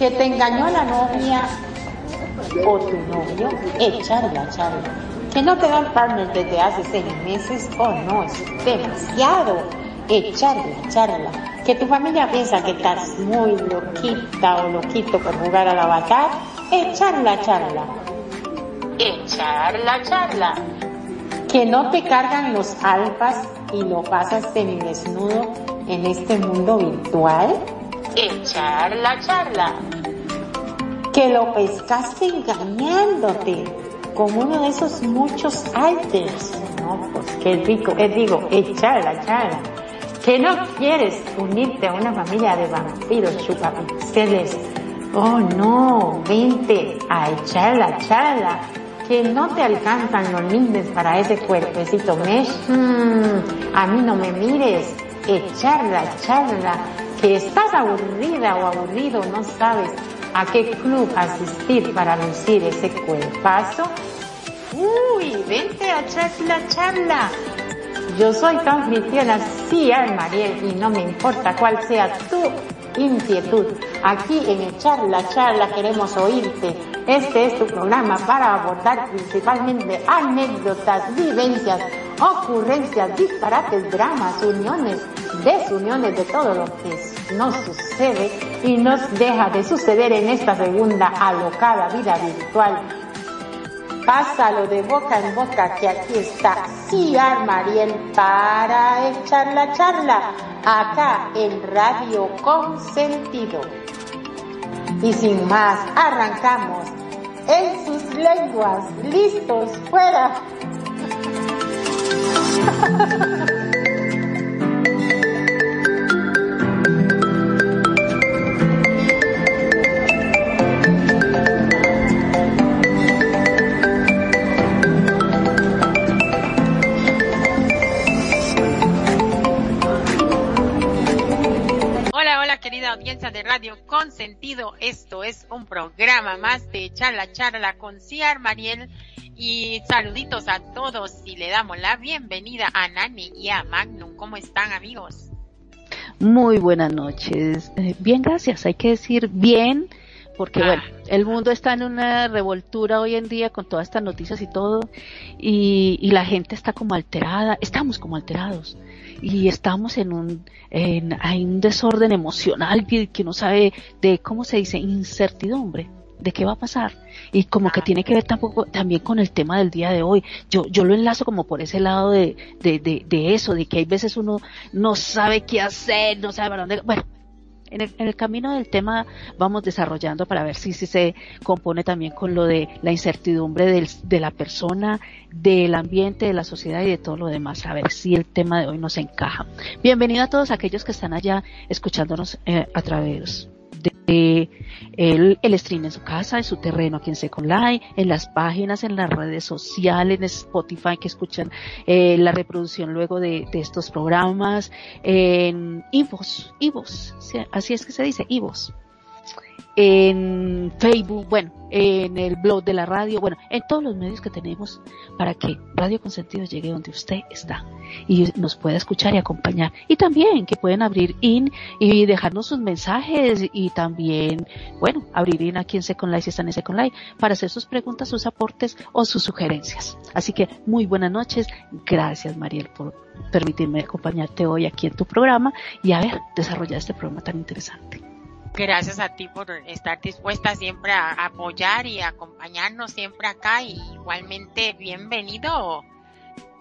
que te engañó la novia o tu novio, echarla, charla. Que no te dan partner desde hace seis meses, o oh, no, es demasiado. Echarla, charla. Que tu familia piensa que estás muy loquita o loquito por jugar al avatar, echarla, charla. Echarla, charla. Que no te cargan los alfas y lo pasas desnudo en este mundo virtual, echar la charla. Que lo pescaste engañándote con uno de esos muchos alters. No, pues qué rico, es digo, echar la charla. Que no quieres unirte a una familia de vampiros chupapixeles. Oh no, vente a echar la charla que no te alcanzan los lindes para ese cuerpecito mesh, mm, a mí no me mires, echarla, echarla, que estás aburrida o aburrido, no sabes a qué club asistir para lucir ese cuerpazo. Uy, vente a echar la charla. Yo soy tu anfitriona, sí, Mariel, y no me importa cuál sea tu inquietud. Aquí en Echar la Charla queremos oírte. Este es tu programa para abordar principalmente anécdotas, vivencias, ocurrencias, disparates, dramas, uniones, desuniones de todo lo que nos sucede y nos deja de suceder en esta segunda alocada vida virtual. Pásalo de boca en boca que aquí está Ciar Mariel para echar la charla acá en Radio Consentido. Y sin más, arrancamos en sus lenguas, listos, fuera. audiencia de Radio Consentido. Esto es un programa más de charla charla con Ciar Mariel y saluditos a todos y le damos la bienvenida a Nani y a Magnum. ¿Cómo están amigos? Muy buenas noches. Eh, bien, gracias. Hay que decir bien porque bueno, ah. el mundo está en una revoltura hoy en día con todas estas noticias y todo, y, y la gente está como alterada, estamos como alterados y estamos en un, en, hay un desorden emocional que, que no sabe de, ¿cómo se dice? Incertidumbre de qué va a pasar. Y como que tiene que ver tampoco también con el tema del día de hoy. Yo yo lo enlazo como por ese lado de de, de, de eso de que hay veces uno no sabe qué hacer no sabe para dónde. Bueno en el, camino del tema vamos desarrollando para ver si, si se compone también con lo de la incertidumbre del, de la persona, del ambiente, de la sociedad y de todo lo demás, a ver si el tema de hoy nos encaja. Bienvenido a todos aquellos que están allá escuchándonos eh, a través de el, el, stream en su casa, en su terreno aquí en Second Life, en las páginas, en las redes sociales, en Spotify que escuchan eh, la reproducción luego de, de, estos programas, en Ivos, Ivos, así es que se dice, Ivos en Facebook, bueno, en el blog de la radio, bueno, en todos los medios que tenemos para que Radio Consentido llegue donde usted está y nos pueda escuchar y acompañar. Y también que pueden abrir in y dejarnos sus mensajes y también, bueno, abrir in aquí en Second Life si están en Second Life para hacer sus preguntas, sus aportes o sus sugerencias. Así que muy buenas noches. Gracias Mariel por permitirme acompañarte hoy aquí en tu programa y a ver, desarrollar este programa tan interesante. Gracias a ti por estar dispuesta siempre a apoyar y acompañarnos siempre acá. Y igualmente, bienvenido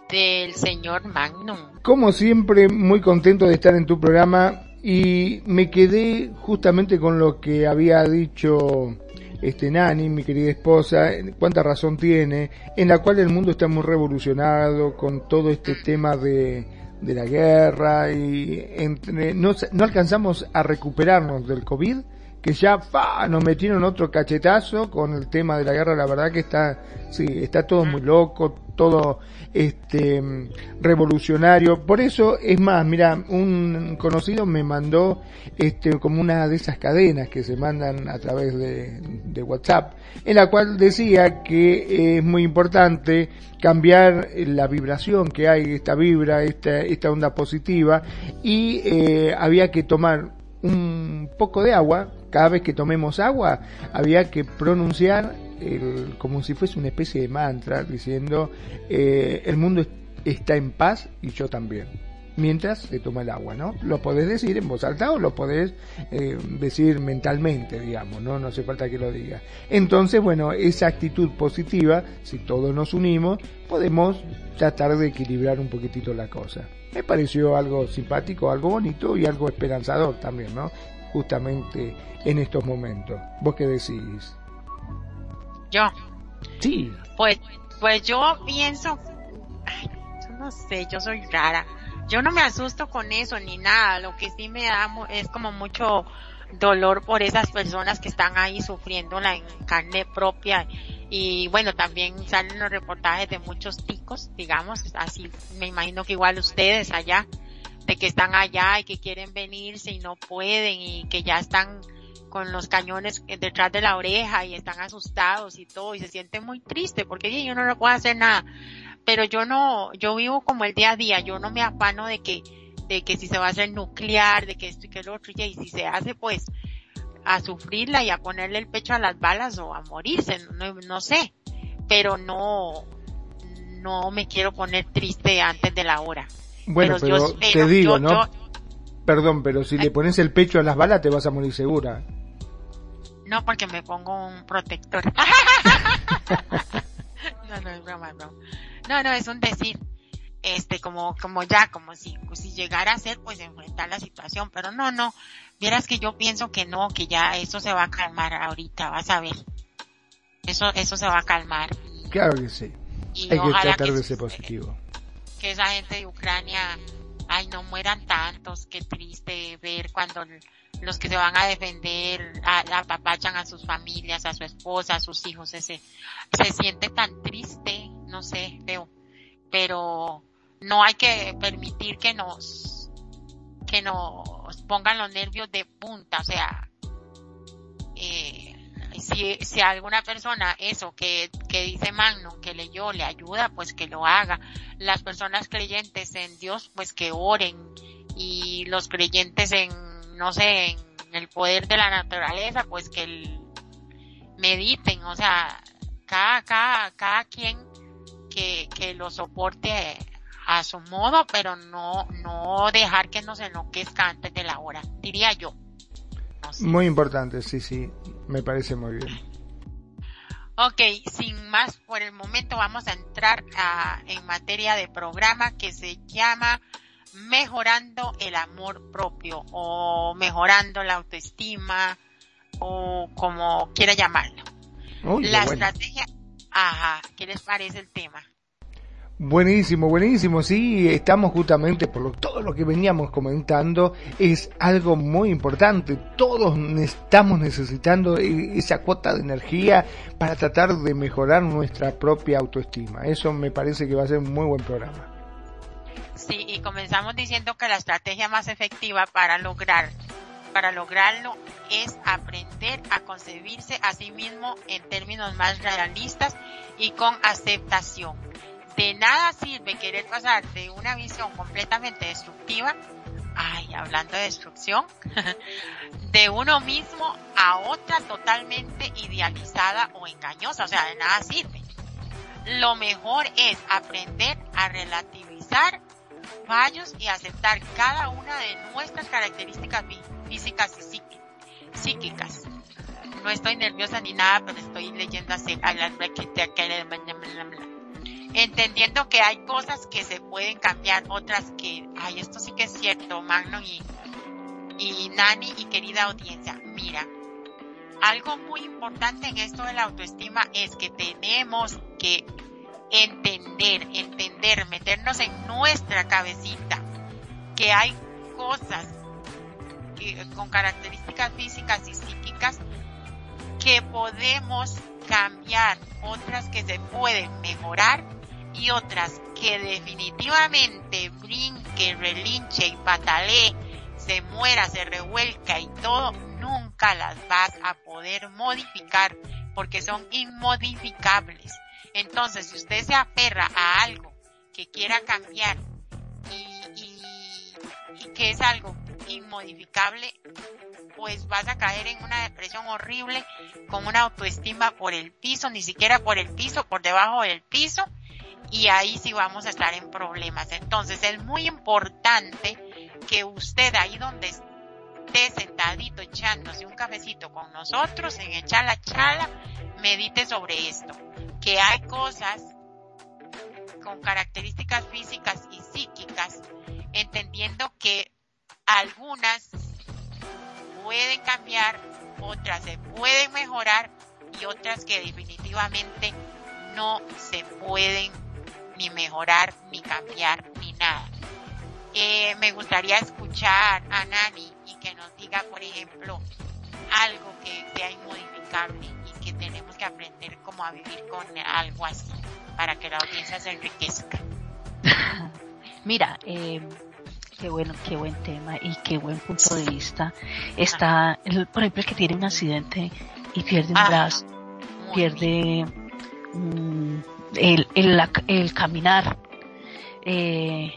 del señor Magnum. Como siempre, muy contento de estar en tu programa y me quedé justamente con lo que había dicho este Nani, mi querida esposa, cuánta razón tiene, en la cual el mundo está muy revolucionado con todo este tema de de la guerra y entre, no, no alcanzamos a recuperarnos del COVID, que ya nos metieron otro cachetazo con el tema de la guerra, la verdad que está, sí, está todo muy loco, todo este revolucionario. Por eso, es más, mira, un conocido me mandó este como una de esas cadenas que se mandan a través de, WhatsApp, en la cual decía que es muy importante cambiar la vibración que hay, esta vibra, esta, esta onda positiva, y eh, había que tomar un poco de agua cada vez que tomemos agua había que pronunciar el, como si fuese una especie de mantra diciendo eh, el mundo está en paz y yo también mientras se toma el agua, ¿no? Lo podés decir en voz alta o lo podés eh, decir mentalmente, digamos, ¿no? No hace falta que lo diga. Entonces, bueno, esa actitud positiva, si todos nos unimos, podemos tratar de equilibrar un poquitito la cosa. Me pareció algo simpático, algo bonito y algo esperanzador también, ¿no? Justamente en estos momentos. ¿Vos qué decís? Yo. Sí. Pues, pues yo pienso, yo no sé, yo soy rara yo no me asusto con eso ni nada, lo que sí me da es como mucho dolor por esas personas que están ahí sufriendo la en carne propia y bueno también salen los reportajes de muchos ticos digamos así me imagino que igual ustedes allá de que están allá y que quieren venirse y no pueden y que ya están con los cañones detrás de la oreja y están asustados y todo y se sienten muy tristes porque yo no le puedo hacer nada pero yo no, yo vivo como el día a día, yo no me afano de que, de que si se va a hacer nuclear, de que esto y que lo otro, y si se hace pues a sufrirla y a ponerle el pecho a las balas o a morirse, no, no sé, pero no, no me quiero poner triste antes de la hora. Bueno, pero, te digo, ¿no? Perdón, pero si le pones el pecho a las balas te vas a morir segura. No, porque me pongo un protector. no, no, es broma, no. No, no, es un decir, este, como, como ya, como si, si llegara a ser, pues enfrentar la situación, pero no, no, vieras que yo pienso que no, que ya eso se va a calmar ahorita, vas a ver. Eso, eso se va a calmar. Claro que sí. Hay que tratar de ser positivo. Que esa gente de Ucrania, ay, no mueran tantos, qué triste ver cuando los que se van a defender apapachan a sus familias, a su esposa, a sus hijos, ese, se siente tan triste no sé, veo. Pero no hay que permitir que nos, que nos pongan los nervios de punta, o sea, eh, si, si alguna persona eso que, que dice Magno, que leyó, le ayuda, pues que lo haga. Las personas creyentes en Dios, pues que oren. Y los creyentes en, no sé, en el poder de la naturaleza, pues que mediten, o sea, cada, cada, cada quien que, lo soporte a su modo, pero no, no dejar que nos enloquezca antes de la hora, diría yo. Muy importante, sí, sí, me parece muy bien. Ok, sin más por el momento vamos a entrar a, en materia de programa que se llama Mejorando el amor propio o mejorando la autoestima o como quiera llamarlo. la estrategia Ajá, ¿qué les parece el tema? Buenísimo, buenísimo. Sí, estamos justamente por todo lo que veníamos comentando es algo muy importante. Todos estamos necesitando e, esa cuota de energía para tratar de mejorar nuestra propia autoestima. Eso me parece que va a ser un muy buen programa. Sí, y comenzamos diciendo que la estrategia más efectiva para lograr para lograrlo es aprender a concebirse a sí mismo en términos más realistas y con aceptación. De nada sirve querer pasar de una visión completamente destructiva, ay, hablando de destrucción, de uno mismo a otra totalmente idealizada o engañosa, o sea, de nada sirve. Lo mejor es aprender a relativizar fallos y aceptar cada una de nuestras características físicas y psíquicas. No estoy nerviosa ni nada, pero estoy leyendo así, entendiendo que hay cosas que se pueden cambiar, otras que, ay, esto sí que es cierto, Magno y, y Nani y querida audiencia, mira, algo muy importante en esto de la autoestima es que tenemos que entender, entender, meternos en nuestra cabecita que hay cosas con características físicas y psíquicas que podemos cambiar, otras que se pueden mejorar y otras que definitivamente brinque, relinche y patalee, se muera, se revuelca y todo, nunca las vas a poder modificar porque son inmodificables. Entonces, si usted se aferra a algo que quiera cambiar y, que es algo inmodificable, pues vas a caer en una depresión horrible con una autoestima por el piso, ni siquiera por el piso, por debajo del piso, y ahí sí vamos a estar en problemas. Entonces es muy importante que usted ahí donde esté sentadito echándose un cafecito con nosotros en echar la charla, medite sobre esto, que hay cosas con características físicas y psíquicas, entendiendo que algunas pueden cambiar, otras se pueden mejorar y otras que definitivamente no se pueden ni mejorar, ni cambiar, ni nada. Eh, me gustaría escuchar a Nani y que nos diga, por ejemplo, algo que sea inmodificable que aprender cómo a vivir con algo así para que la audiencia se enriquezca. Mira, eh, qué bueno, qué buen tema y qué buen punto de vista. Está, el, por ejemplo, el que tiene un accidente y pierde un Ah, brazo, pierde el, el, el caminar. Eh,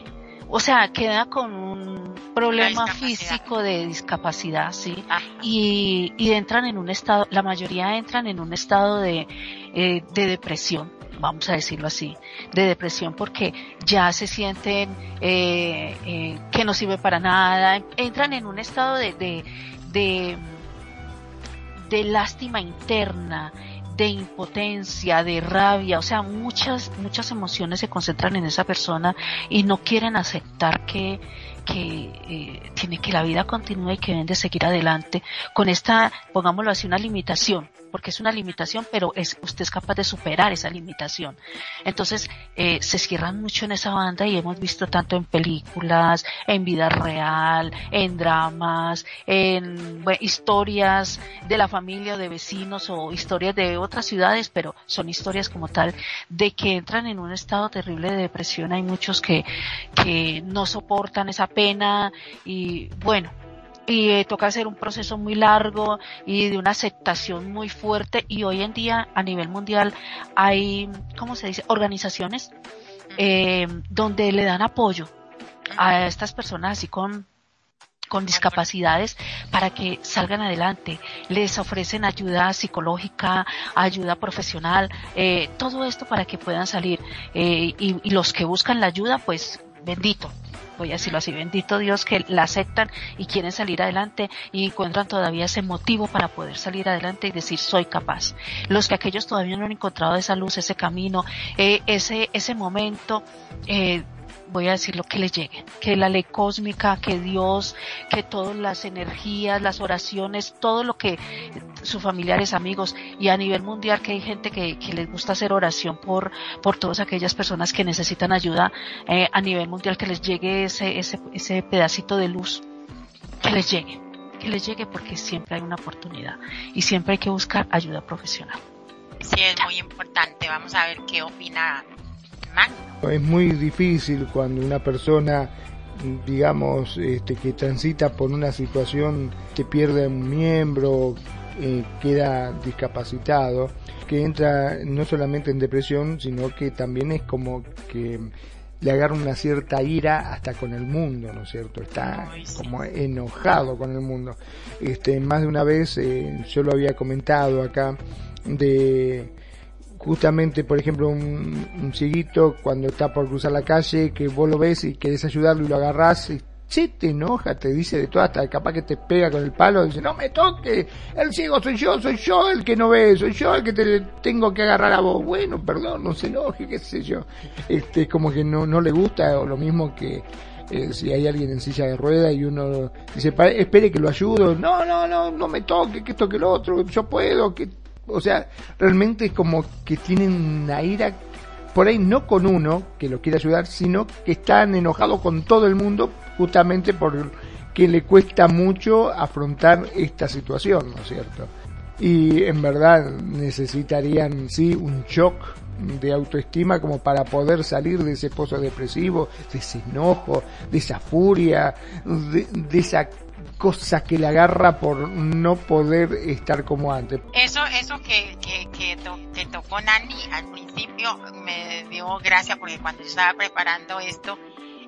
o sea, queda con un problema físico de discapacidad, sí. Ajá. y, y entran en un estado, la mayoría entran en un estado de, eh, de depresión, vamos a decirlo así, de depresión porque ya se sienten eh, eh, que no sirve para nada, entran en un estado de, de, de, de lástima interna, de impotencia, de rabia, o sea, muchas, muchas emociones se concentran en esa persona y no quieren aceptar que, que eh, tiene que la vida continúe y que deben de seguir adelante con esta, pongámoslo así, una limitación, porque es una limitación, pero es, usted es capaz de superar esa limitación. Entonces, eh, se cierran mucho en esa banda y hemos visto tanto en películas, en vida real, en dramas, en historias de la familia de vecinos o historias de otras ciudades, pero son historias como tal de que entran en un estado terrible de depresión. Hay muchos que, que no soportan esa pena y bueno, y eh, toca hacer un proceso muy largo y de una aceptación muy fuerte y hoy en día a nivel mundial hay, ¿cómo se dice?, organizaciones eh, donde le dan apoyo a estas personas así con con discapacidades para que salgan adelante. Les ofrecen ayuda psicológica, ayuda profesional, eh, todo esto para que puedan salir. Eh, y, y los que buscan la ayuda, pues bendito, voy a decirlo así, bendito Dios que la aceptan y quieren salir adelante y encuentran todavía ese motivo para poder salir adelante y decir soy capaz. Los que aquellos todavía no han encontrado esa luz, ese camino, eh, ese, ese momento, eh, voy a decir lo que les llegue, que la ley cósmica, que Dios, que todas las energías, las oraciones, todo lo que sus familiares, amigos y a nivel mundial que hay gente que, que les gusta hacer oración por, por todas aquellas personas que necesitan ayuda eh, a nivel mundial, que les llegue ese, ese, ese pedacito de luz, que les llegue, que les llegue porque siempre hay una oportunidad y siempre hay que buscar ayuda profesional. Sí, es muy importante. Vamos a ver qué opina Magno. Es muy difícil cuando una persona, digamos, este, que transita por una situación que pierde un miembro, eh, queda discapacitado, que entra no solamente en depresión, sino que también es como que le agarra una cierta ira hasta con el mundo, ¿no es cierto? Está como enojado con el mundo. Este, más de una vez eh, yo lo había comentado acá de justamente, por ejemplo, un, un cieguito cuando está por cruzar la calle, que vos lo ves y querés ayudarlo y lo agarrás, y te enoja, te dice de todo, hasta capaz que te pega con el palo, dice, no me toque, el ciego soy yo, soy yo el que no ve, soy yo el que te tengo que agarrar a vos, bueno, perdón, no se enoje, qué sé yo, este, como que no, no le gusta, o lo mismo que, eh, si hay alguien en silla de rueda y uno dice, "Pa- espere que lo ayudo, no, no, no, no me toque, que esto, que lo otro, yo puedo, que, o sea, realmente es como que tienen una ira, por ahí no con uno que lo quiere ayudar, sino que están enojados con todo el mundo justamente por que le cuesta mucho afrontar esta situación, ¿no es cierto? Y en verdad necesitarían, sí, un shock de autoestima como para poder salir de ese pozo depresivo, de ese enojo, de esa furia, de, de esa cosa que le agarra por no poder estar como antes. Eso, eso que, que, que, to- que tocó Nani al principio me dio gracia porque cuando yo estaba preparando esto,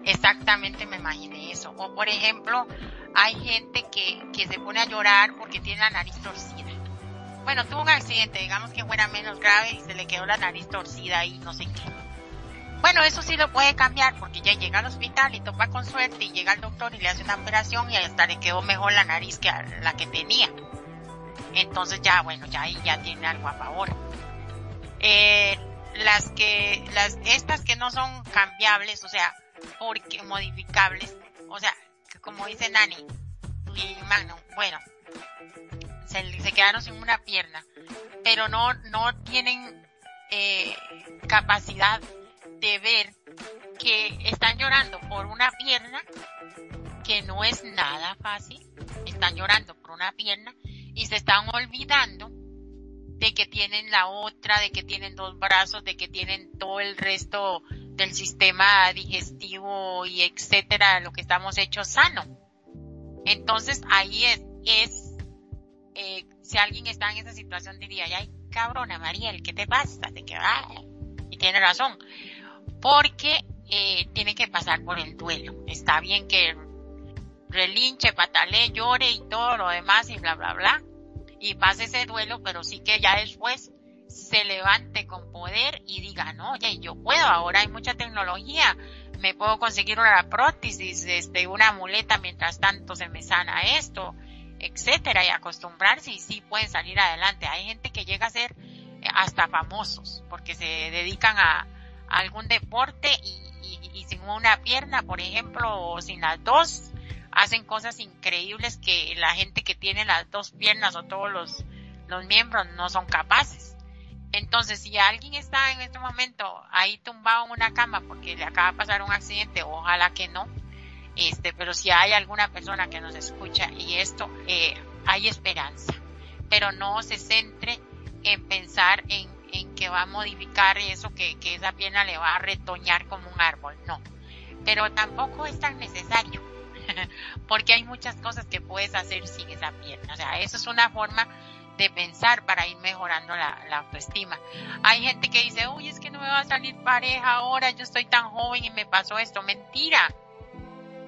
exactamente me imaginé eso. O por ejemplo, hay gente que, que se pone a llorar porque tiene la nariz torcida. Bueno, tuvo un accidente, digamos que fuera menos grave y se le quedó la nariz torcida y no sé qué. Bueno, eso sí lo puede cambiar porque ya llega al hospital y topa con suerte y llega el doctor y le hace una operación y hasta le quedó mejor la nariz que la que tenía. Entonces ya, bueno, ya ahí ya tiene algo a favor. Eh, las que, las, estas que no son cambiables, o sea, porque modificables, o sea, como dice Nani y Magno, bueno, se, se quedaron sin una pierna, pero no, no tienen eh, capacidad de ver que están llorando por una pierna que no es nada fácil, están llorando por una pierna y se están olvidando de que tienen la otra, de que tienen dos brazos, de que tienen todo el resto del sistema digestivo y etcétera, lo que estamos hechos sano. Entonces ahí es, es eh, si alguien está en esa situación diría, ay cabrona Mariel, ¿qué te pasa? De que, y tiene razón, porque eh, tiene que pasar por el duelo. Está bien que relinche, patale, llore y todo lo demás y bla, bla, bla, y pase ese duelo, pero sí que ya después se levante con poder y diga, no, oye, yo puedo, ahora hay mucha tecnología, me puedo conseguir una prótesis, este, una muleta mientras tanto se me sana esto, etcétera, y acostumbrarse y sí pueden salir adelante. Hay gente que llega a ser hasta famosos porque se dedican a, algún deporte y, sin una pierna, por ejemplo, o sin las dos, hacen cosas increíbles que la gente que tiene las dos piernas o todos los, los miembros no son capaces. Entonces, si alguien está en este momento ahí tumbado en una cama porque le acaba de pasar un accidente, ojalá que no, este, pero si hay alguna persona que nos escucha y esto, eh, hay esperanza, pero no se centre en pensar en en que va a modificar eso, que, que esa pierna le va a retoñar como un árbol, no. Pero tampoco es tan necesario, porque hay muchas cosas que puedes hacer sin esa pierna. O sea, eso es una forma de pensar para ir mejorando la, la, autoestima. Hay gente que dice, uy, es que no me va a salir pareja ahora, yo estoy tan joven y me pasó esto. Mentira.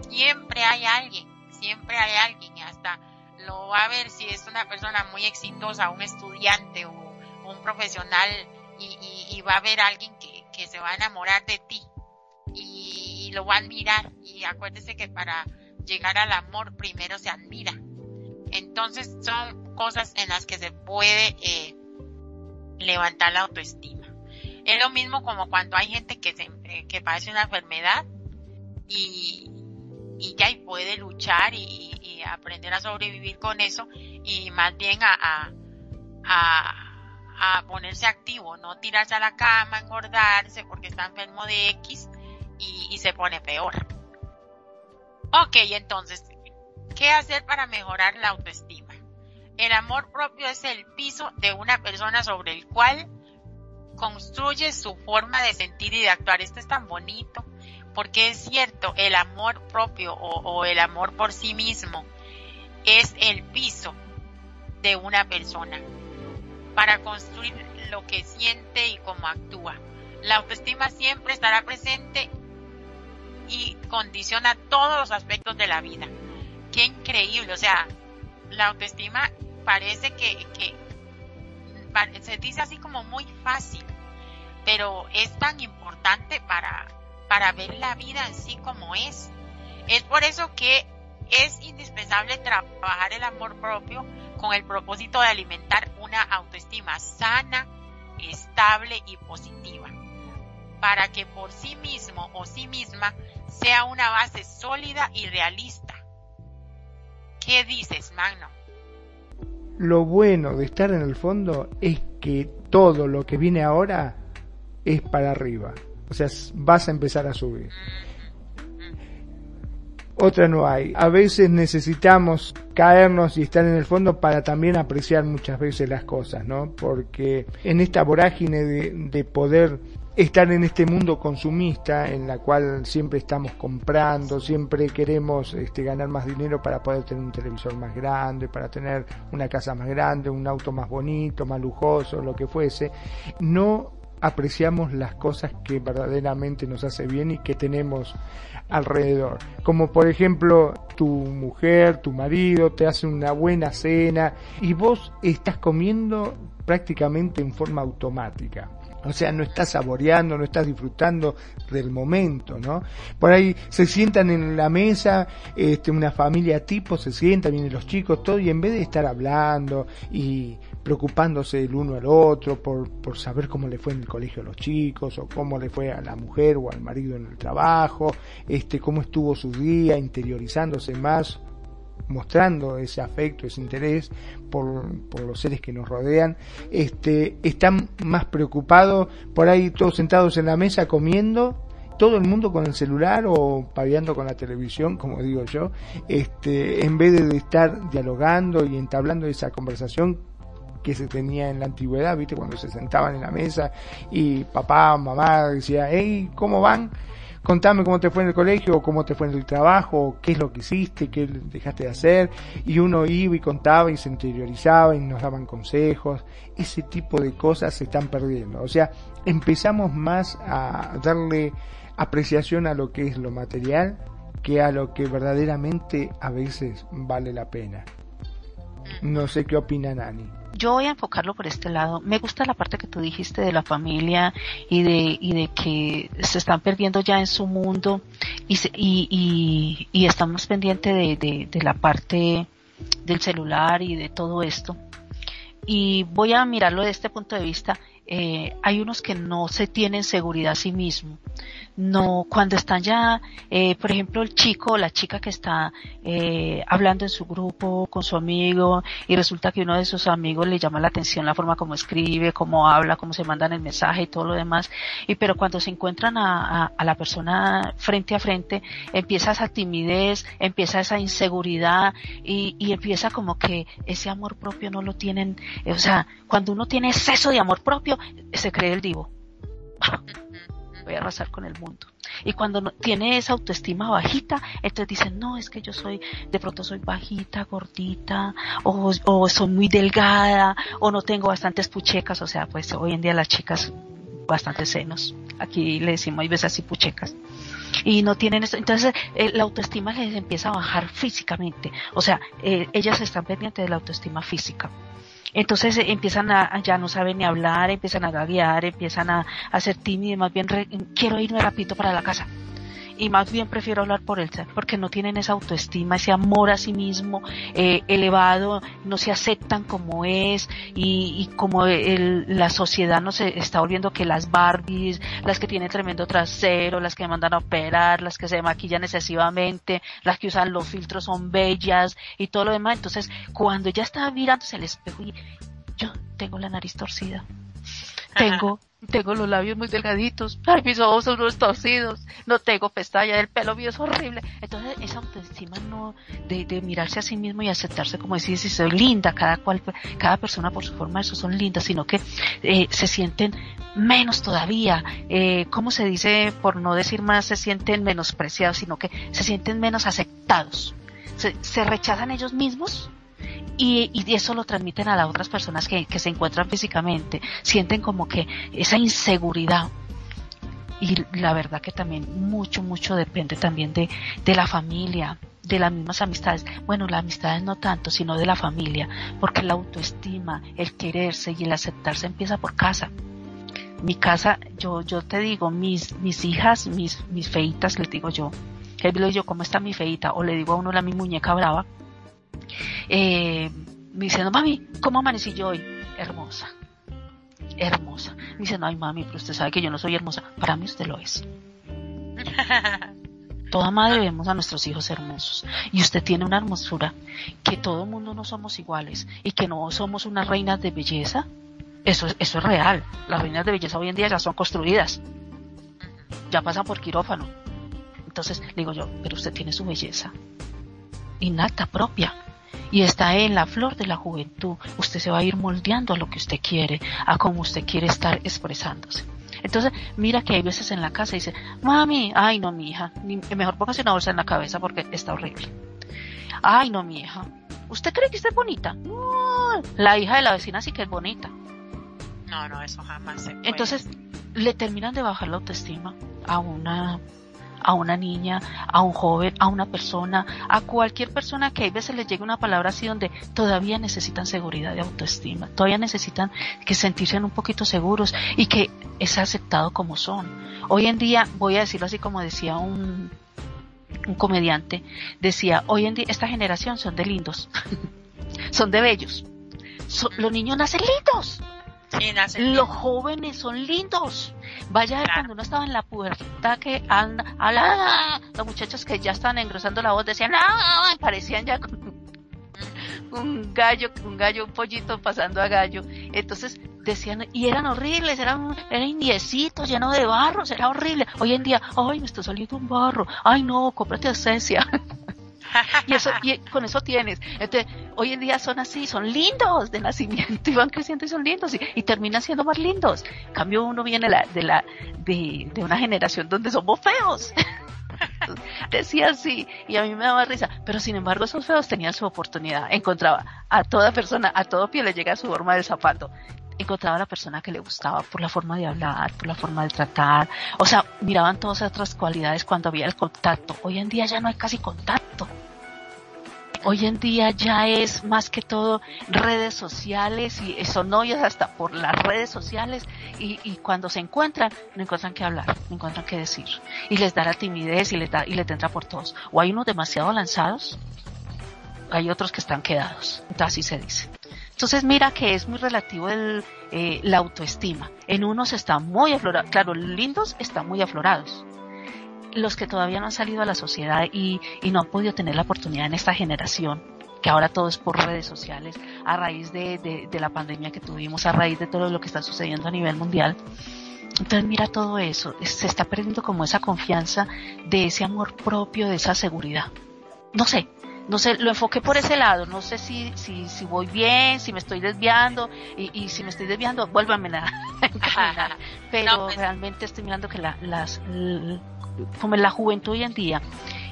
Siempre hay alguien, siempre hay alguien hasta lo va a ver si es una persona muy exitosa, un estudiante o un profesional y, va a haber alguien que, se va a enamorar de ti y, lo va a admirar. Y acuérdese que para llegar al amor primero se admira. Entonces son cosas en las que se puede eh, levantar la autoestima. Es lo mismo como cuando hay gente que, se, eh, que padece una enfermedad y, y ya y puede luchar y, aprender a sobrevivir con eso y más bien a, a a ponerse activo, no tirarse a la cama, engordarse porque está enfermo de X y, se pone peor. Ok, entonces, ¿qué hacer para mejorar la autoestima? El amor propio es el piso de una persona sobre el cual construye su forma de sentir y de actuar. Esto es tan bonito, porque es cierto, el amor propio o el amor por sí mismo es el piso de una persona para construir lo que siente y cómo actúa. La autoestima siempre estará presente y condiciona todos los aspectos de la vida. Qué increíble, o sea, la autoestima parece que, se dice así como muy fácil, pero es tan importante para, para ver la vida en sí como es. Es por eso que es indispensable trabajar el amor propio con el propósito de alimentar una autoestima sana, estable y positiva, para que por sí mismo o sí misma sea una base sólida y realista. ¿Qué dices, Magno? Lo bueno de estar en el fondo es que todo lo que viene ahora es para arriba. O sea, vas a empezar a subir otra no hay. A veces necesitamos caernos y estar en el fondo para también apreciar muchas veces las cosas, ¿no? Porque en esta vorágine de, poder estar en este mundo consumista en la cual siempre estamos comprando, siempre queremos este, ganar más dinero para poder tener un televisor más grande, para tener una casa más grande, un auto más bonito, más lujoso, lo que fuese, no apreciamos las cosas que verdaderamente nos hace bien y que tenemos alrededor. Como por ejemplo tu mujer, tu marido te hace una buena cena y vos estás comiendo prácticamente en forma automática. O sea, no estás saboreando, no estás disfrutando del momento, ¿no? Por ahí se sientan en la mesa, este, una familia tipo, se sientan, vienen los chicos, todo, y en vez de estar hablando y preocupándose el uno al otro por, por saber cómo le fue en el colegio a los chicos, o cómo le fue a la mujer o al marido en el trabajo, este, cómo estuvo su día, interiorizándose más mostrando ese afecto, ese interés por, por, los seres que nos rodean, este, están más preocupados por ahí todos sentados en la mesa comiendo, todo el mundo con el celular o paviando con la televisión, como digo yo, este, en vez de estar dialogando y entablando esa conversación que se tenía en la antigüedad, viste, cuando se sentaban en la mesa y papá, mamá decía, hey, ¿cómo van? contame cómo te fue en el colegio, cómo te fue en el trabajo, qué es lo que hiciste, qué dejaste de hacer, y uno iba y contaba y se interiorizaba y nos daban consejos, ese tipo de cosas se están perdiendo, o sea, empezamos más a darle apreciación a lo que es lo material que a lo que verdaderamente a veces vale la pena. No sé qué opina Nani yo voy a enfocarlo por este lado. Me gusta la parte que tú dijiste de la familia y de, y de que se están perdiendo ya en su mundo y, y, y, estamos pendientes de, de la parte del celular y de todo esto. Y voy a mirarlo de este punto de vista eh, hay unos que no se tienen seguridad a sí mismo. No, cuando están ya, eh, por ejemplo, el chico o la chica que está eh, hablando en su grupo con su amigo y resulta que uno de sus amigos le llama la atención la forma como escribe, cómo habla, cómo se mandan el mensaje y todo lo demás. Y pero cuando se encuentran a, a la persona frente a frente, empieza esa timidez, empieza esa inseguridad y, y empieza como que ese amor propio no lo tienen, o sea, cuando uno tiene exceso de amor propio, se cree el divo. Voy a arrasar con el mundo. Y cuando tiene esa autoestima bajita, entonces dicen, no, es que yo soy, de pronto soy bajita, gordita, o, o soy muy delgada, o no tengo bastantes puchecas, o sea, pues hoy en día las chicas bastantes senos. Aquí le decimos, hay veces así puchecas y no tienen esto. Entonces, eh, la autoestima les empieza a bajar físicamente. O sea, eh, ellas están pendientes de la autoestima física. Entonces empiezan a, ya no saben ni hablar, empiezan a gaguear, empiezan a, a ser tímidos, más bien quiero irme rapidito para la casa y más bien prefiero hablar por él, porque no tienen esa autoestima, ese amor a sí mismo eh, elevado, no se aceptan como es y, y como el, la sociedad nos está volviendo que las Barbies, las que tienen tremendo trasero, las que mandan a operar, las que se maquillan excesivamente, las que usan los filtros son bellas y todo lo demás. Entonces, cuando ya está mirándose al espejo y yo tengo la nariz torcida, tengo tengo los labios muy delgaditos, ay, mis ojos son unos torcidos, no tengo pestaña, el pelo mío es horrible. Entonces, esa autoestima no, de, de mirarse a sí mismo y aceptarse como decir, si soy linda, cada cual, cada persona por su forma, eso son lindas, sino que eh, se sienten menos todavía, eh, ¿cómo se dice? Por no decir más, se sienten menospreciados, sino que se sienten menos aceptados. Se, se rechazan ellos mismos y, eso lo transmiten a las otras personas que, se encuentran físicamente, sienten como que esa inseguridad. Y la verdad que también mucho, mucho depende también de, de la familia, de las mismas amistades. Bueno, las amistades no tanto, sino de la familia, porque la autoestima, el quererse y el aceptarse empieza por casa. Mi casa, yo, yo te digo, mis, mis hijas, mis, mis feitas, les digo yo, él yo, ¿cómo está mi feita? O le digo a uno la mi muñeca brava, eh, me diciendo, mami, ¿cómo amanecí yo hoy? Hermosa, hermosa. Me dice, no, ay mami, pero usted sabe que yo no soy hermosa. Para mí usted lo es. Toda madre vemos a nuestros hijos hermosos y usted tiene una hermosura que todo el mundo no somos iguales y que no somos unas reinas de belleza. Eso, eso es real. Las reinas de belleza hoy en día ya son construidas. Ya pasan por quirófano. Entonces digo yo, pero usted tiene su belleza innata propia y está en la flor de la juventud. Usted se va a ir moldeando a lo que usted quiere, a cómo usted quiere estar expresándose. Entonces, mira que hay veces en la casa y dice, mami, ay no, mi hija, mejor póngase una bolsa en la cabeza porque está horrible. Ay no, mi hija, ¿usted cree que está bonita? No, la hija de la vecina sí que es bonita. No, no, eso jamás se Entonces, le terminan de bajar la autoestima a una a una niña, a un joven, a una persona, a cualquier persona que a veces les llegue una palabra así donde todavía necesitan seguridad de autoestima, todavía necesitan que sentirse un poquito seguros y que es aceptado como son. Hoy en día, voy a decirlo así como decía un, un comediante, decía, hoy en día esta generación son de lindos, son de bellos, los niños nacen lindos los jóvenes son lindos. Vaya cuando uno estaba en la puerta que anda, los muchachos que ya estaban engrosando la voz decían, ¡ah! parecían ya un gallo, un gallo, un pollito pasando a gallo. Entonces decían, y eran horribles, eran, eran indiecitos, llenos de barros, era horrible. Hoy en día, ay, me está saliendo un barro, ay no, cómprate cesia. y eso y con eso tienes. Entonces, hoy en día son así, son lindos de nacimiento y van creciendo y son lindos y, terminan siendo más lindos. cambio, uno viene la, de la de, de una generación donde somos feos. Decía así, y a mí me daba risa, pero sin embargo esos feos tenían su oportunidad, encontraba a toda persona, a todo pie le llega su forma del zapato, encontraba a la persona que le gustaba por la forma de hablar, por la forma de tratar, o sea, miraban todas otras cualidades cuando había el contacto, hoy en día ya no hay casi contacto, hoy en día ya es más que todo redes sociales y son novios hasta por las redes sociales. Y, cuando se encuentran no encuentran qué hablar, no encuentran qué decir. Y les da la timidez y les da y les entra por todos. O hay unos demasiado lanzados, hay otros que están quedados, así se dice. Entonces mira que es muy relativo el, eh, la autoestima. En unos están muy aflorados, claro, lindos están muy aflorados los que todavía no han salido a la sociedad y, no han podido tener la oportunidad en esta generación, que ahora todo es por redes sociales, a raíz de, la pandemia que tuvimos, a raíz de todo lo que está sucediendo a nivel mundial. Entonces mira todo eso, se está perdiendo como esa confianza de ese amor propio, de esa seguridad. No sé, no sé, lo enfoqué por ese lado, no sé si, si, si voy bien, si me estoy desviando, y, si me estoy desviando, vuélvame a encaminar. Pero pues realmente estoy mirando que la, las, como en la juventud hoy en día,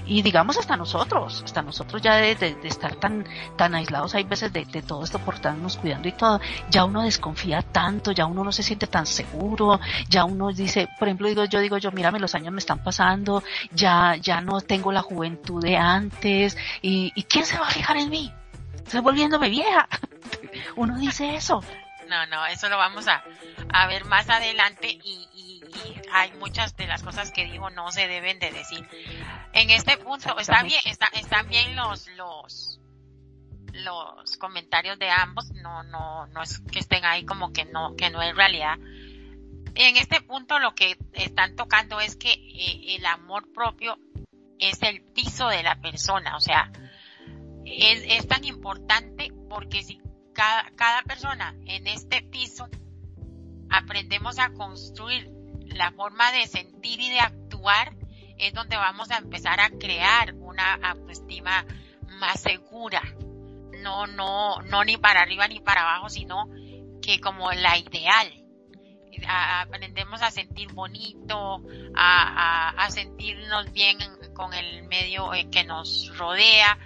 y digamos hasta nosotros, hasta nosotros ya de, estar tan, tan aislados hay veces de, todo esto por estarnos cuidando y todo, ya uno desconfía tanto, ya uno no se siente tan seguro, ya uno dice, por ejemplo, digo, yo digo yo, mírame, los años me están pasando, ya, ya no tengo la juventud de antes, y, y quién se va a fijar en mí, estoy volviéndome vieja, uno dice eso. No, no, eso lo vamos a, a ver más adelante y, hay muchas de las cosas que digo no se deben de decir. En este punto está bien, está, están bien los los los comentarios de ambos, no no no es que estén ahí como que no que no es realidad. En este punto lo que están tocando es que eh, el amor propio es el piso de la persona, o sea, es, es tan importante porque si cada, cada persona en este piso aprendemos a construir la forma de sentir y de actuar es donde vamos a empezar a crear una autoestima más segura. No, no, no ni para arriba ni para abajo, sino que como la ideal. aprendemos a sentir bonito, a, sentirnos bien con el medio eh, que nos rodea,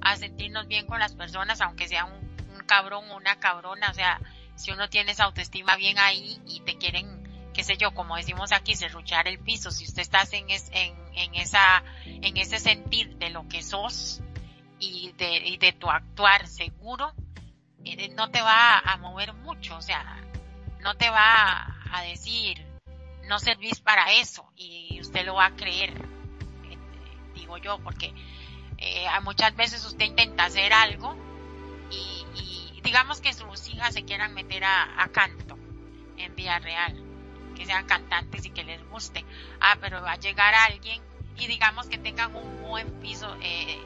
a sentirnos bien con las personas, aunque sea un, un cabrón o una cabrona. O sea, si uno tiene esa autoestima bien ahí y te quieren qué sé yo, como decimos aquí, serruchar el piso, si usted está en, en, en, esa, en ese sentir de lo que sos y de, y de tu actuar seguro, eh, no te va a mover mucho, o sea, no te va a decir, no servís para eso y usted lo va a creer, eh, digo yo, porque eh, muchas veces usted intenta hacer algo y, y, digamos que sus hijas se quieran meter a, a canto en vía real que sean cantantes y que les guste. Ah, pero va a llegar alguien y digamos que tengan un buen piso, eh,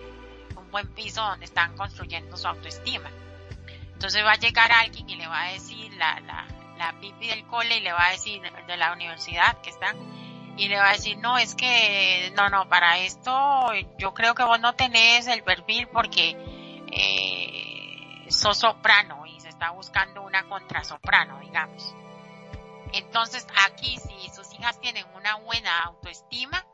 un buen piso donde están construyendo su autoestima. Entonces va a llegar alguien y le va a decir la, la, la pipi del cole y le va a decir de la universidad que están y le va a decir, no, es que, no, no, para esto yo creo que vos no tenés el perfil porque eh, sos soprano y se está buscando una contrasoprano, digamos. Entonces aquí si sus hijas tienen una buena autoestima,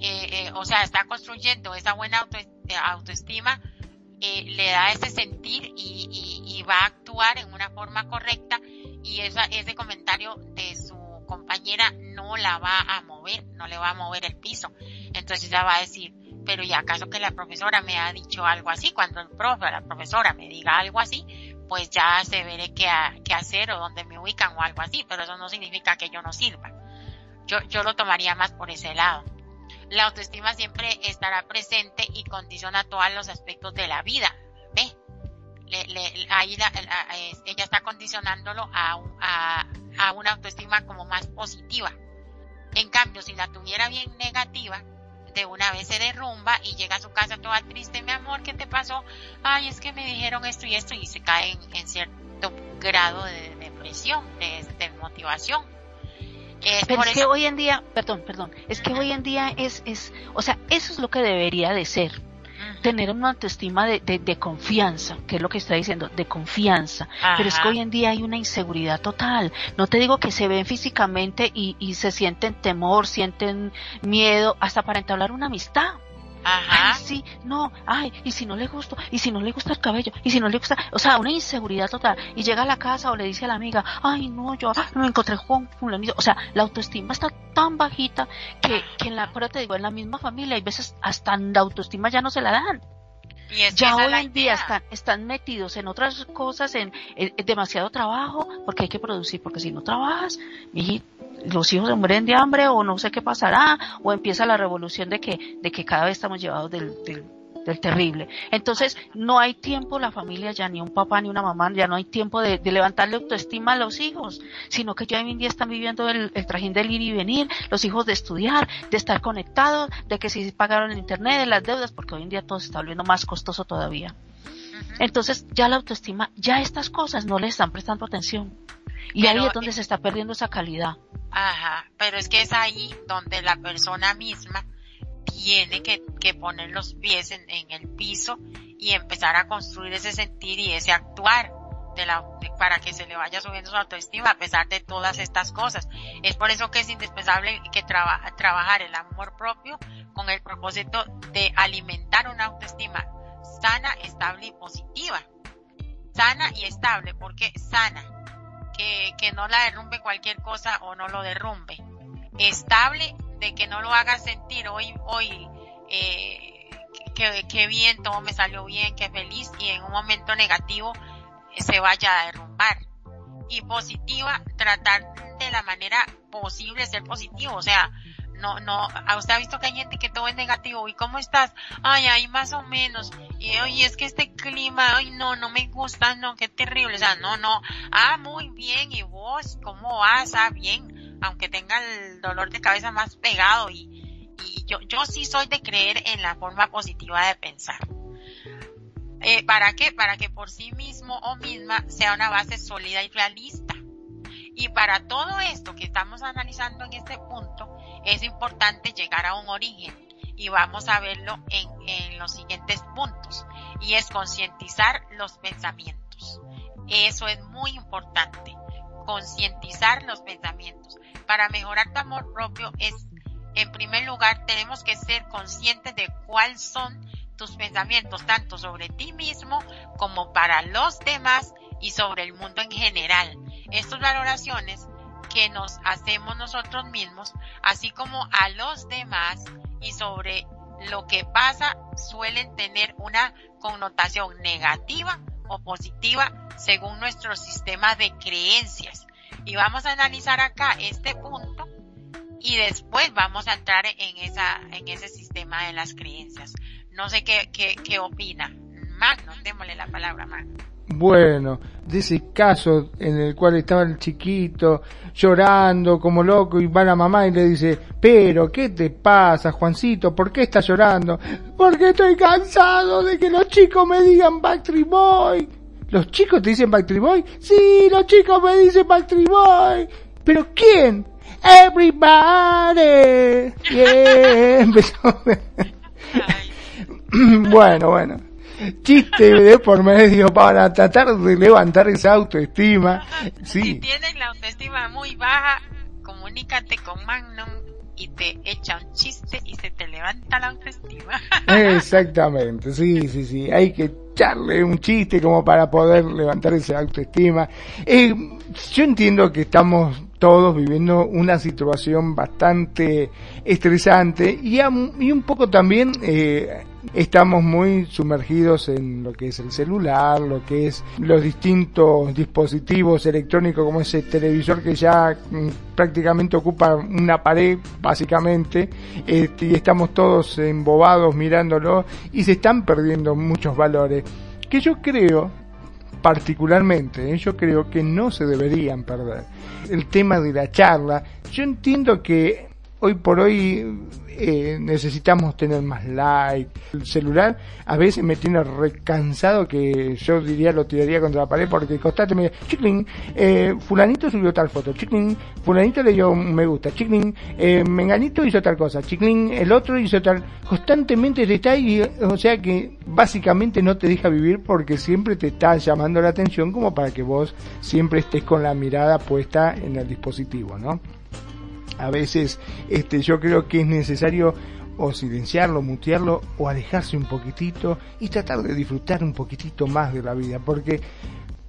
eh, eh, o sea, está construyendo esa buena eh, autoestima, le da ese sentir y, va a actuar en una forma correcta y esa, ese comentario de su compañera no la va a mover, no le va a mover el piso. Entonces ella va a decir, pero ¿y acaso que la profesora me ha dicho algo así? Cuando el profe la profesora me diga algo así, pues ya se veré qué, qué hacer o dónde me ubican o algo así, pero eso no significa que yo no sirva. Yo, yo lo tomaría más por ese lado. La autoestima siempre estará presente y condiciona todos los aspectos de la vida. ¿Ve? ahí ella está condicionándolo a, a, a una autoestima como más positiva. En cambio, si la tuviera bien negativa, de una vez se derrumba y llega a su casa toda triste, mi amor, ¿qué te pasó? Ay, es que me dijeron esto y esto y se cae en, cierto grado de depresión, de, de motivación. Pero es que hoy en día, perdón, perdón, es que hoy en día es, es, o sea, eso es lo que debería de ser tener una autoestima de, de, confianza, que es lo que está diciendo, de confianza. Pero es que hoy en día hay una inseguridad total. No te digo que se ven físicamente y, y se sienten temor, sienten miedo, hasta para entablar una amistad. Ajá. Ay, sí, no, ay, y si no le gusta, y si no le gusta el cabello, y si no le gusta, o sea, una inseguridad total. Y llega a la casa o le dice a la amiga, ay, no, yo me encontré con fulanito. O sea, la autoestima está tan bajita que, que en la, pero te digo, en la misma familia hay veces hasta la autoestima ya no se la dan ya hoy en día están, están metidos en otras cosas, en, demasiado trabajo, porque hay que producir, porque si no trabajas, y los hijos se mueren de hambre o no sé qué pasará, o empieza la revolución de que, de que cada vez estamos llevados del, del del terrible. Entonces, no hay tiempo la familia ya, ni un papá ni una mamá, ya no hay tiempo de, levantarle autoestima a los hijos, sino que ya hoy en día están viviendo el, trajín del ir y venir, los hijos de estudiar, de estar conectados, de que si pagaron el internet, de las deudas, porque hoy en día todo se está volviendo más costoso todavía. Entonces, ya la autoestima, ya estas cosas no le están prestando atención. Y ahí es donde se está perdiendo esa calidad. Ajá, pero es que es ahí donde la persona misma tiene que, poner los pies en, el piso y empezar a construir ese sentir y ese actuar de la, para que se le vaya subiendo su autoestima a pesar de todas estas cosas. Es por eso que es indispensable que trabajar el amor propio con el propósito de alimentar una autoestima sana, estable y positiva. Sana y estable, porque sana, que, que no la derrumbe cualquier cosa o no lo derrumbe. Estable de que no lo haga sentir hoy, hoy, eh, que, bien, todo me salió bien, que feliz, y en un momento negativo eh, se vaya a derrumbar. Y positiva, tratar de la manera posible ser positivo, o sea, no, no, usted ha visto que hay gente que todo es negativo, ¿y cómo estás? Ay, ahí más o menos, y oye, es que este clima, ay, no, no me gusta, no, qué terrible, o sea, no, no, ah, muy bien, y vos, ¿cómo vas? Ah, bien, aunque tenga el dolor de cabeza más pegado y, yo, yo sí soy de creer en la forma positiva de pensar. Eh, ¿Para qué? Para que por sí mismo o misma sea una base sólida y realista. Y para todo esto que estamos analizando en este punto, es importante llegar a un origen. Y vamos a verlo en, en los siguientes puntos. Y es concientizar los pensamientos. Eso es muy importante. Concientizar los pensamientos para mejorar tu amor propio es, en primer lugar, tenemos que ser conscientes de cuáles son tus pensamientos, tanto sobre ti mismo como para los demás y sobre el mundo en general. Estas valoraciones que nos hacemos nosotros mismos, así como a los demás y sobre lo que pasa, suelen tener una connotación negativa o positiva según nuestro sistema de creencias. Y vamos a analizar acá este punto y después vamos a entrar en esa, en ese sistema de las creencias. No sé qué, qué, qué opina. Magno, démosle la palabra, Magno. Bueno, de ese caso en el cual estaba el chiquito llorando como loco y va la mamá y le dice, pero ¿qué te pasa Juancito? ¿Por qué estás llorando? Porque estoy cansado de que los chicos me digan Backstreet Boy. ¿Los chicos te dicen Backstreet Boy? Sí, los chicos me dicen Backstreet Boy. ¿Pero quién? Everybody. Yeah. bueno, bueno. Chiste de por medio para tratar de levantar esa autoestima. Sí. Si tienes la autoestima muy baja, comunícate con Magnum y te echa un chiste y se te levanta la autoestima. Exactamente, sí, sí, sí. Hay que echarle un chiste como para poder levantar esa autoestima. Eh, yo entiendo que estamos todos viviendo una situación bastante estresante y, y un poco también eh, estamos muy sumergidos en lo que es el celular, lo que es los distintos dispositivos electrónicos como ese televisor que ya mm, prácticamente ocupa una pared básicamente este, y estamos todos embobados mirándolo y se están perdiendo muchos valores que yo creo particularmente, ¿eh? yo creo que no se deberían perder. El tema de la charla, yo entiendo que hoy por hoy eh, necesitamos tener más like. El celular a veces me tiene recansado que yo diría lo tiraría contra la pared porque constantemente, chiclin, eh, fulanito subió tal foto, chiclin, fulanito le dio un me gusta, chiclin, eh, menganito hizo tal cosa, chiclin, el otro hizo tal, constantemente te está ahí, o sea que básicamente no te deja vivir porque siempre te está llamando la atención como para que vos siempre estés con la mirada puesta en el dispositivo, ¿no? A veces este, yo creo que es necesario o silenciarlo, mutearlo o alejarse un poquitito y tratar de disfrutar un poquitito más de la vida, porque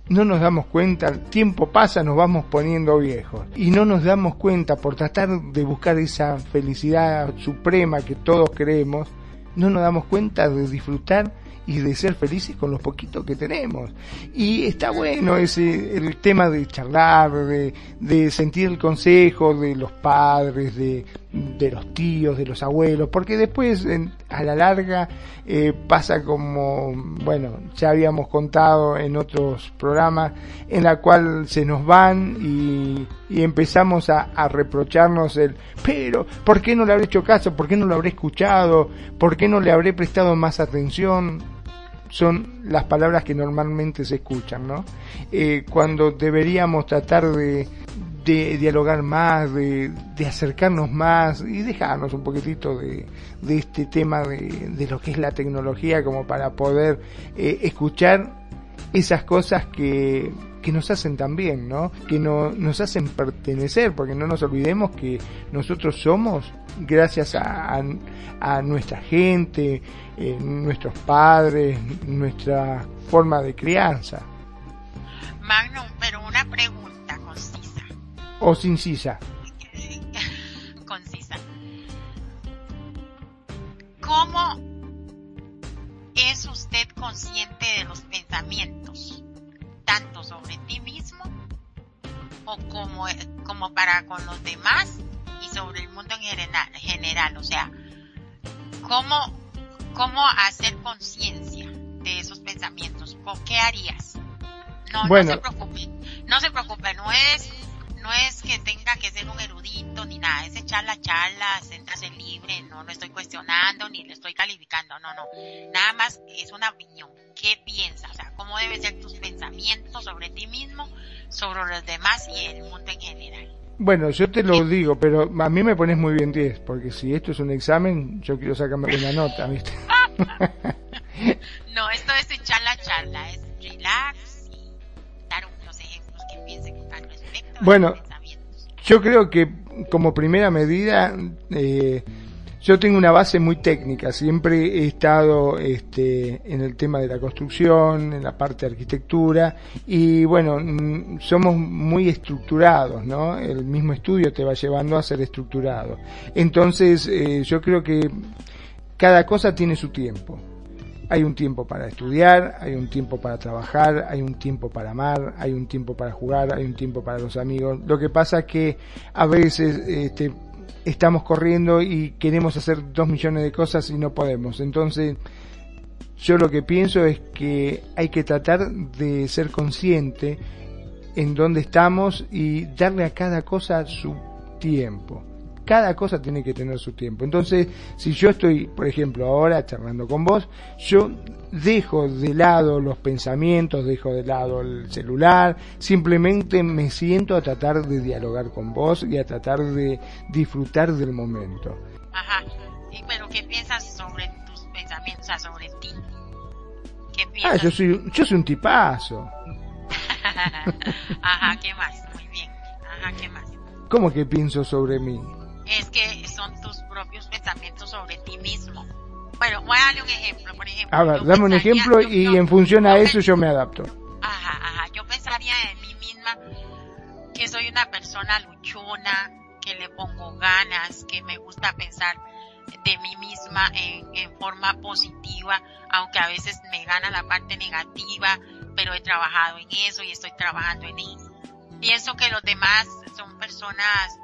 no nos damos cuenta, el tiempo pasa, nos vamos poniendo viejos. Y no nos damos cuenta por tratar de buscar esa felicidad suprema que todos queremos, no nos damos cuenta de disfrutar y de ser felices con los poquitos que tenemos. Y está bueno ese, el tema de charlar, de, de sentir el consejo de los padres, de, de los tíos, de los abuelos, porque después a la larga eh, pasa como, bueno, ya habíamos contado en otros programas, en la cual se nos van y, y empezamos a, a, reprocharnos el, pero, ¿por qué no le habré hecho caso? ¿Por qué no lo habré escuchado? ¿Por qué no le habré prestado más atención? Son las palabras que normalmente se escuchan, ¿no? Eh, cuando deberíamos tratar de, de dialogar más, de, de, acercarnos más y dejarnos un poquitito de, de este tema de, de, lo que es la tecnología como para poder eh, escuchar esas cosas que, que nos hacen tan bien, ¿no? Que no, nos hacen pertenecer, porque no nos olvidemos que nosotros somos gracias a, a, a nuestra gente, eh, nuestros padres, nuestra forma de crianza. Magnum, pero una pregunta concisa. O incisa. concisa. ¿Cómo es usted consciente de los pensamientos? Tanto sobre ti mismo o como, como para con los demás y sobre el mundo en general, general. O sea, ¿cómo cómo hacer conciencia de esos pensamientos. ¿Qué harías? No, no se preocupe, no se preocupe, no es, no es que tenga que ser un erudito ni nada, es echar la charla, sentarse libre, no lo estoy cuestionando ni le estoy calificando, no, no, nada más es una opinión. ¿Qué piensas? O sea, ¿cómo deben ser tus pensamientos sobre ti mismo, sobre los demás y el mundo en general? Bueno, yo te lo digo, pero a mí me pones muy bien 10, porque si esto es un examen, yo quiero sacarme una nota, ¿viste? no, esto es echar la charla, es relax y dar unos ejemplos que piensen al respecto. Bueno, yo creo que como primera medida, eh, yo tengo una base muy técnica, siempre he estado este, en el tema de la construcción, en la parte de arquitectura y bueno, mm, somos muy estructurados, ¿no? El mismo estudio te va llevando a ser estructurado. Entonces, eh, yo creo que cada cosa tiene su tiempo. Hay un tiempo para estudiar, hay un tiempo para trabajar, hay un tiempo para amar, hay un tiempo para jugar, hay un tiempo para los amigos. Lo que pasa es que a veces este, estamos corriendo y queremos hacer dos millones de cosas y no podemos. Entonces, yo lo que pienso es que hay que tratar de ser consciente en dónde estamos y darle a cada cosa su tiempo cada cosa tiene que tener su tiempo. Entonces, si yo estoy, por ejemplo, ahora charlando con vos, yo dejo de lado los pensamientos, dejo de lado el celular, simplemente me siento a tratar de dialogar con vos y a tratar de disfrutar del momento. Ajá. Sí, pero ¿qué piensas sobre tus pensamientos, sobre ti? ¿Qué Ah, piensas? yo soy, yo soy un tipazo. Ajá, ¿qué más? Muy bien. Ajá, ¿qué más? ¿Cómo que pienso sobre mí? Es que son tus propios pensamientos sobre ti mismo. Bueno, voy a darle un ejemplo, por ejemplo. A ver, dame un ejemplo yo- y yo- en función a eso yo me adapto. Ajá, ajá, yo pensaría en mí misma que soy una persona luchona, que le pongo ganas, que me gusta pensar de mí misma en, en forma positiva, aunque a veces me gana la parte negativa, pero he trabajado en eso y estoy trabajando en eso. Pienso que los demás son personas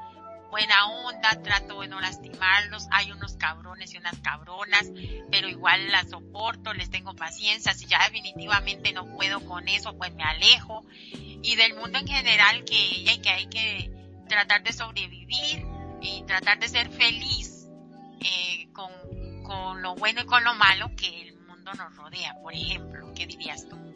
buena onda, trato de no lastimarlos, hay unos cabrones y unas cabronas, pero igual las soporto, les tengo paciencia, si ya definitivamente no puedo con eso, pues me alejo. Y del mundo en general que, que hay que tratar de sobrevivir y tratar de ser feliz eh, con, con lo bueno y con lo malo que el mundo nos rodea, por ejemplo, ¿qué dirías tú?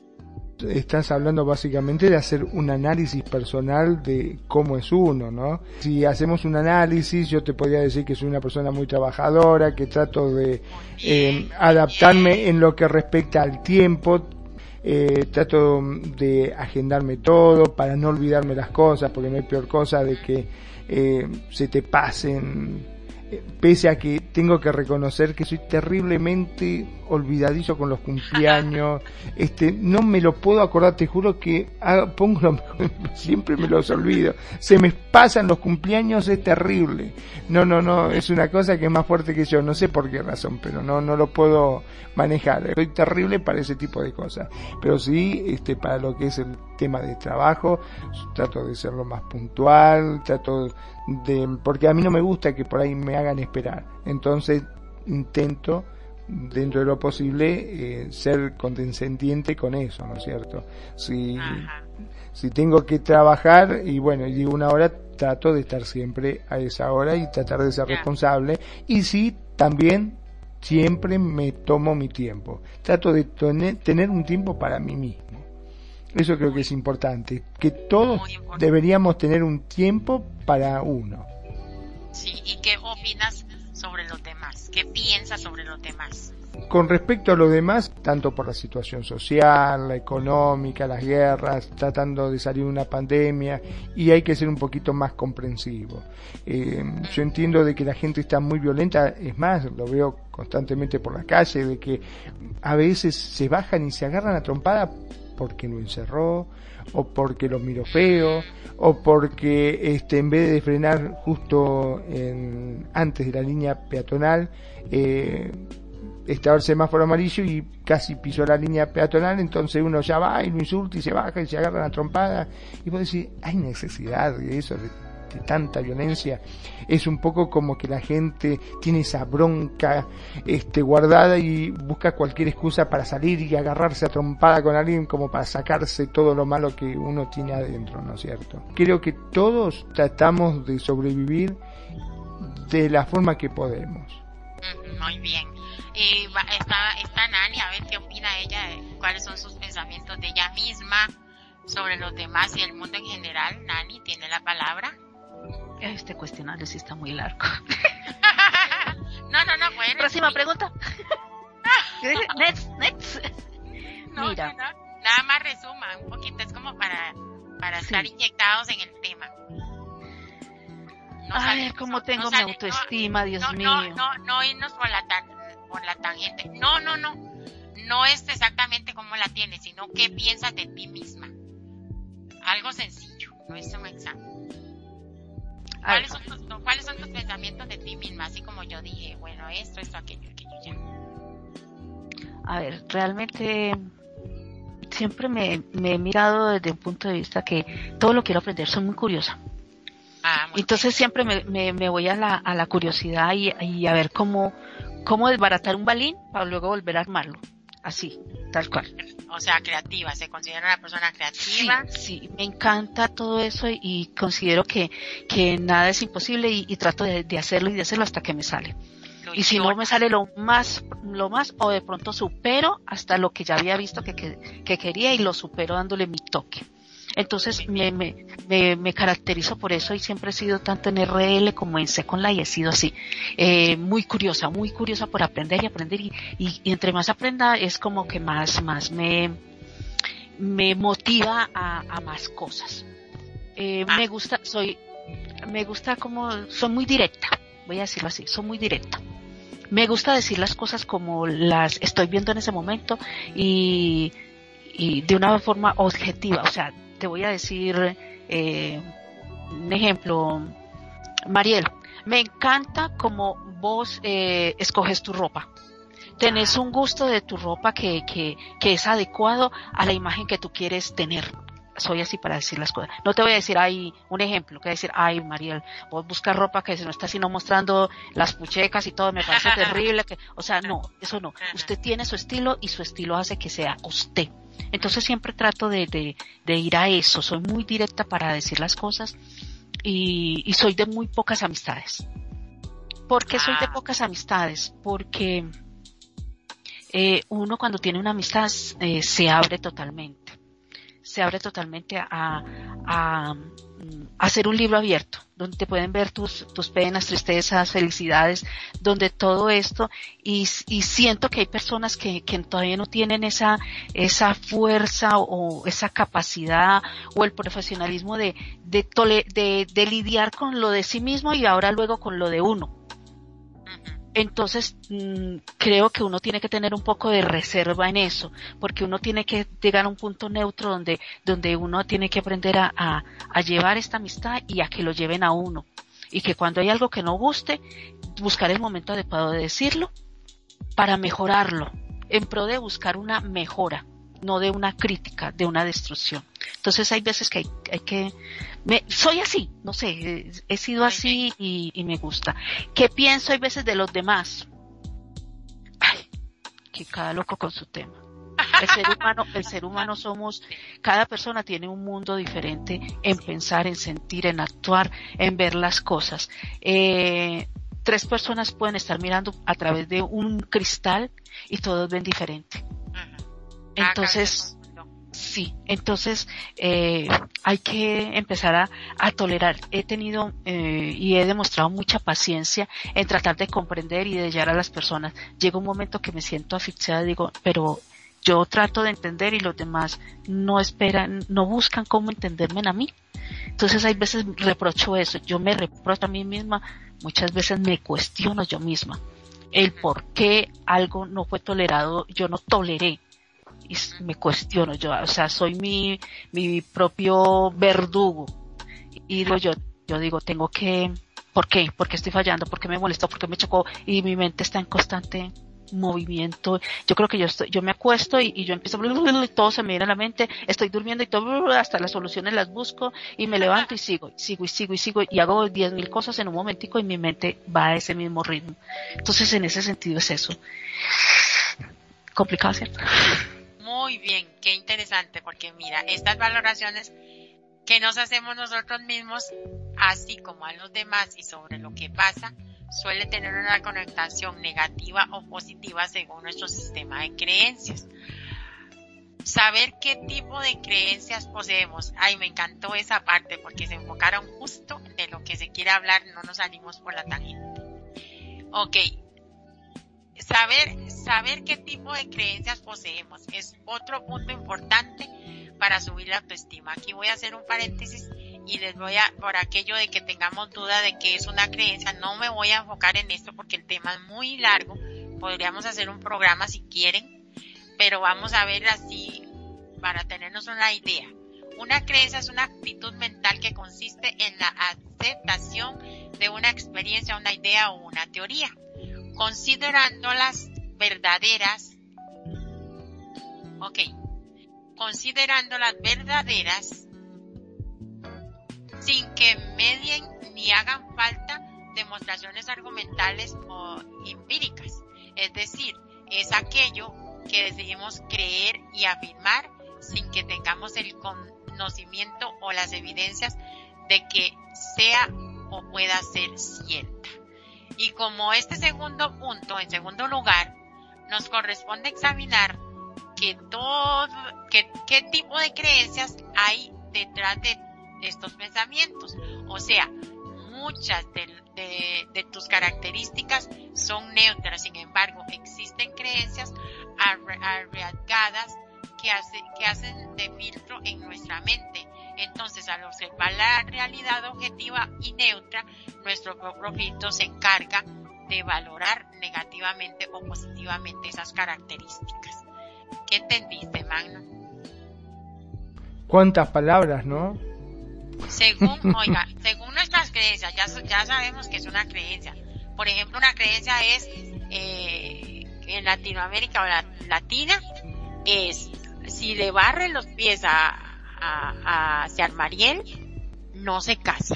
Estás hablando básicamente de hacer un análisis personal de cómo es uno, ¿no? Si hacemos un análisis, yo te podría decir que soy una persona muy trabajadora, que trato de eh, adaptarme en lo que respecta al tiempo, eh, trato de agendarme todo para no olvidarme las cosas, porque no hay peor cosa de que eh, se te pasen pese a que tengo que reconocer que soy terriblemente olvidadizo con los cumpleaños, este, no me lo puedo acordar, te juro que pongo lo mejor, siempre me los olvido, se me pasan los cumpleaños, es terrible, no, no, no, es una cosa que es más fuerte que yo, no sé por qué razón, pero no, no lo puedo manejar, soy terrible para ese tipo de cosas, pero sí, este, para lo que es el tema de trabajo, trato de ser lo más puntual, trato de, porque a mí no me gusta que por ahí me hagan esperar. Entonces intento, dentro de lo posible, eh, ser condescendiente con eso, ¿no es cierto? Si, si tengo que trabajar y bueno, y digo una hora, trato de estar siempre a esa hora y tratar de ser responsable. Y sí, también siempre me tomo mi tiempo. Trato de tener un tiempo para mí mismo. Eso creo que es importante, que todos deberíamos tener un tiempo para uno. Sí, ¿y qué opinas sobre los ¿Qué piensas sobre los demás? Con respecto a los demás, tanto por la situación social, la económica, las guerras, tratando de salir de una pandemia, y hay que ser un poquito más comprensivo. Eh, yo entiendo de que la gente está muy violenta, es más, lo veo constantemente por la calle, de que a veces se bajan y se agarran a trompada porque lo encerró, o porque lo miró feo, o porque este, en vez de frenar justo en, antes de la línea peatonal, eh, estaba el semáforo amarillo y casi pisó la línea peatonal, entonces uno ya va y lo insulta y se baja y se agarra la trompada. Y vos decís, hay necesidad de eso, tanta violencia, es un poco como que la gente tiene esa bronca este, guardada y busca cualquier excusa para salir y agarrarse a trompada con alguien como para sacarse todo lo malo que uno tiene adentro, ¿no es cierto? Creo que todos tratamos de sobrevivir de la forma que podemos. Muy bien. Está, está Nani, a ver qué opina ella, cuáles son sus pensamientos de ella misma sobre los demás y el mundo en general. Nani, tiene la palabra. Este cuestionario sí está muy largo. no, no, no, bueno. Próxima pregunta. next, next. Mira. nada más resuma un poquito, es como para, para estar inyectados en el tema. No A ver, cómo tengo mi autoestima, Dios mío. No, no, no irnos por la, por la tangente. No, no, no. No es exactamente cómo la tienes, sino qué piensas de ti misma. Algo sencillo, no es un examen. ¿Cuáles son, tus, ¿Cuáles son tus pensamientos de ti misma? Así como yo dije, bueno, esto, esto, aquello, aquello, ya. A ver, realmente siempre me, he mirado desde un punto de vista que todo lo quiero aprender, soy muy curiosa. Ah, Entonces siempre me, me, voy a la, a la curiosidad y, y, a ver cómo, cómo desbaratar un balín para luego volver a armarlo. Así, tal cual. O sea, creativa, se considera una persona creativa. Sí, me encanta todo eso y, considero que, que nada es imposible y, trato de, hacerlo y de hacerlo hasta que me sale. y si no me sale lo más, lo más, o de pronto supero hasta lo que ya había visto que, que quería y lo supero dándole mi toque. Entonces me, me, me, caracterizo por eso y siempre he sido tanto en RL como en Second Life, he sido así, eh, muy curiosa, muy curiosa por aprender y aprender y, y, entre más aprenda es como que más, más me, me motiva a, a más cosas. Eh, ah. Me gusta, soy, me gusta como, soy muy directa, voy a decirlo así, soy muy directa. Me gusta decir las cosas como las estoy viendo en ese momento y, y de una forma objetiva, o sea, te voy a decir, eh, un ejemplo, Mariel, me encanta como vos eh, escoges tu ropa. Tenés un gusto de tu ropa que, que, que es adecuado a la imagen que tú quieres tener soy así para decir las cosas. No te voy a decir, ay, un ejemplo, que decir, ay, Mariel, vos buscas ropa que se no está sino mostrando las puchecas y todo, me parece terrible, que, o sea, no, eso no. Usted tiene su estilo y su estilo hace que sea usted. Entonces siempre trato de, de, de ir a eso, soy muy directa para decir las cosas y, y soy de muy pocas amistades. ¿Por qué soy de ah. pocas amistades? Porque eh, uno cuando tiene una amistad eh, se abre totalmente se abre totalmente a, a, hacer un libro abierto, donde te pueden ver tus, tus penas, tristezas, felicidades, donde todo esto, y, y siento que hay personas que, que, todavía no tienen esa, esa fuerza o, esa capacidad o el profesionalismo de, de, de, de lidiar con lo de sí mismo y ahora luego con lo de uno entonces, mm, creo que uno tiene que tener un poco de reserva en eso, porque uno tiene que llegar a un punto neutro donde, donde uno tiene que aprender a, a, a llevar esta amistad y a que lo lleven a uno. Y que cuando hay algo que no guste, buscar el momento adecuado de decirlo para mejorarlo, en pro de buscar una mejora no de una crítica, de una destrucción. Entonces hay veces que hay, que, me, soy así, no sé, he sido así y, y, me gusta. ¿Qué pienso hay veces de los demás? Ay, que cada loco con su tema. El ser humano, el ser humano somos, cada persona tiene un mundo diferente en pensar, en sentir, en actuar, en ver las cosas. Eh, tres personas pueden estar mirando a través de un cristal y todos ven diferente. Entonces, sí, entonces eh, hay que empezar a, a tolerar. He tenido eh, y he demostrado mucha paciencia en tratar de comprender y de hallar a las personas. Llega un momento que me siento asfixiada y digo, pero yo trato de entender y los demás no esperan, no buscan cómo entenderme a mí. Entonces hay veces reprocho eso, yo me reprocho a mí misma, muchas veces me cuestiono yo misma el por qué algo no fue tolerado, yo no toleré me cuestiono yo, o sea, soy mi, mi propio verdugo. Y digo yo, yo digo, tengo que, ¿por qué? ¿Por qué estoy fallando? ¿Por qué me molestó? ¿Por qué me chocó? Y mi mente está en constante movimiento. Yo creo que yo estoy, yo me acuesto y, yo empiezo, y todo se me viene a la mente, estoy durmiendo y todo, hasta las soluciones las busco y me levanto y sigo, sigo y sigo y sigo y hago diez mil cosas en un momentico y mi mente va a ese mismo ritmo. Entonces en ese sentido es eso. Complicado, ¿cierto? Muy bien, qué interesante, porque mira, estas valoraciones que nos hacemos nosotros mismos, así como a los demás y sobre lo que pasa, suele tener una connotación negativa o positiva según nuestro sistema de creencias. Saber qué tipo de creencias poseemos. Ay, me encantó esa parte porque se enfocaron justo de lo que se quiere hablar, no nos salimos por la tangente. Ok, saber, saber qué tipo de creencias poseemos es otro punto importante para subir la autoestima. Aquí voy a hacer un paréntesis y les voy a, por aquello de que tengamos duda de que es una creencia, no me voy a enfocar en esto porque el tema es muy largo. Podríamos hacer un programa si quieren, pero vamos a ver así para tenernos una idea. Una creencia es una actitud mental que consiste en la aceptación de una experiencia, una idea o una teoría considerándolas verdaderas, ok, considerándolas verdaderas sin que medien ni hagan falta demostraciones argumentales o empíricas. Es decir, es aquello que decidimos creer y afirmar sin que tengamos el conocimiento o las evidencias de que sea o pueda ser cierta. Y como este segundo punto, en segundo lugar, nos corresponde examinar que todo, que, qué tipo de creencias hay detrás de estos pensamientos. O sea, muchas de, tus características son neutras, sin embargo, existen creencias arriesgadas que, hace, que hacen de filtro en nuestra mente entonces, al observar la realidad objetiva y neutra, nuestro propio filtro se encarga de valorar negativamente o positivamente esas características. ¿Qué entendiste, Magno? ¿Cuántas palabras, no? Según, oiga, según nuestras creencias, ya, ya sabemos que es una creencia. Por ejemplo, una creencia es eh, en Latinoamérica o la, latina es si le barre los pies a, a, a Mariel, no se casa.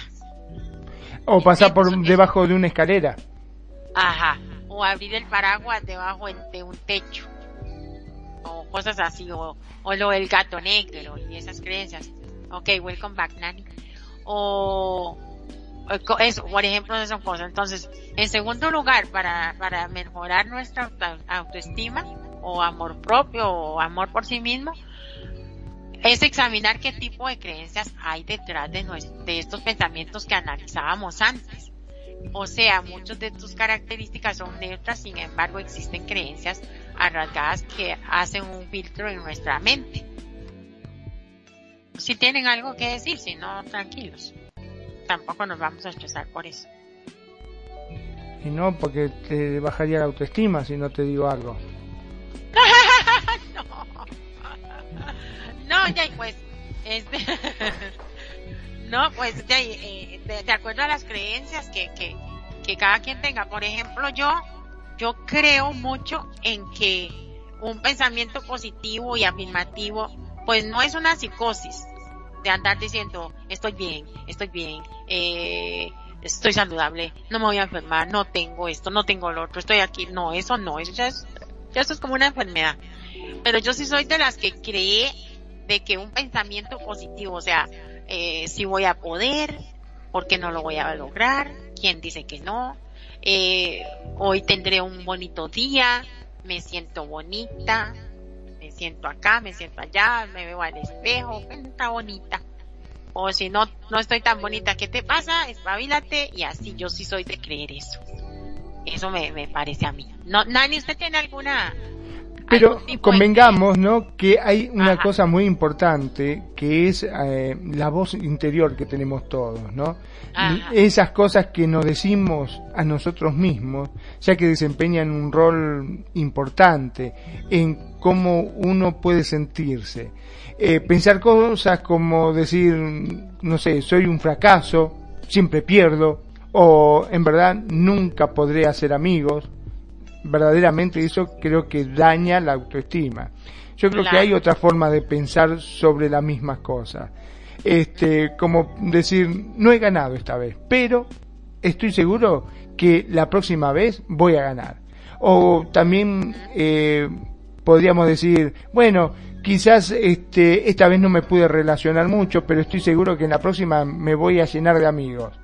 O pasa por debajo de una escalera. Ajá. O abrir el paraguas debajo de un techo. O cosas así. O, o lo del gato negro y esas creencias. Ok, welcome back, Nani. O, eso, por ejemplo, esas cosas. Entonces, en segundo lugar, para, para mejorar nuestra autoestima o amor propio o amor por sí mismo, es examinar qué tipo de creencias hay detrás de, de estos pensamientos que analizábamos antes. O sea, muchas de tus características son neutras, sin embargo existen creencias arraigadas que hacen un filtro en nuestra mente. Si tienen algo que decir, si no, tranquilos. Tampoco nos vamos a estresar por eso. Y no, porque te bajaría la autoestima si no te digo algo. No, ya, pues, este, no, pues, ya, eh, de, acuerdo a las creencias que, que, que cada quien tenga. Por ejemplo, yo, yo creo mucho en que un pensamiento positivo y afirmativo, pues no es una psicosis de andar diciendo, estoy bien, estoy bien, eh, estoy saludable, no me voy a enfermar, no tengo esto, no tengo lo otro, estoy aquí. No, eso no, eso ya es, ya eso es como una enfermedad. Pero yo sí soy de las que cree de que un pensamiento positivo, o sea, eh, si voy a poder, porque no lo voy a lograr, quién dice que no, eh, hoy tendré un bonito día, me siento bonita, me siento acá, me siento allá, me veo al espejo, está bonita. O si no, no estoy tan bonita, ¿qué te pasa? Espabilate y así yo sí soy de creer eso. Eso me, me parece a mí. No, Nani, ¿usted tiene alguna pero convengamos, ¿no? Que hay una cosa muy importante que es eh, la voz interior que tenemos todos, ¿no? Esas cosas que nos decimos a nosotros mismos, ya que desempeñan un rol importante en cómo uno puede sentirse. Eh, pensar cosas como decir, no sé, soy un fracaso, siempre pierdo, o en verdad nunca podré hacer amigos, verdaderamente eso creo que daña la autoestima. Yo creo que hay otra forma de pensar sobre las mismas cosas. Este, como decir, no he ganado esta vez, pero estoy seguro que la próxima vez voy a ganar. O también eh, podríamos decir, bueno, quizás este, esta vez no me pude relacionar mucho, pero estoy seguro que en la próxima me voy a llenar de amigos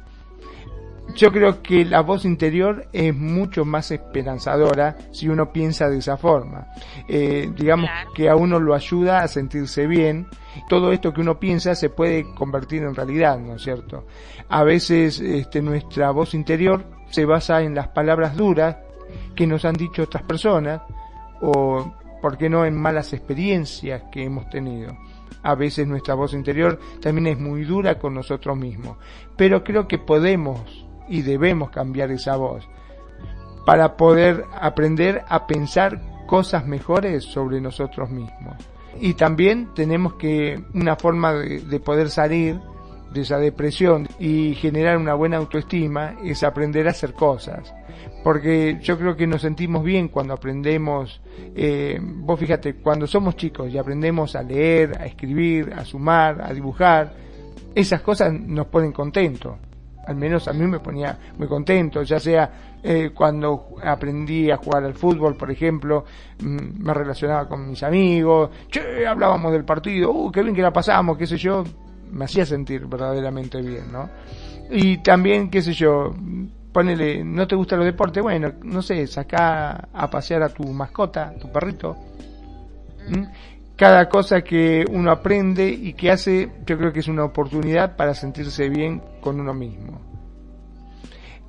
yo creo que la voz interior es mucho más esperanzadora si uno piensa de esa forma. Eh, digamos que a uno lo ayuda a sentirse bien. Todo esto que uno piensa se puede convertir en realidad, ¿no es cierto? A veces este, nuestra voz interior se basa en las palabras duras que nos han dicho otras personas o, ¿por qué no?, en malas experiencias que hemos tenido. A veces nuestra voz interior también es muy dura con nosotros mismos. Pero creo que podemos y debemos cambiar esa voz para poder aprender a pensar cosas mejores sobre nosotros mismos. Y también tenemos que una forma de, poder salir de esa depresión y generar una buena autoestima es aprender a hacer cosas. Porque yo creo que nos sentimos bien cuando aprendemos, eh, vos fíjate, cuando somos chicos y aprendemos a leer, a escribir, a sumar, a dibujar, esas cosas nos ponen contentos al menos a mí me ponía muy contento, ya sea eh, cuando aprendí a jugar al fútbol, por ejemplo, mm, me relacionaba con mis amigos, che, hablábamos del partido, uh, qué bien que la pasamos, qué sé yo, me hacía sentir verdaderamente bien, ¿no? Y también, qué sé yo, ponele, no te gusta los deportes, bueno, no sé, saca a pasear a tu mascota, tu perrito, cada cosa que uno aprende y que hace, yo creo que es una oportunidad para sentirse bien con uno mismo.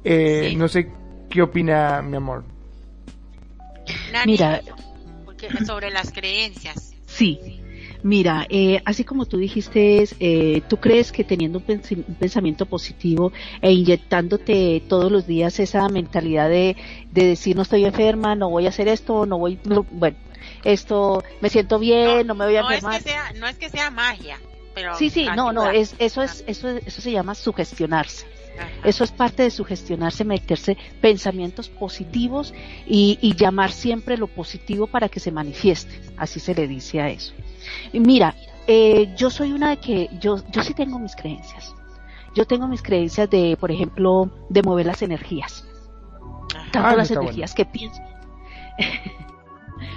Eh, no sé qué opina mi amor. Mira, sobre las creencias. Sí. Mira, eh, así como tú dijiste, eh, tú crees que teniendo un, pensamiento positivo e inyectándote todos los días esa mentalidad de, de decir no estoy enferma, no voy a hacer esto, no voy, bueno, esto, me siento bien, no, me voy a no enfermar. Es que sea, no es que sea magia, pero sí, sí, no, no, es, eso es, eso, eso se llama sugestionarse. Eso es parte de sugestionarse, meterse pensamientos positivos y, y, llamar siempre lo positivo para que se manifieste. Así se le dice a eso. Y mira, eh, yo soy una de que yo, yo sí tengo mis creencias. Yo tengo mis creencias de, por ejemplo, de mover las energías. Tanto ah, las energías que pienso.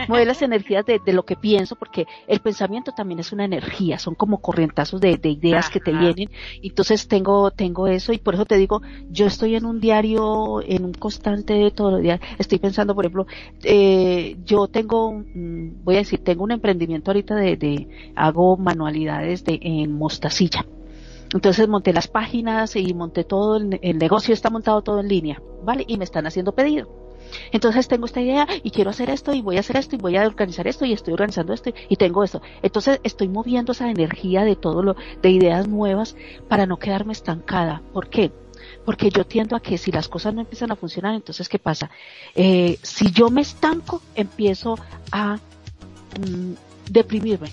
mover las energías de, lo que pienso, porque el pensamiento también es una energía, son como corrientazos de, ideas que te vienen. Entonces tengo, tengo eso y por eso te digo, yo estoy en un diario, en un constante todos los días. Estoy pensando, por ejemplo, eh, yo tengo, voy a decir, tengo un emprendimiento ahorita de, de hago manualidades de, en mostacilla. Entonces monté las páginas y monté todo, el, el negocio está montado todo en línea, ¿vale? Y me están haciendo pedido. Entonces tengo esta idea y quiero hacer esto y voy a hacer esto y voy a organizar esto y estoy organizando esto y tengo esto. Entonces estoy moviendo esa energía de todo lo, de ideas nuevas para no quedarme estancada. ¿Por qué? Porque yo tiendo a que si las cosas no empiezan a funcionar, entonces ¿qué pasa? Eh, si yo me estanco, empiezo a mm, deprimirme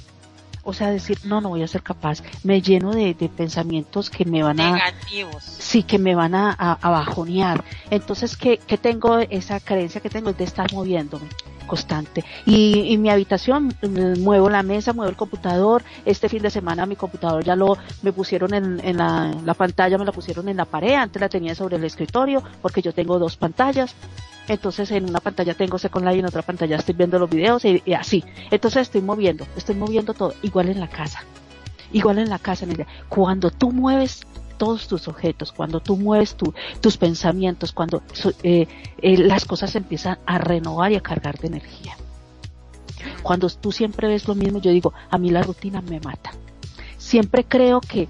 o sea, decir, no, no voy a ser capaz, me lleno de, pensamientos que me van a... Negativos. Sí, que me van a, a, bajonear. Entonces, ¿qué, ¿qué, tengo? Esa creencia que tengo es de estar moviéndome constante. Y, y mi habitación, muevo la mesa, muevo el computador. Este fin de semana mi computador ya lo, me pusieron en, en la, la pantalla, me la pusieron en la pared, antes la tenía sobre el escritorio, porque yo tengo dos pantallas. Entonces en una pantalla tengo Second Life y en otra pantalla estoy viendo los videos y, así. Entonces estoy moviendo, estoy moviendo todo, igual en la casa. Igual en la casa, cuando tú mueves todos tus objetos, cuando tú mueves tus pensamientos, cuando eh, eh, las cosas empiezan a renovar y a cargar de energía. Cuando tú siempre ves lo mismo, yo digo, a mí la rutina me mata. Siempre creo que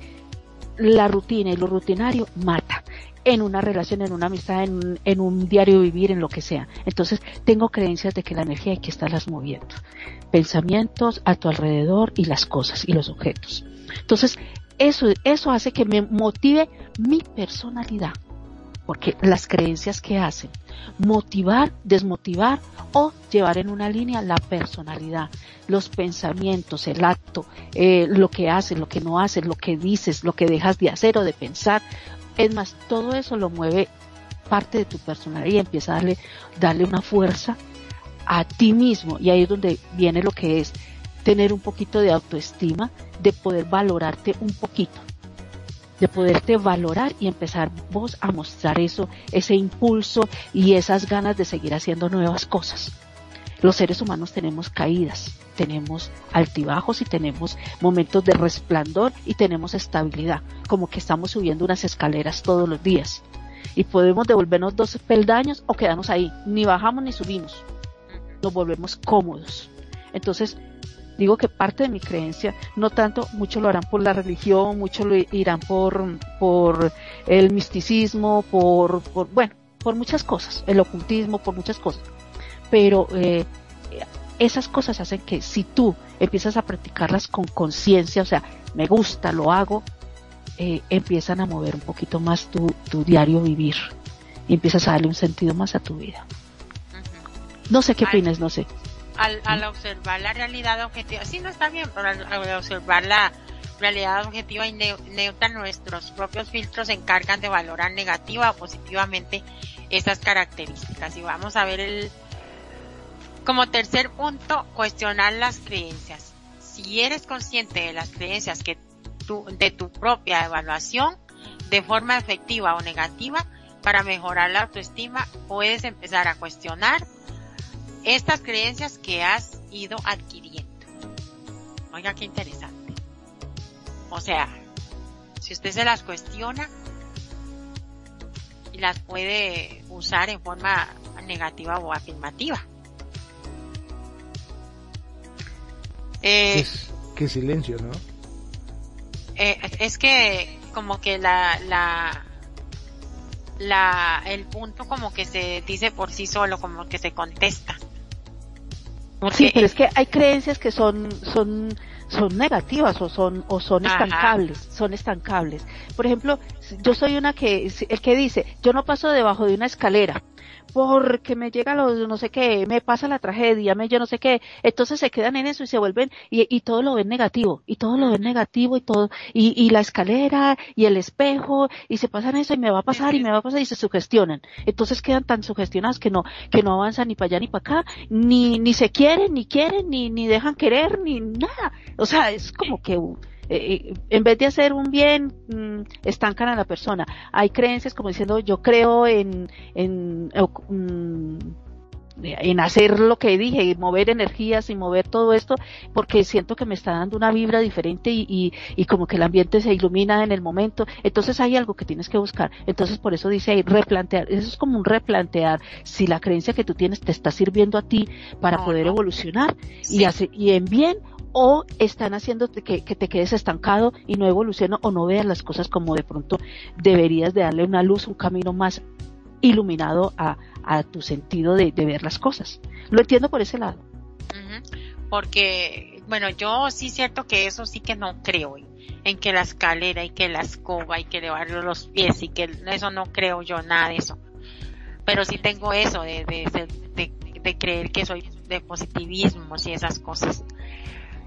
la rutina y lo rutinario mata en una relación, en una amistad, en, en, un diario vivir, en lo que sea. Entonces, tengo creencias de que la energía hay que estarlas moviendo. Pensamientos a tu alrededor y las cosas y los objetos. Entonces, eso, eso hace que me motive mi personalidad. Porque las creencias que hacen, motivar, desmotivar o llevar en una línea la personalidad, los pensamientos, el acto, eh, lo que haces, lo que no haces, lo que dices, lo que dejas de hacer o de pensar, es más, todo eso lo mueve parte de tu personalidad y empieza a darle, darle una fuerza a ti mismo. Y ahí es donde viene lo que es tener un poquito de autoestima, de poder valorarte un poquito, de poderte valorar y empezar vos a mostrar eso, ese impulso y esas ganas de seguir haciendo nuevas cosas. Los seres humanos tenemos caídas, tenemos altibajos y tenemos momentos de resplandor y tenemos estabilidad, como que estamos subiendo unas escaleras todos los días. Y podemos devolvernos dos peldaños o quedarnos ahí, ni bajamos ni subimos, nos volvemos cómodos. Entonces, digo que parte de mi creencia, no tanto, muchos lo harán por la religión, muchos lo irán por, por el misticismo, por, por, bueno, por muchas cosas, el ocultismo, por muchas cosas pero eh, esas cosas hacen que si tú empiezas a practicarlas con conciencia, o sea, me gusta, lo hago, eh, empiezan a mover un poquito más tu, tu, diario vivir y empiezas a darle un sentido más a tu vida. No sé qué opinas, no sé. Al, al, observar la realidad objetiva, sí no está bien, pero al, observar la realidad objetiva y neutra, nuestros propios filtros se encargan de valorar negativa o positivamente esas características. Y vamos a ver el, como tercer punto, cuestionar las creencias. Si eres consciente de las creencias que tu, de tu propia evaluación, de forma efectiva o negativa, para mejorar la autoestima, puedes empezar a cuestionar estas creencias que has ido adquiriendo. Oiga, qué interesante. O sea, si usted se las cuestiona y las puede usar en forma negativa o afirmativa. Eh, qué, silencio, ¿no? Eh, es que como que la, la, la, el punto como que se dice por sí solo, como que se contesta. sí, pero es que hay creencias que son, son, son negativas o son, o son estancables, son estancables. Por ejemplo, yo soy una que, el que dice, yo no paso debajo de una escalera, porque me llega lo no sé qué, me pasa la tragedia, me yo no sé qué, entonces se quedan en eso y se vuelven, y, y todo lo ven negativo, y todo lo ven negativo y todo, y, y la escalera, y el espejo, y se pasan eso y me va a pasar y me va a pasar y se sugestionan. Entonces quedan tan sugestionados que no, que no avanzan ni para allá ni para acá, ni, ni se quieren, ni quieren, ni, ni dejan querer, ni nada. O sea, es como que eh, en vez de hacer un bien, mm, estancan a la persona. Hay creencias como diciendo, yo creo en, en, mm, en hacer lo que dije, mover energías y mover todo esto, porque siento que me está dando una vibra diferente y, y, como que el ambiente se ilumina en el momento. Entonces hay algo que tienes que buscar. Entonces por eso dice ahí, replantear. Eso es como un replantear si la creencia que tú tienes te está sirviendo a ti para poder evolucionar y, hacer, y en bien o están haciendo que, que, te quedes estancado y no evoluciono o no veas las cosas como de pronto deberías de darle una luz, un camino más iluminado a, a tu sentido de, de, ver las cosas. Lo entiendo por ese lado. Porque, bueno, yo sí cierto que eso sí que no creo en, que la escalera y que la escoba y que llevarle los pies y que eso no creo yo nada de eso. Pero sí tengo eso de, de, de creer que soy de positivismo y esas cosas.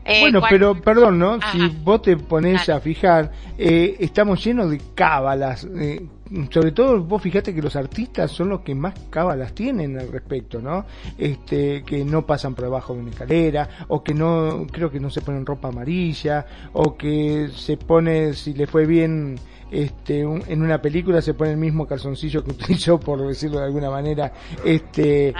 Eh, bueno, pero perdón, ¿no? Si vos te pones a fijar, eh, estamos llenos de cábalas. Eh, sobre todo vos fijate que los artistas son los que más cábalas tienen al respecto, ¿no? Este, que no pasan por debajo de una escalera, o que no, creo que no se ponen ropa amarilla, o que se pone, si le fue bien, este, en una película se pone el mismo calzoncillo que utilizó, por decirlo de alguna manera, este,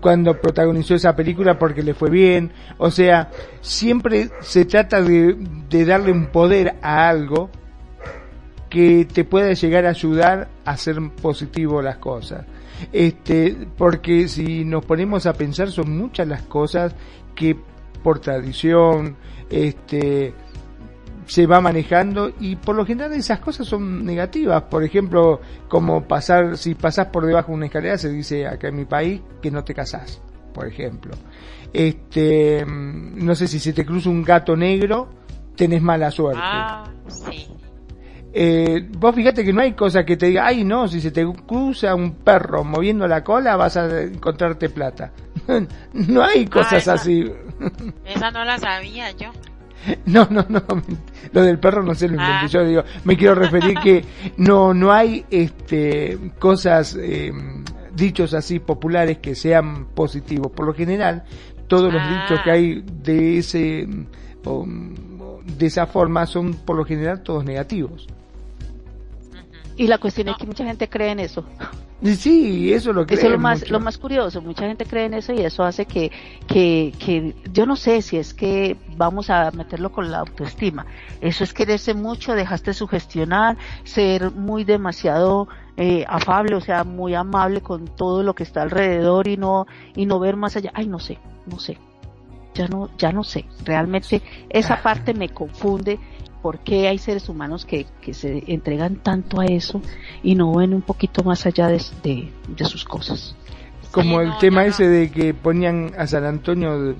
cuando protagonizó esa película porque le fue bien. O sea, siempre se trata de, de darle un poder a algo que te pueda llegar a ayudar a hacer positivo las cosas. Este, porque si nos ponemos a pensar son muchas las cosas que por tradición, este, se va manejando y por lo general esas cosas son negativas. Por ejemplo, como pasar, si pasas por debajo de una escalera, se dice acá en mi país que no te casás, por ejemplo. Este, mm, no sé si se te cruza un gato negro, tenés mala suerte. Ah, sí. Eh, vos fíjate que no hay cosa que te diga, ay no, si se te cruza un perro moviendo la cola vas a encontrarte plata. no hay cosas así. esa no la sabía yo. No, no, no, lo del perro no sé lo inventé ah. yo, digo, me quiero referir que no, no hay este, cosas, eh, dichos así populares que sean positivos. Por lo general, todos los dichos que ah. hay de ese, de esa forma son por lo general todos negativos. Y la cuestión es que mucha gente cree en eso. Sí, eso es lo que Eso es lo más, lo más curioso, mucha gente cree en eso y eso hace que, que, que, yo no sé si es que vamos a meterlo con la autoestima. Eso es quererse mucho, dejaste sugestionar, ser muy demasiado eh, afable, o sea, muy amable con todo lo que está alrededor y no, y no ver más allá. Ay, no sé, no sé. Ya no, ya no sé. Realmente esa parte me confunde por qué hay seres humanos que, que se entregan tanto a eso y no ven un poquito más allá de, de, sus cosas. Como el tema ese de que ponían a San Antonio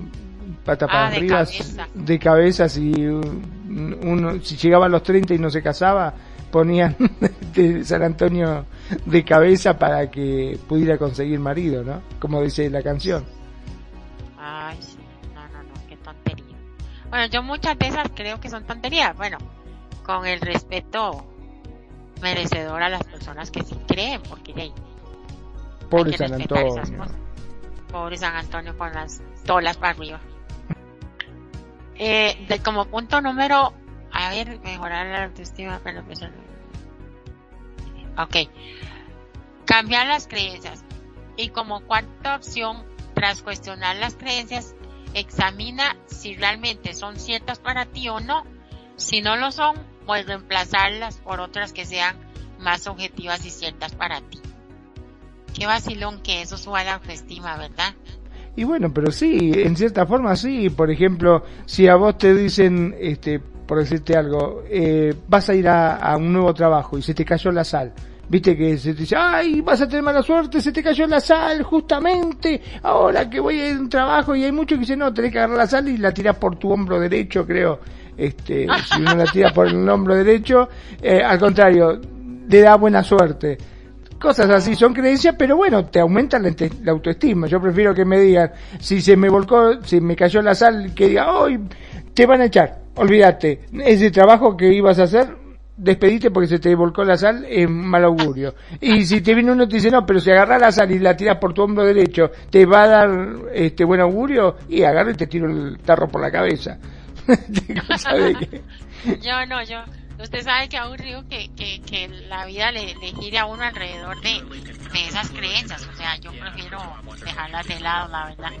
pata para ah, arriba, de cabeza, si uno, si llegaba a los 30 y no se casaba, ponían de San Antonio de cabeza para que pudiera conseguir marido, ¿no? Como dice la canción. Ay, bueno, yo muchas de esas creo que son tonterías. Bueno, con el respeto merecedor a las personas que sí creen, porque hey, Pobre San Antonio. Pobre San Antonio con las tolas para arriba. Eh, de, como punto número, a ver, mejorar la autoestima, pero pues, Ok. Cambiar las creencias. Y como cuarta opción, tras cuestionar las creencias, examina si realmente son ciertas para ti o no. Si no lo son, pues reemplazarlas por otras que sean más objetivas y ciertas para ti. Qué vacilón que eso suba la autoestima, ¿verdad? Y bueno, pero sí, en cierta forma sí. Por ejemplo, si a vos te dicen, este, por decirte algo, eh, vas a ir a, a un nuevo trabajo y se te cayó la sal Viste que se te dice, ay, vas a tener mala suerte, se te cayó la sal justamente, ahora que voy a un trabajo y hay muchos que dicen, no, tenés que agarrar la sal y la tirás por tu hombro derecho, creo. Este, si uno la tira por el hombro derecho, eh, al contrario, le da buena suerte. cosas así son creencias, pero bueno, te aumentan la, la, autoestima. Yo prefiero que me digan, si se me volcó, si me cayó la sal, que diga, hoy te van a echar, olvídate, ese trabajo que ibas a hacer, despedite porque se te volcó la sal, es mal augurio. Y si te viene uno y te dice, no, pero si agarras la sal y la tiras por tu hombro derecho, te va a dar este buen augurio, y agarra y te tiro el tarro por la cabeza. yo no, yo, usted sabe que aburrido que, que, que la vida le, le gire a uno alrededor de, de esas creencias, o sea, yo prefiero dejarlas de lado, la verdad.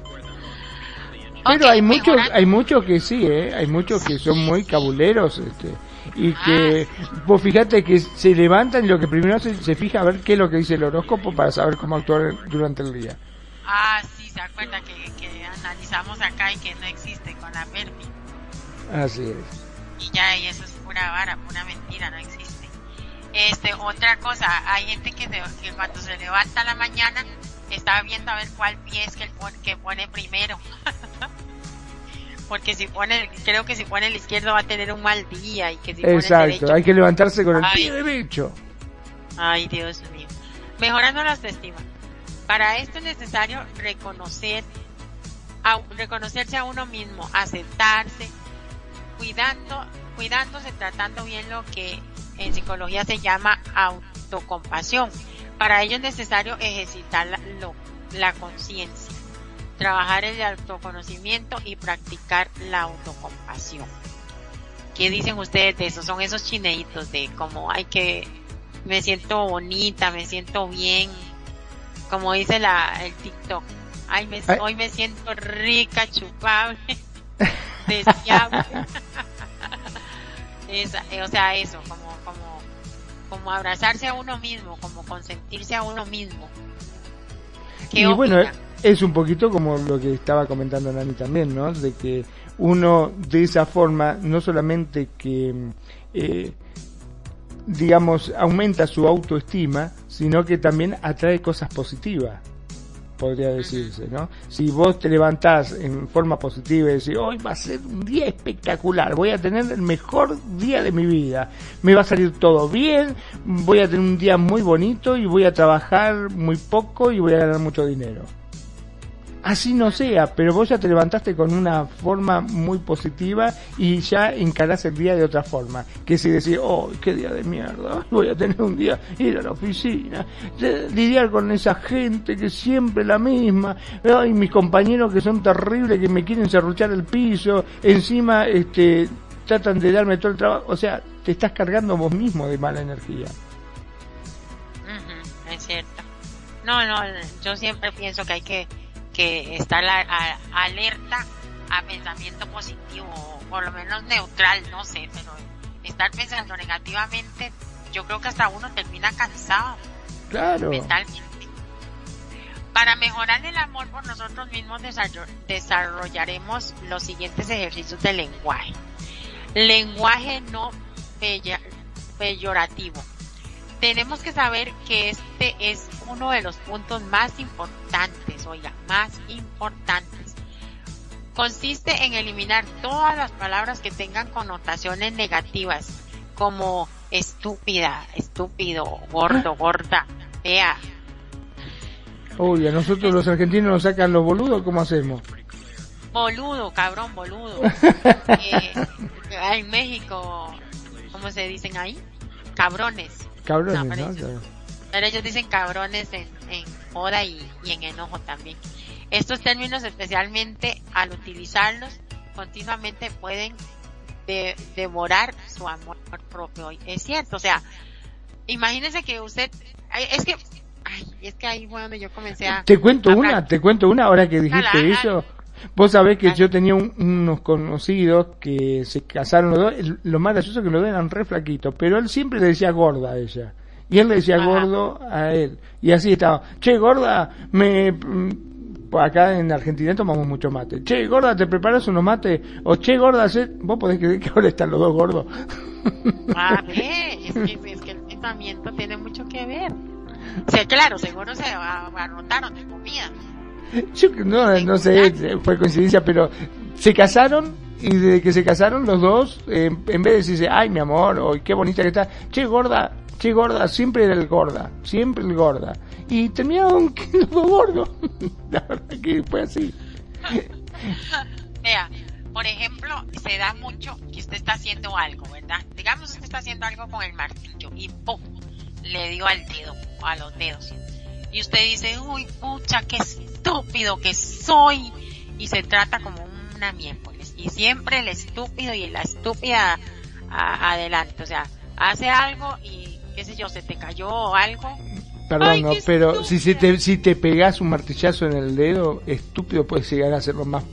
Pero hay muchos, hay muchos que sí, ¿eh? Hay muchos que son muy cabuleros, este, y que, ah. vos fíjate que se levantan y lo que primero se, se fija a ver qué es lo que dice el horóscopo para saber cómo actuar durante el día. Ah, sí, se acuerda que, que analizamos acá y que no existe con la Perfi. Así es. Y ya, y eso es pura vara, pura mentira, no existe. Este, otra cosa, hay gente que, que cuando se levanta a la mañana está viendo a ver cuál pie es que, el, que pone primero. Porque si pone, creo que si pone el izquierdo va a tener un mal día y que si Exacto, pone el derecho, hay que levantarse con el pie derecho. Ay, Dios mío. Mejorando la autoestima. Para esto es necesario reconocer, a, reconocerse a uno mismo, aceptarse, cuidando, cuidándose, tratando bien lo que en psicología se llama autocompasión. Para ello es necesario ejercitar la, la conciencia, trabajar el autoconocimiento y practicar la autocompasión. ¿Qué dicen ustedes de eso? Son esos chineitos de como hay que me siento bonita, me siento bien, como dice la el TikTok. Ay, me, hoy me siento rica, chupable, deseable. Esa, o sea, eso, como, como, como abrazarse a uno mismo, como consentirse a uno mismo. y bueno, es un poquito como lo que estaba comentando Nani también, ¿no? De que uno de esa forma, no solamente que, eh, digamos, aumenta su autoestima, sino que también atrae cosas positivas podría decirse, ¿no? Si vos te levantás en forma positiva y decís, hoy va a ser un día espectacular, voy a tener el mejor día de mi vida, me va a salir todo bien, voy a tener un día muy bonito y voy a trabajar muy poco y voy a ganar mucho dinero así no sea, pero vos ya te levantaste con una forma muy positiva y ya encarás el día de otra forma. Que si decís, oh, qué día de mierda, voy a tener un día, ir a la oficina, lidiar con esa gente que siempre la misma, ay, mis compañeros que son terribles, que me quieren cerruchar el piso, encima, este, tratan de darme todo el trabajo, o sea, te estás cargando vos mismo de mala energía. es cierto. No, no, yo siempre pienso que hay que que estar alerta a pensamiento positivo, o por lo menos neutral, no sé, pero estar pensando negativamente, yo creo que hasta uno termina cansado. Claro. Mentalmente. Para mejorar el amor por nosotros mismos desarrollaremos los siguientes ejercicios de lenguaje. Lenguaje no peyorativo tenemos que saber que este es uno de los puntos más importantes, oiga, más importantes. Consiste en eliminar todas las palabras que tengan connotaciones negativas, como estúpida, estúpido, gordo, gorda, fea. Uy, a nosotros los argentinos nos sacan los boludos, ¿cómo hacemos? Boludo, cabrón, boludo. eh, en México, ¿cómo se dicen ahí? Cabrones. Cabrones, pero, ellos, dicen cabrones en, en joda y, en enojo también. Estos términos, especialmente al utilizarlos continuamente, pueden devorar su amor propio. Es cierto, o sea, imagínese que usted, es que, ay, es que ahí fue donde yo comencé a... Te cuento una, te cuento una, ahora que dijiste eso. Vos sabés que yo tenía unos conocidos que se casaron los dos, lo más gracioso es que los dos eran re flaquitos, pero él siempre le decía gorda a ella. Y él le decía gordo a él. Y así estaba. Che, gorda, me... Mm, acá en Argentina tomamos mucho mate. Che, gorda, ¿te preparas unos mates? O che, gorda, vos podés creer que ahora están los dos gordos. Ah, es que, es que el pensamiento tiene mucho que ver. O sea, claro, seguro se abarrotaron de comida. Yo no, no sé, fue coincidencia, pero se casaron y desde que se casaron los dos, en vez de decirse, ay mi amor, o qué bonita que está, che gorda, che gorda, siempre era el gorda, siempre el gorda. Y terminaba un gordo. La verdad que fue así. Vea, por ejemplo, se da mucho que usted está haciendo algo, ¿verdad? Digamos usted está haciendo algo con el martillo y ¡pum! le dio al dedo, a los dedos. Y usted dice, uy, pucha, qué estúpido que soy. Y se trata como una miércoles. Y siempre el estúpido y la estúpida adelante. O sea, hace algo y, qué sé yo, se te cayó algo. Perdón, pero si, si, te, si te pegas un martillazo en el dedo, estúpido puedes llegar a hacerlo más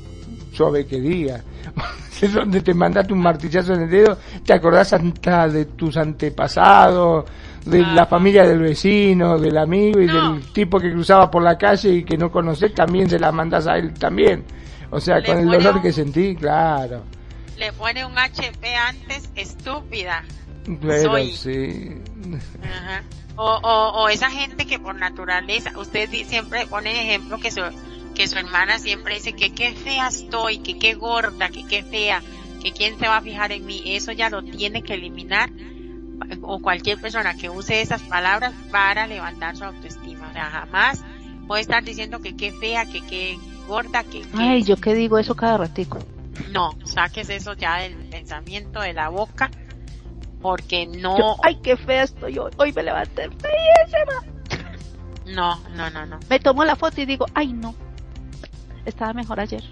suave que diga. es donde te mandaste un martillazo en el dedo, te acordás hasta de tus antepasados, de la familia del vecino, del amigo y del tipo que cruzaba por la calle y que no conoces, también se la mandas a él también. O sea, con el dolor que sentí, claro. Le pone un HP antes, estúpida. Pero sí. O, o, esa gente que por naturaleza, usted siempre pone ejemplo que su, que su hermana siempre dice que qué fea estoy, que qué gorda, que qué fea, que quién se va a fijar en mí. Eso ya lo tiene que eliminar o cualquier persona que use esas palabras para levantar su autoestima. O sea, jamás puede estar diciendo que qué fea, que qué gorda, que... Ay, yo qué digo eso cada ratico. No, saques eso ya del pensamiento de la boca porque no... ay, qué fea estoy hoy, hoy me levanté No, no, no, no. Me tomo la foto y digo, ay no, estaba mejor ayer.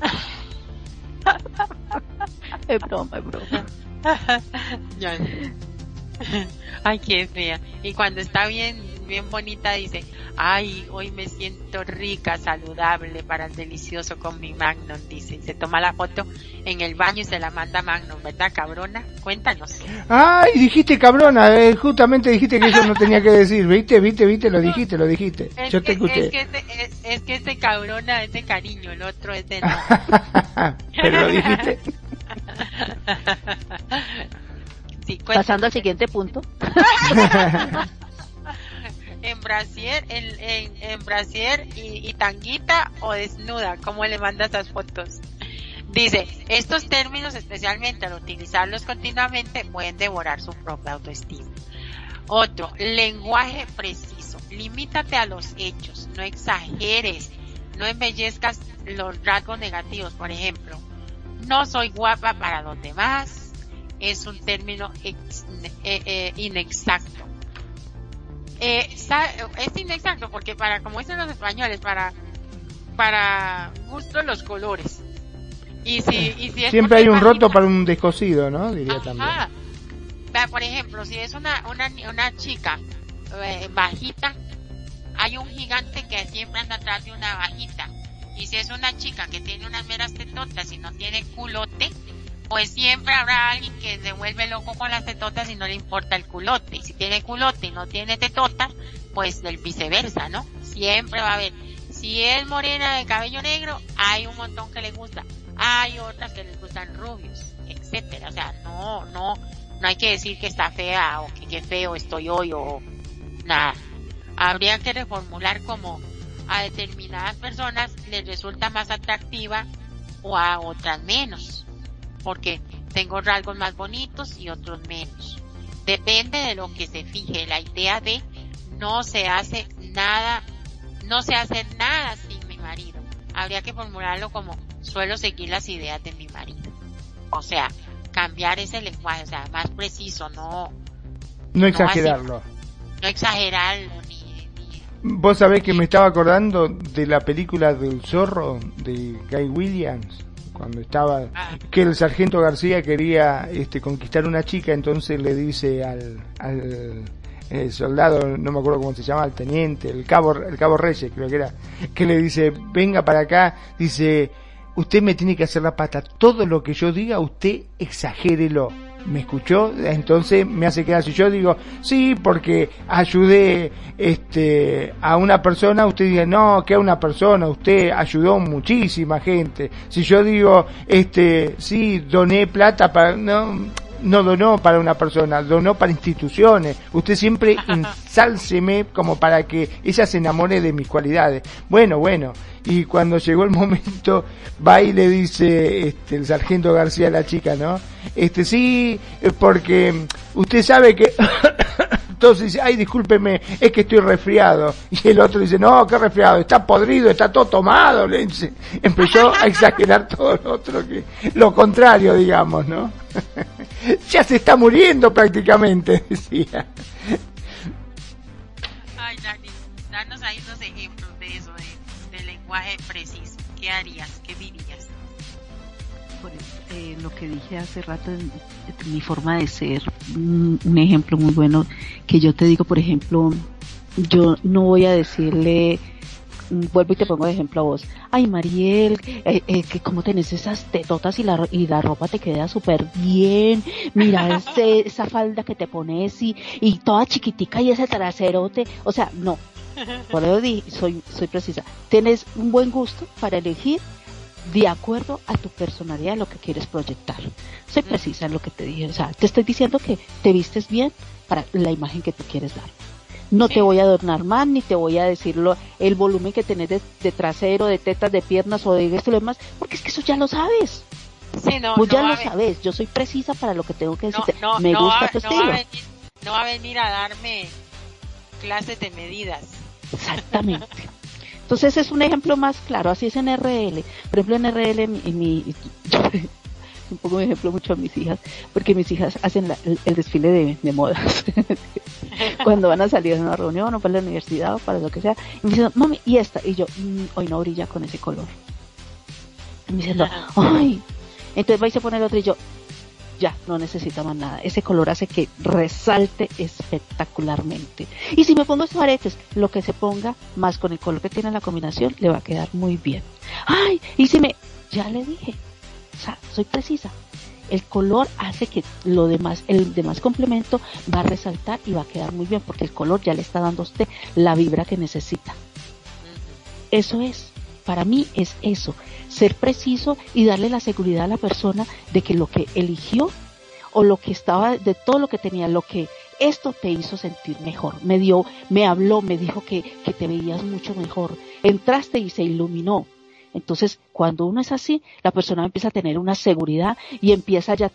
es broma, es broma. Ay, qué fea. Y cuando está bien, bien bonita, dice, ay, hoy me siento rica, saludable para el delicioso con mi Magnum, dice. Y se toma la foto en el baño y se la manda Magnum, ¿verdad, cabrona? Cuéntanos. Ay, dijiste cabrona, eh, justamente dijiste que eso no tenía que decir, ¿viste? ¿Viste? ¿Viste? Lo dijiste, lo dijiste. Yo te escuché. Es que, ese, es, que ese cabrona es de cariño, el otro es de... Pero lo dijiste. Pasando al siguiente punto. en brasier, en, en, brasier y, tanguita o desnuda, ¿cómo le manda esas fotos? Dice, estos términos, especialmente al utilizarlos continuamente, pueden devorar su propia autoestima. Otro, lenguaje preciso. Limítate a los hechos, no exageres, no embellezcas los rasgos negativos. Por ejemplo, no soy guapa para los demás, es un término eh, eh, inexacto. Eh, es inexacto porque para, como dicen los españoles, para, para gusto los colores. Y si, y si Siempre hay un roto para un descosido, ¿no? Diría también. Por ejemplo, si es una, una, una chica bajita, hay un gigante que siempre anda atrás de una bajita. Y si es una chica que tiene unas meras tetotas y no tiene culote, pues siempre habrá alguien que se vuelve loco con las tetotas y no le importa el culote. Y si tiene culote y no tiene tetotas, pues del viceversa, ¿no? Siempre va a haber. Si es morena de cabello negro, hay un montón que le gusta. Hay otras que les gustan rubios, etcétera. O sea, no, no, no hay que decir que está fea o que qué feo estoy hoy o nada. Habría que reformular como a determinadas personas les resulta más atractiva o a otras menos porque tengo rasgos más bonitos y otros menos. Depende de lo que se fije. La idea de no se hace nada, no se hace nada sin mi marido. Habría que formularlo como suelo seguir las ideas de mi marido. O sea, cambiar ese lenguaje, o sea, más preciso, no. No exagerarlo. No, exagerarlo, ni, Vos sabés que me estaba acordando de la película del zorro de Guy Williams cuando estaba que el sargento García quería este, conquistar una chica, entonces le dice al, al el soldado, no me acuerdo cómo se llama, el teniente, el cabo, el cabo Reyes creo que era, que le dice, venga para acá, dice, usted me tiene que hacer la pata, todo lo que yo diga, usted exagérelo me escuchó, entonces me hace quedar. Si yo digo, sí, porque ayudé este, a una persona, usted dice, no, que a una persona, usted ayudó muchísima gente. Si yo digo, este, sí, doné plata para, no, no donó para una persona, donó para instituciones. Usted siempre ensálceme como para que ella se enamore de mis cualidades. Bueno, bueno. Y cuando llegó el momento, va y le dice este, el sargento García a la chica, ¿no? Este sí, porque usted sabe que entonces dice, ay, discúlpeme, es que estoy resfriado. Y el otro dice, no, qué resfriado, está podrido, está todo tomado. Le dice. Empezó a exagerar todo lo otro, que lo contrario, digamos, ¿no? ya se está muriendo prácticamente, decía. Ay, Dani, danos ahí unos ejemplos de eso, de, lenguaje preciso. ¿Qué harías? ¿Qué dirías? eh, lo que dije hace rato, en, mi forma de ser, un, ejemplo muy bueno que yo te digo, por ejemplo, yo no voy a decirle, vuelvo y te pongo de ejemplo a vos, ay Mariel, eh, eh, que como tenés esas tetotas y la, y la ropa te queda súper bien, mira ese, esa falda que te pones y, y toda chiquitica y ese traserote, o sea, no, por eso soy, soy precisa, tienes un buen gusto para elegir de acuerdo a tu personalidad, lo que quieres proyectar. Soy precisa en lo que te dije. O sea, te estoy diciendo que te vistes bien para la imagen que tú quieres dar. No te voy a adornar más, ni te voy a decirlo el volumen que tenés de, trasero, de tetas, de piernas o de esto y lo demás, porque es que eso ya lo sabes. Sí, no, ya lo sabes. Yo soy precisa para lo que tengo que decirte. Me gusta tu estilo. no va a venir a darme clases de medidas. Exactamente. Entonces es un ejemplo más claro, así es en RL. Por ejemplo, en RL, en mi, un poco un ejemplo mucho a mis hijas, porque mis hijas hacen el, desfile de, modas. Cuando van a salir a una reunión o para la universidad o para lo que sea, y me dicen, mami, ¿y esta? Y yo, mm, hoy no brilla con ese color. Y me dicen, ay. Entonces va y se pone el otro y yo, ya, no necesita más nada. Ese color hace que resalte espectacularmente. Y si me pongo estos aretes, lo que se ponga más con el color que tiene la combinación, le va a quedar muy bien. Ay, y si me, ya le dije, o sea, soy precisa. El color hace que lo demás, el demás complemento va a resaltar y va a quedar muy bien porque el color ya le está dando a usted la vibra que necesita. Eso es, para mí es eso ser preciso y darle la seguridad a la persona de que lo que eligió o lo que estaba, de todo lo que tenía, lo que esto te hizo sentir mejor. Me dio, me habló, me dijo que, que te veías mucho mejor. Entraste y se iluminó. Entonces, cuando uno es así, la persona empieza a tener una seguridad y empieza ya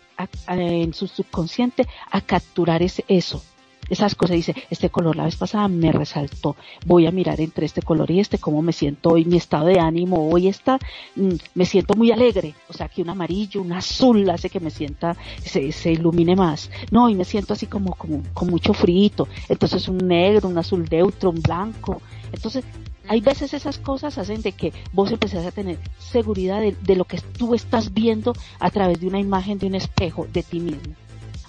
en su subconsciente a capturar ese, eso. Esas cosas, dice, este color la vez pasada me resaltó, voy a mirar entre este color y este, cómo me siento hoy, mi estado de ánimo hoy está, mm, me siento muy alegre, o sea, que un amarillo, un azul hace que me sienta, se, se ilumine más, no, y me siento así como, como con mucho frito, entonces un negro, un azul neutro, un blanco, entonces hay veces esas cosas hacen de que vos empezás a tener seguridad de, de, lo que tú estás viendo a través de una imagen de un espejo de ti mismo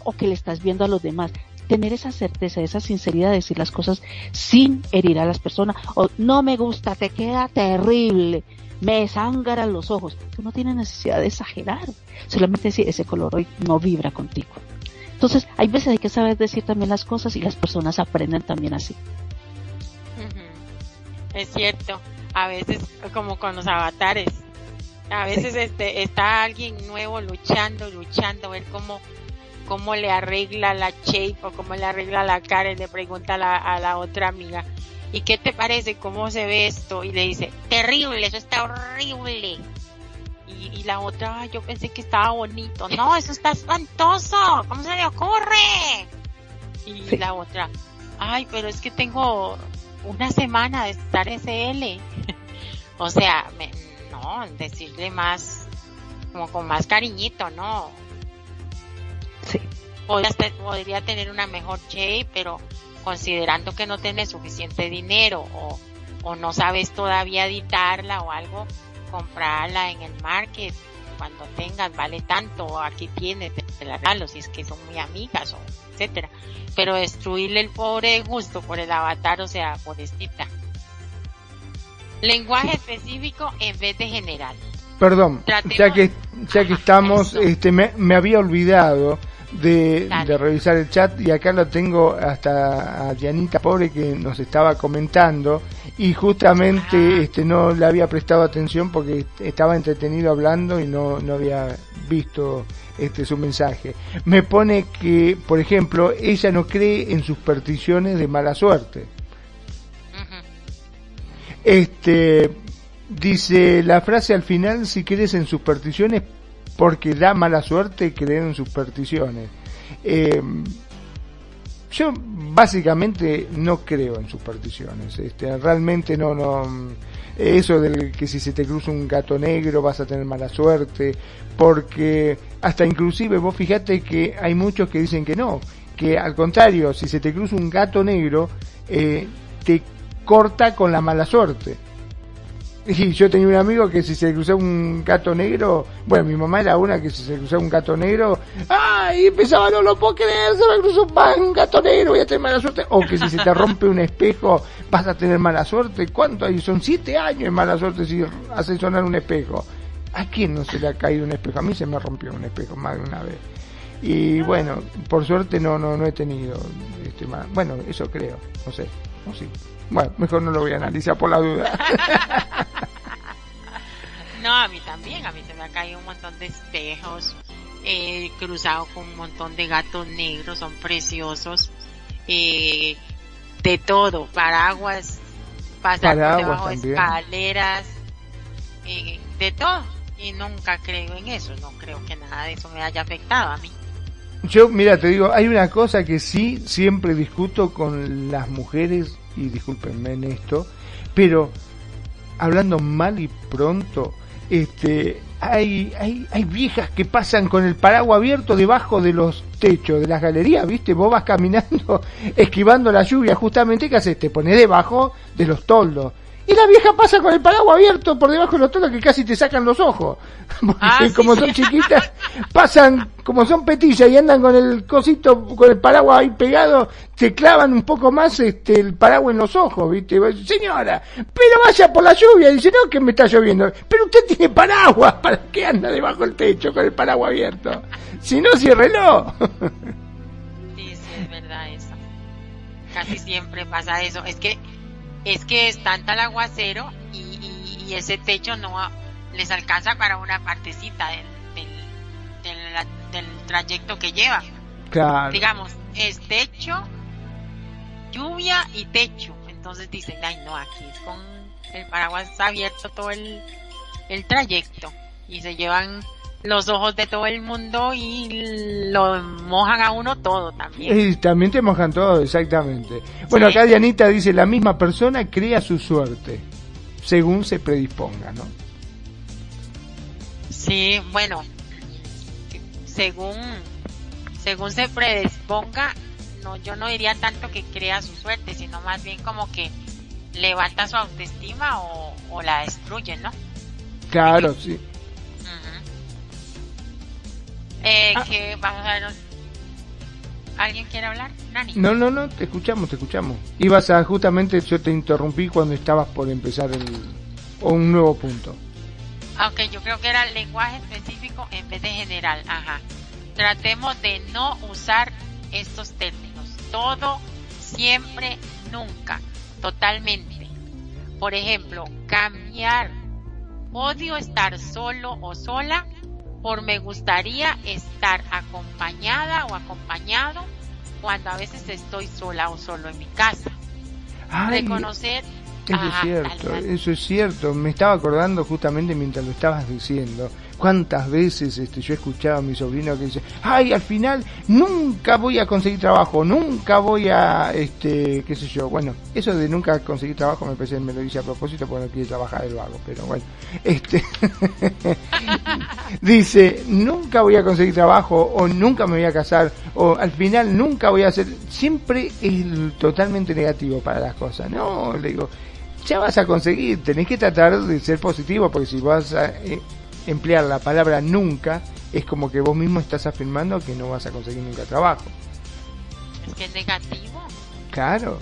o que le estás viendo a los demás tener esa certeza, esa sinceridad de decir las cosas sin herir a las personas. O no me gusta, te queda terrible, me sangran los ojos. Tú no tienes necesidad de exagerar. Solamente decir ese color hoy no vibra contigo. Entonces, hay veces hay que saber decir también las cosas y las personas aprenden también así. Es cierto. A veces, como con los avatares, a veces este, está alguien nuevo luchando, luchando, ver cómo cómo le arregla la shape o cómo le arregla la cara y le pregunta a la, otra amiga, ¿y qué te parece? ¿Cómo se ve esto? Y le dice, terrible, eso está horrible. Y, la otra, yo pensé que estaba bonito. No, eso está espantoso. ¿Cómo se le ocurre? Y la otra, ay, pero es que tengo una semana de estar SL. o sea, no, decirle más, como con más cariñito, ¿no? Sí. Podría, tener una mejor shape, pero considerando que no tienes suficiente dinero o, o no sabes todavía editarla o algo, comprarla en el market cuando tengas, vale tanto, aquí tienes, te la regalo si es que son muy amigas o etcétera. Pero destruirle el pobre gusto por el avatar, o sea, pobrecita. Lenguaje específico en vez de general. Perdón, ya que ya que estamos, este me, me había olvidado de, revisar el chat y acá lo tengo hasta a Dianita Pobre que nos estaba comentando y justamente este no le había prestado atención porque estaba entretenido hablando y no, no había visto este su mensaje. Me pone que, por ejemplo, ella no cree en supersticiones de mala suerte. Este dice la frase al final si crees en supersticiones porque da mala suerte creer en supersticiones. Eh, yo básicamente no creo en supersticiones. Este, realmente no, no. Eso del que si se te cruza un gato negro vas a tener mala suerte, porque hasta inclusive vos fíjate que hay muchos que dicen que no, que al contrario, si se te cruza un gato negro, eh, te corta con la mala suerte. Y yo tenía un amigo que si se cruzaba un gato negro, bueno, mi mamá era una que si se cruzaba un gato negro, ¡ay! Empezaba, no lo puedo creer, se me cruzó un gato negro, voy a tener mala suerte. O que si se te rompe un espejo, vas a tener mala suerte. ¿Cuánto hay? Son siete años de mala suerte si hace sonar un espejo. ¿A quién no se le ha caído un espejo? A mí se me rompió un espejo más de una vez. Y bueno, por suerte no, no, no he tenido, este, bueno, eso creo, no sé, sé. Bueno, mejor no lo voy a analizar por la duda. no, a mí también, a mí se me ha caído un montón de espejos, eh, cruzado con un montón de gatos negros, son preciosos, eh, de todo, paraguas, pasar por debajo de escaleras, eh, de todo. Y nunca creo en eso, no creo que nada de eso me haya afectado a mí. Yo, mira, te digo, hay una cosa que sí siempre discuto con las mujeres y discúlpenme en esto, pero hablando mal y pronto, este, hay, hay, hay viejas que pasan con el paraguas abierto debajo de los techos de las galerías, ¿viste? Vos vas caminando esquivando la lluvia, justamente, ¿qué haces? Te pones debajo de los toldos y la vieja pasa con el paraguas abierto por debajo de los tonos que casi te sacan los ojos. Porque ah, como son chiquitas, pasan, como son petillas y andan con el cosito, con el paraguas ahí pegado, te clavan un poco más este el paraguas en los ojos, ¿viste? Señora, pero vaya por la lluvia. Dice, no, que me está lloviendo. Pero usted tiene paraguas, ¿para qué anda debajo del techo con el paraguas abierto? Si no, ciérrelo. Sí, sí, es verdad eso. Casi siempre pasa eso. Es que es que es tanta el aguacero y, ese techo no les alcanza para una partecita del, del, trayecto que lleva. Claro. Digamos, es techo, lluvia y techo. Entonces dicen, ay no, aquí es con el paraguas abierto todo el, el trayecto y se llevan los ojos de todo el mundo y lo mojan a uno todo también. Y también te mojan todo, exactamente. Bueno, acá Dianita dice, la misma persona crea su suerte, según se predisponga, ¿no? Sí, bueno, según, según se predisponga, no, yo no diría tanto que crea su suerte, sino más bien como que levanta su autoestima o, o la destruye, ¿no? Claro, sí. Eh, ah. que vamos a ver. ¿Alguien quiere hablar? Nani. No, no, no, te escuchamos, te escuchamos. Ibas a, justamente, yo te interrumpí cuando estabas por empezar el, un nuevo punto. Aunque yo creo que era lenguaje específico en vez de general. Ajá. Tratemos de no usar estos términos. Todo, siempre, nunca. Totalmente. Por ejemplo, cambiar. Odio estar solo o sola por me gustaría estar acompañada o acompañado cuando a veces estoy sola o solo en mi casa. Reconocer eso es cierto, eso es cierto. Me estaba acordando justamente mientras lo estabas diciendo. Cuántas veces este, yo he escuchado a mi sobrino que dice, ay, al final nunca voy a conseguir trabajo, nunca voy a, este, qué sé yo. Bueno, eso de nunca conseguir trabajo me parece me lo dice a propósito porque no quiere trabajar el vago, pero bueno. Este, dice, nunca voy a conseguir trabajo o nunca me voy a casar o al final nunca voy a hacer, siempre es totalmente negativo para las cosas. No, le digo, ya vas a conseguir, tenés que tratar de ser positivo, porque si vas a eh, emplear la palabra nunca, es como que vos mismo estás afirmando que no vas a conseguir nunca trabajo. Es que es negativo. Claro.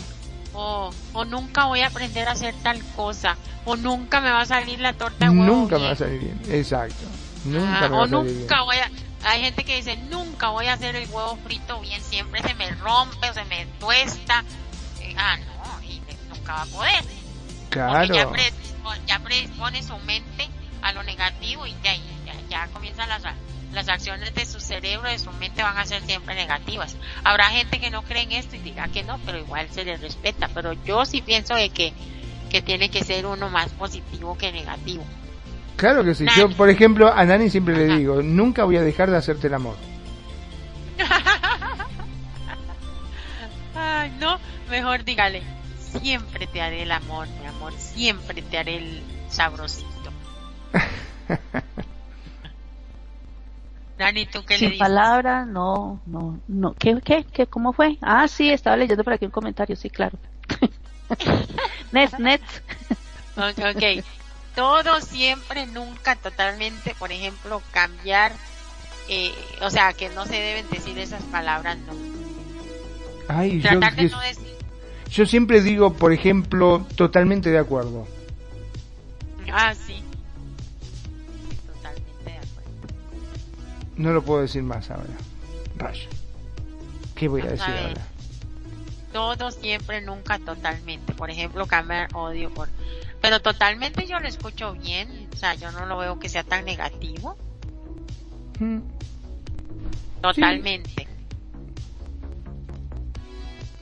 O, o nunca voy a aprender a hacer tal cosa, o nunca me va a salir la torta de huevo Nunca me va a salir bien, exacto. Nunca me va o a salir nunca voy a... Hay gente que dice, nunca voy a hacer el huevo frito bien, siempre se me rompe o se me tuesta. Eh, ah, no, y nunca va a poder. Claro. ya, predispone, su mente a lo negativo y ya, ya, comienzan las, las acciones de su cerebro, de su mente van a ser siempre negativas. Habrá gente que no cree en esto y diga que no, pero igual se les respeta. Pero yo sí pienso de que, que tiene que ser uno más positivo que negativo. Claro que sí. Yo, por ejemplo, a Nani siempre le digo, nunca voy a dejar de hacerte el amor. Mejor dígale, siempre te haré el amor, mi amor, siempre te haré el sabrosito. Dani, ¿tú qué Sin le dices? palabras, no, no, no. ¿Qué, qué, qué, cómo fue? Ah, sí, estaba leyendo por aquí un comentario, sí, claro. net, net. Ok, ok. Todo siempre, nunca, totalmente, por ejemplo, cambiar, eh, o sea, que no se deben decir esas palabras, no. Ay, yo, Tratar de que- no decir, yo siempre digo, por ejemplo, totalmente de acuerdo. ah, sí. No lo puedo decir más ahora. Rayo. ¿Qué voy a decir ahora? Todo siempre, nunca, totalmente. Por ejemplo, cambiar odio por... Pero totalmente yo lo escucho bien, o sea, yo no lo veo que sea tan negativo. Mm, Totalmente.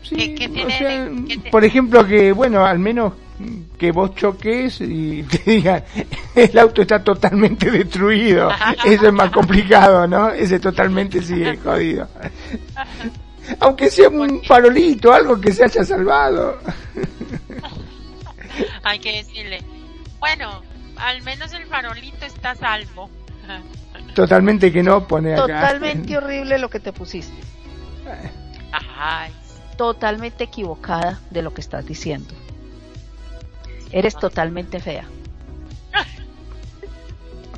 sí, ¿Qué- qué o tiene sea, de- qué te- Por ejemplo, que, bueno, al menos que vos choques y te digan, el auto está totalmente destruido. Eso es más complicado, ¿no? Ese totalmente es jodido. Aunque sea un farolito, algo que se haya salvado. Hay que decirle, bueno, al menos el farolito está salvo. Totalmente que no pone acá. Totalmente horrible lo que te pusiste. Ay, Totalmente equivocada de lo que estás diciendo. Eres totalmente fea.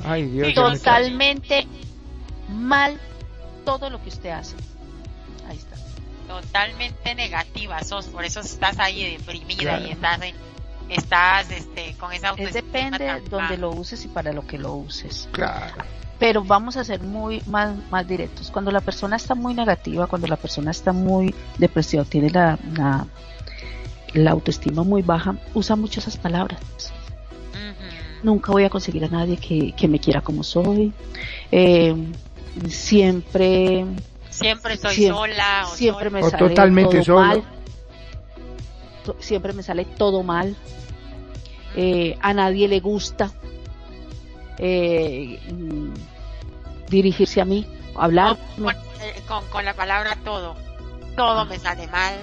Ay, Dios. Totalmente mal todo lo que usted hace. Ahí está. totalmente negativa sos, por eso estás ahí deprimida Claro. y estás, en- estás este, con esa Es depende tan donde lo uses y para lo que lo uses. Claro. Pero vamos a ser muy más, más directos. Cuando la persona está muy negativa, cuando la persona está muy depresiva, tiene la, la, la autoestima muy baja, usa mucho esas palabras. Nunca voy a conseguir a nadie que, que me quiera como soy. Eh, siempre Siempre estoy Siempre- sola o siempre sola. me O sale totalmente todo solo. mal. To- Siempre me sale todo mal. Eh, a nadie le gusta eh, mm, dirigirse a mí, hablar, con, eh, con, con la palabra todo. Todo me sale mal,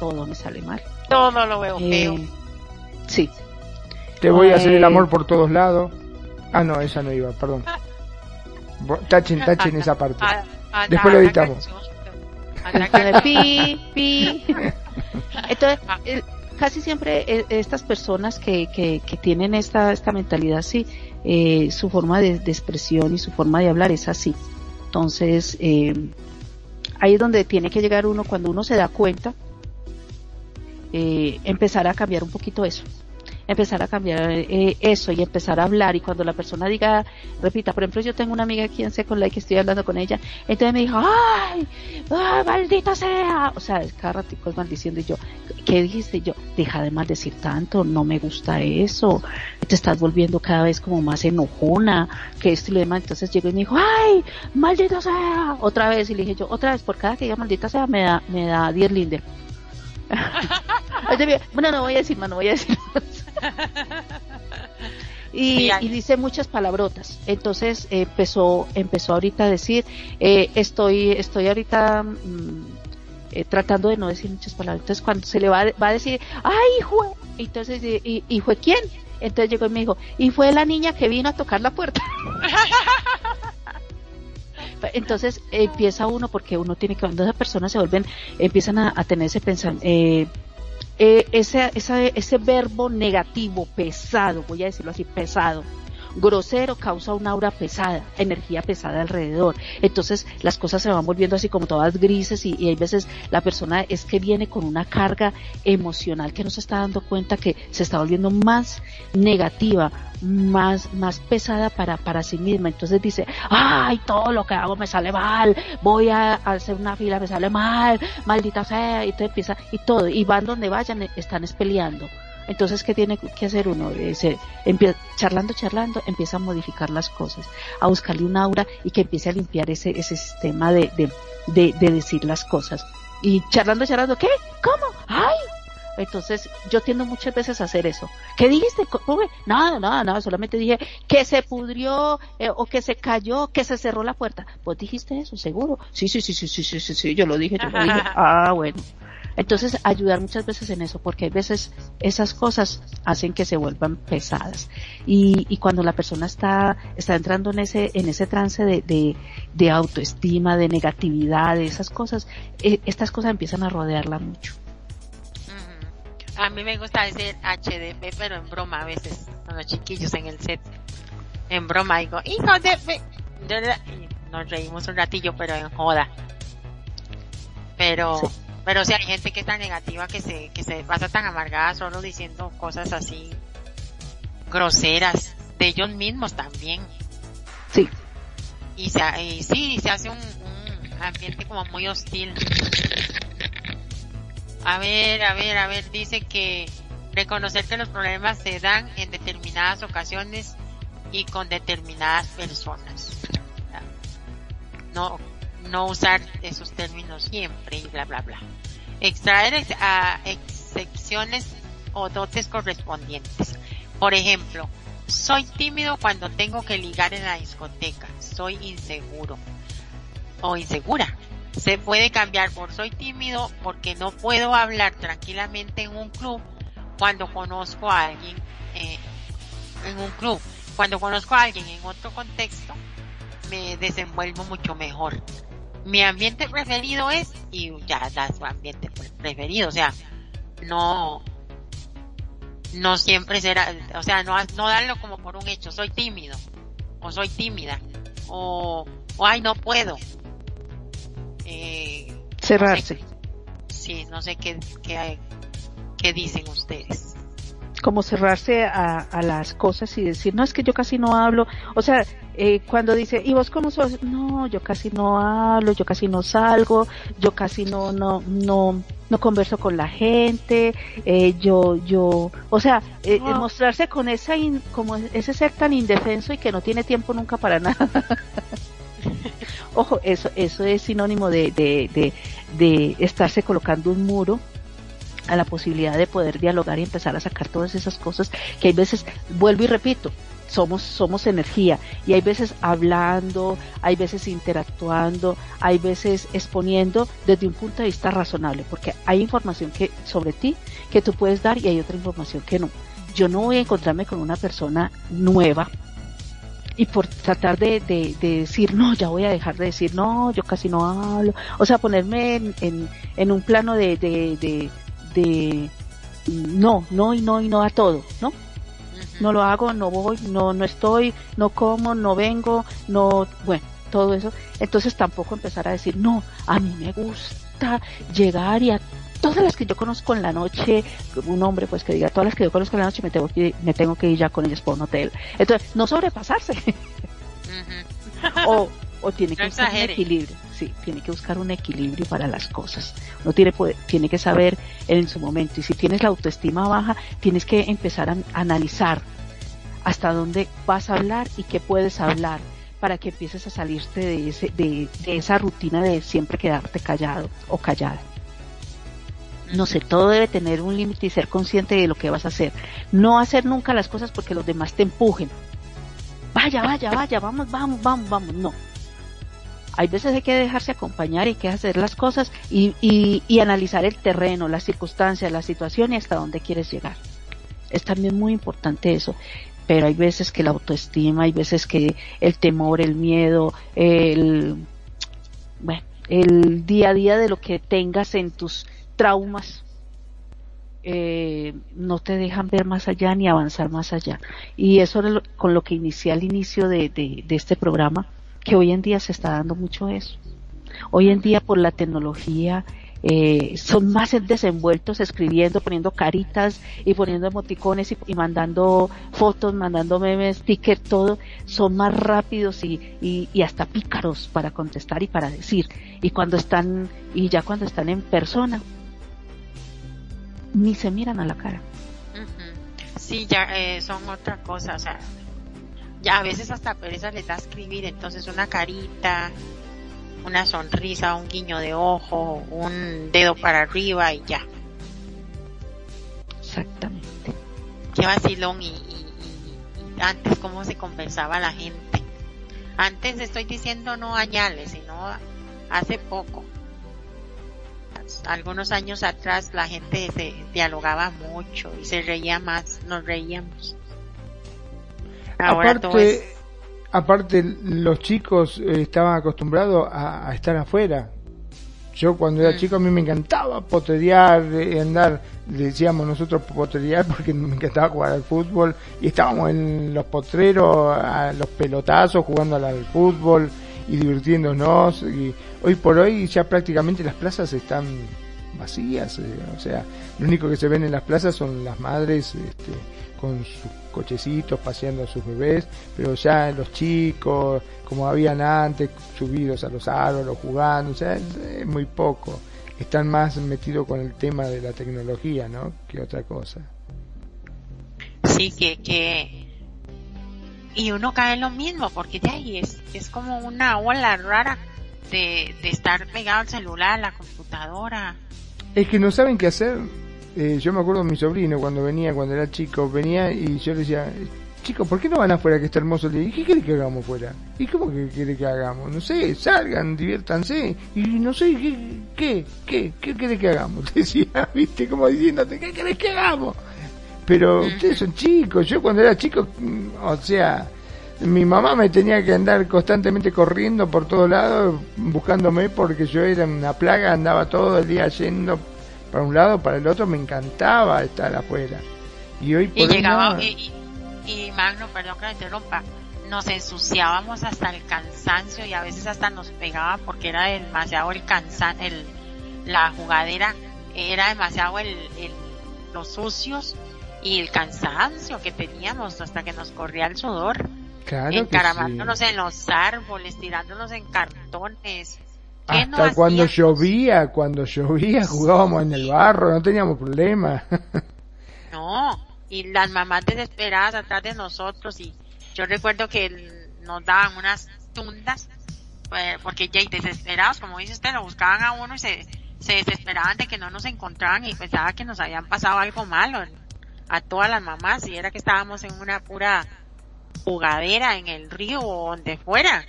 todo me sale mal. Todo lo veo Eh, sí, Te voy a hacer el Eh. amor por todos lados. Ah, no, esa no iba, perdón. Tachen, tachen esa parte. Ah, anda, Después lo editamos. pi, pi. Entonces, Ah. casi siempre eh, estas personas que, que, que tienen esta, esta mentalidad así, eh, su forma de, de expresión y su forma de hablar es así. Entonces, eh, ahí es donde tiene que llegar uno, cuando uno se da cuenta, eh, empezar a cambiar un poquito eso. Empezar a cambiar eh, eso y empezar a hablar y cuando la persona diga, repita, por ejemplo, yo tengo una amiga aquí en Second que estoy hablando con ella, entonces me dijo, ¡ay! ¡ay, maldita sea! O sea, cada ratico es maldiciendo y yo, ¿qué dijiste? Yo, deja de maldecir tanto, no me gusta eso, te estás volviendo cada vez como más enojona, que esto y lo demás. Entonces llegó y me dijo, ¡ay! ¡Maldita sea! Otra vez, y le dije yo, otra vez, por cada que diga maldita sea, me da, me da 10 linder. Bueno, no voy a decir más, no voy a decir más. Y, dice muchas palabrotas. Entonces eh, empezó, empezó ahorita a decir, eh, estoy, estoy ahorita mm, eh, tratando de no decir muchas palabras. Entonces cuando se le va, a- va a decir, ay, hijo, entonces, ¿y, y fue quién? Entonces llegó y me dijo, y fue la niña que vino a tocar la puerta. Entonces empieza uno porque uno tiene que, cuando esas personas se vuelven, empiezan a, a tener ese pensamiento, eh, eh, ese, ese, ese verbo negativo, pesado, voy a decirlo así, pesado, grosero, causa una aura pesada, energía pesada alrededor. Entonces las cosas se van volviendo así como todas grises y, hay veces la persona es que viene con una carga emocional que no se está dando cuenta que se está volviendo más negativa, más, más pesada para, para sí misma. Entonces dice, ay, todo lo que hago me sale mal, voy a, hacer una fila, me sale mal, maldita sea, y te empieza, y todo, y van donde vayan, están es peleando. Entonces, ¿qué tiene que hacer uno? Eh, se charlando, charlando, empieza a modificar las cosas, a buscarle un aura y que empiece a limpiar ese, ese sistema de, de, de, de decir las cosas. Y charlando, charlando, ¿qué? ¿Cómo? ¡Ay! Entonces, yo tiendo muchas veces a hacer eso. ¿Qué dijiste? Nada, nada, nada, solamente dije que se pudrió eh, o que se cayó, que se cerró la puerta. ¿Vos dijiste eso, seguro? Sí, sí, sí, sí, sí, sí, sí, sí, yo lo dije, yo lo dije. Ah, bueno. Entonces, ayudar muchas veces en eso, porque hay veces esas cosas hacen que se vuelvan pesadas. Y, y cuando la persona está, está entrando en ese, en ese trance de, de, de autoestima, de negatividad, de esas cosas, eh, estas cosas empiezan a rodearla mucho. A mí me gusta decir HDP, pero en broma a veces, con los chiquillos en el set. En broma digo, hijo de... Y nos reímos un ratillo, pero en joda. Pero, pero si hay gente que es tan negativa que se, que se pasa tan amargada solo diciendo cosas así groseras de ellos mismos también. Sí. Y, se, y sí, se hace un, un ambiente como muy hostil. A ver, a ver, a ver, dice que reconocer que los problemas se dan en determinadas ocasiones y con determinadas personas. No, no usar esos términos siempre y bla bla bla. Extraer a excepciones o dotes correspondientes. Por ejemplo, soy tímido cuando tengo que ligar en la discoteca. Soy inseguro o insegura. Se puede cambiar por soy tímido porque no puedo hablar tranquilamente en un club cuando conozco a alguien eh, en un club. Cuando conozco a alguien en otro contexto, me desenvuelvo mucho mejor. Mi ambiente preferido es, y ya da su ambiente preferido, o sea, no, no siempre será, o sea, no, no darlo como por un hecho, soy tímido, o soy tímida, o, o ay, no puedo. Eh, Cerrarse. No sé, sí, no sé qué, qué, qué dicen ustedes como cerrarse a, a, las cosas y decir, no, es que yo casi no hablo. O sea, eh, cuando dice, ¿y vos cómo sos? No, yo casi no hablo, yo casi no salgo, yo casi no, no, no, no converso con la gente, eh, yo, yo, o sea, eh, mostrarse con esa, in, como ese ser tan indefenso y que no tiene tiempo nunca para nada. Ojo, eso, eso es sinónimo de, de, de, de estarse colocando un muro a la posibilidad de poder dialogar y empezar a sacar todas esas cosas que hay veces, vuelvo y repito, somos, somos energía y hay veces hablando, hay veces interactuando, hay veces exponiendo desde un punto de vista razonable, porque hay información que, sobre ti que tú puedes dar y hay otra información que no. Yo no voy a encontrarme con una persona nueva y por tratar de, de, de, decir, no, ya voy a dejar de decir, no, yo casi no hablo, o sea, ponerme en, en, en un plano de, de, de no, no y no y no a todo, ¿no? No lo hago, no voy, no, no estoy, no como, no vengo, no, bueno, todo eso. Entonces tampoco empezar a decir, no, a mí me gusta llegar y a todas las que yo conozco en la noche, un hombre pues que diga, todas las que yo conozco en la noche me tengo que, me tengo que ir ya con ellos por un hotel. Entonces, no sobrepasarse. o, o tiene que buscar un equilibrio. Sí, tiene que buscar un equilibrio para las cosas. Uno tiene, tiene que saber en su momento. Y si tienes la autoestima baja, tienes que empezar a analizar hasta dónde vas a hablar y qué puedes hablar para que empieces a salirte de, ese, de, de esa rutina de siempre quedarte callado o callada. No sé, todo debe tener un límite y ser consciente de lo que vas a hacer. No hacer nunca las cosas porque los demás te empujen. Vaya, vaya, vaya, vamos, vamos, vamos, vamos. No, hay veces hay que dejarse acompañar y hay que hacer las cosas y, y, y analizar el terreno, las circunstancias, la situación y hasta dónde quieres llegar. Es también muy importante eso pero hay veces que la autoestima, hay veces que el temor, el miedo, el, bueno, el día a día de lo que tengas en tus traumas, eh, no te dejan ver más allá ni avanzar más allá. Y eso con lo que inicié al inicio de, de este programa, que hoy en día se está dando mucho eso. Hoy en día por la tecnología eh, son más desenvueltos escribiendo, poniendo caritas y poniendo emoticones y, y mandando fotos, mandando memes, stickers, todo, son más rápidos y, y, y, hasta pícaros para contestar y para decir. Y cuando están, y ya cuando están en persona, ni se miran a la cara. Sí, ya eh, son otra cosa, o sea, ya a veces hasta pereza les da escribir, entonces una carita, una sonrisa, un guiño de ojo, un dedo para arriba y ya. Exactamente. Qué vacilón y, y, y antes cómo se conversaba la gente. Antes estoy diciendo no añales, sino hace poco. algunos años atrás la gente se dialogaba mucho y se reía más, nos reíamos. Ahora aparte, aparte los chicos eh, estaban acostumbrados a, estar afuera. Yo cuando era mm. chico a mí me encantaba poterear, eh, andar, decíamos nosotros poterear porque me encantaba jugar al fútbol y estábamos en los potreros, a los pelotazos jugando al fútbol y divirtiéndonos y hoy por hoy ya prácticamente las plazas están vacías, eh, o sea, lo único que se ven en las plazas son las madres este, con sus cochecitos paseando a sus bebés, pero ya los chicos, como habían antes, subidos a los árboles, jugando, o sea, es muy poco. Están más metidos con el tema de la tecnología, ¿no? Que otra cosa. Sí, que, que y uno cae en lo mismo, porque de ahí es, es como una ola rara de, de estar pegado al celular, a la computadora. Es que no saben qué hacer. Eh, yo me acuerdo de mi sobrino cuando venía, cuando era chico, venía y yo le decía, chicos, ¿por qué no van afuera que está hermoso? Le dije, ¿qué quiere que hagamos afuera? ¿Y cómo que quiere que hagamos? No sé, salgan, diviértanse. Y no sé, ¿qué, qué, qué, qué quiere que hagamos? Decía, viste, como diciéndote, ¿qué querés que hagamos? pero ustedes son chicos, yo cuando era chico, mm, o sea, mi mamá me tenía que andar constantemente corriendo por todos lados buscándome porque yo era una plaga, andaba todo el día yendo para un lado, para el otro, me encantaba estar afuera. Y hoy por y llegaba, y, y, Magno, perdón que me interrumpa, nos ensuciábamos hasta el cansancio y a veces hasta nos pegaba porque era demasiado el cansan, el, la jugadera, era demasiado el, el los sucios y el cansancio que teníamos hasta que nos corría el sudor. Claro encaramándonos en los árboles, tirándonos en cartones. Hasta cuando llovía, cuando llovía jugábamos en el barro, no teníamos problema. no, y las mamás desesperadas atrás de nosotros y yo recuerdo que nos daban unas tundas, pues, porque ya desesperados, como dice usted, lo buscaban a uno y se, se desesperaban de que no nos encontraban y pensaba que nos habían pasado algo malo a todas las mamás y era que estábamos en una pura jugadera en el río o donde fuera.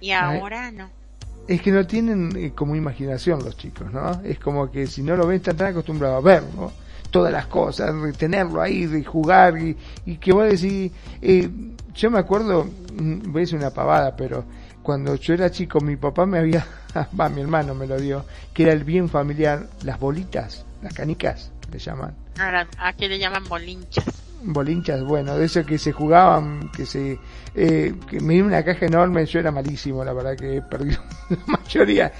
Y ahora no. Es que no tienen eh, como imaginación los chicos, ¿no? Es como que si no lo ven están tan acostumbrados a verlo, todas las cosas, tenerlo ahí, de jugar y, y que vos decís, eh, yo me acuerdo, mm, voy a decir una pavada, pero cuando yo era chico mi papá me había, va, mi hermano me lo dio, que era el bien familiar, las bolitas, las canicas, le llaman. Aquí le llaman bolinchas. Bolinchas, bueno, de eso que se jugaban, que se eh, que me dio una caja enorme, yo era malísimo, la verdad que perdí la mayoría.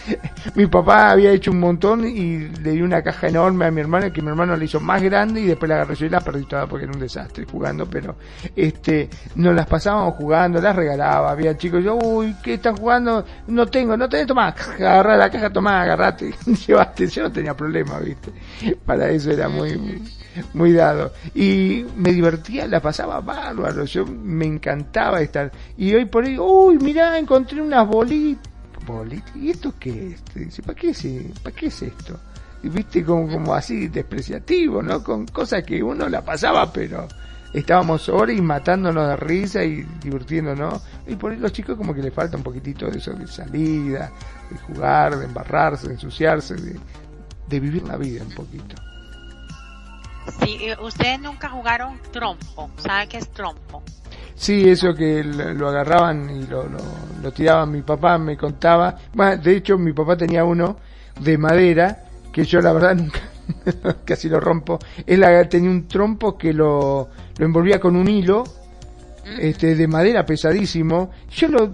Mi papá había hecho un montón y le di una caja enorme a mi hermano, que mi hermano le hizo más grande y después la agarré yo y la perdí toda porque era un desastre jugando, pero este nos las pasábamos jugando, las regalaba, había chicos, yo, uy, ¿qué están jugando? No tengo, no tenés, tomá, agarrá la caja, tomá, agarrate, llevaste, yo no tenía problema, viste, para eso era muy, muy dado. Y me divertía, la pasaba bárbaro, yo me encantaba estar. Y hoy por ahí, uy, mirá, encontré unas bolitas. ¿Y esto qué es? Dice, ¿para qué, es, ¿para qué es esto? Y viste como, como así despreciativo, ¿no? Con cosas que uno la pasaba, pero estábamos horas y matándonos de risa y divirtiéndonos. Y por ahí los chicos como que les falta un poquitito de eso, de salida, de jugar, de embarrarse, de ensuciarse, de, de vivir la vida un poquito. Sí, ustedes nunca jugaron trompo, ¿sabe qué es trompo? Sí, eso que lo, agarraban y lo, lo, tiraban. Mi papá me contaba. Bueno, de hecho, mi papá tenía uno de madera que yo la verdad nunca, casi lo rompo. Él tenía un trompo que lo, lo envolvía con un hilo este, de madera pesadísimo. Yo lo,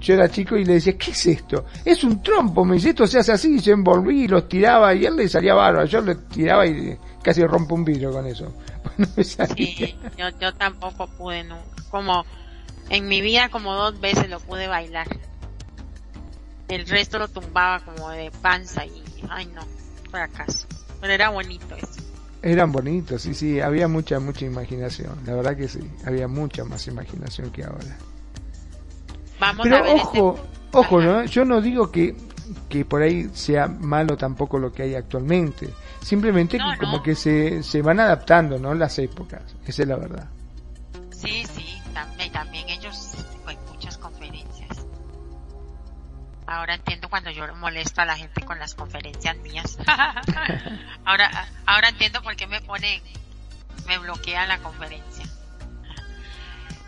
yo era chico y le decía, ¿qué es esto? Es un trompo, me dice, esto se hace así, y yo envolví y los tiraba y él le salía bárbaro, yo lo tiraba y casi rompo un vidrio con eso. sí, yo, yo tampoco pude nunca como en mi vida como dos veces lo pude bailar. El resto lo tumbaba como de panza y ay no, fracaso. Pero era bonito eso. Eran bonitos, sí, sí, había mucha, mucha imaginación, la verdad que sí, había mucha más imaginación que ahora. Vamos Pero a ver ojo, este... ojo, ¿no? yo no digo que, que por ahí sea malo tampoco lo que hay actualmente, simplemente como que se, se van adaptando, ¿no? Las épocas, esa es la verdad. Sí, sí, también, también ellos hay muchas conferencias. Ahora entiendo cuando yo molesto a la gente con las conferencias mías. ahora, ahora entiendo por qué me pone, me bloquea la conferencia.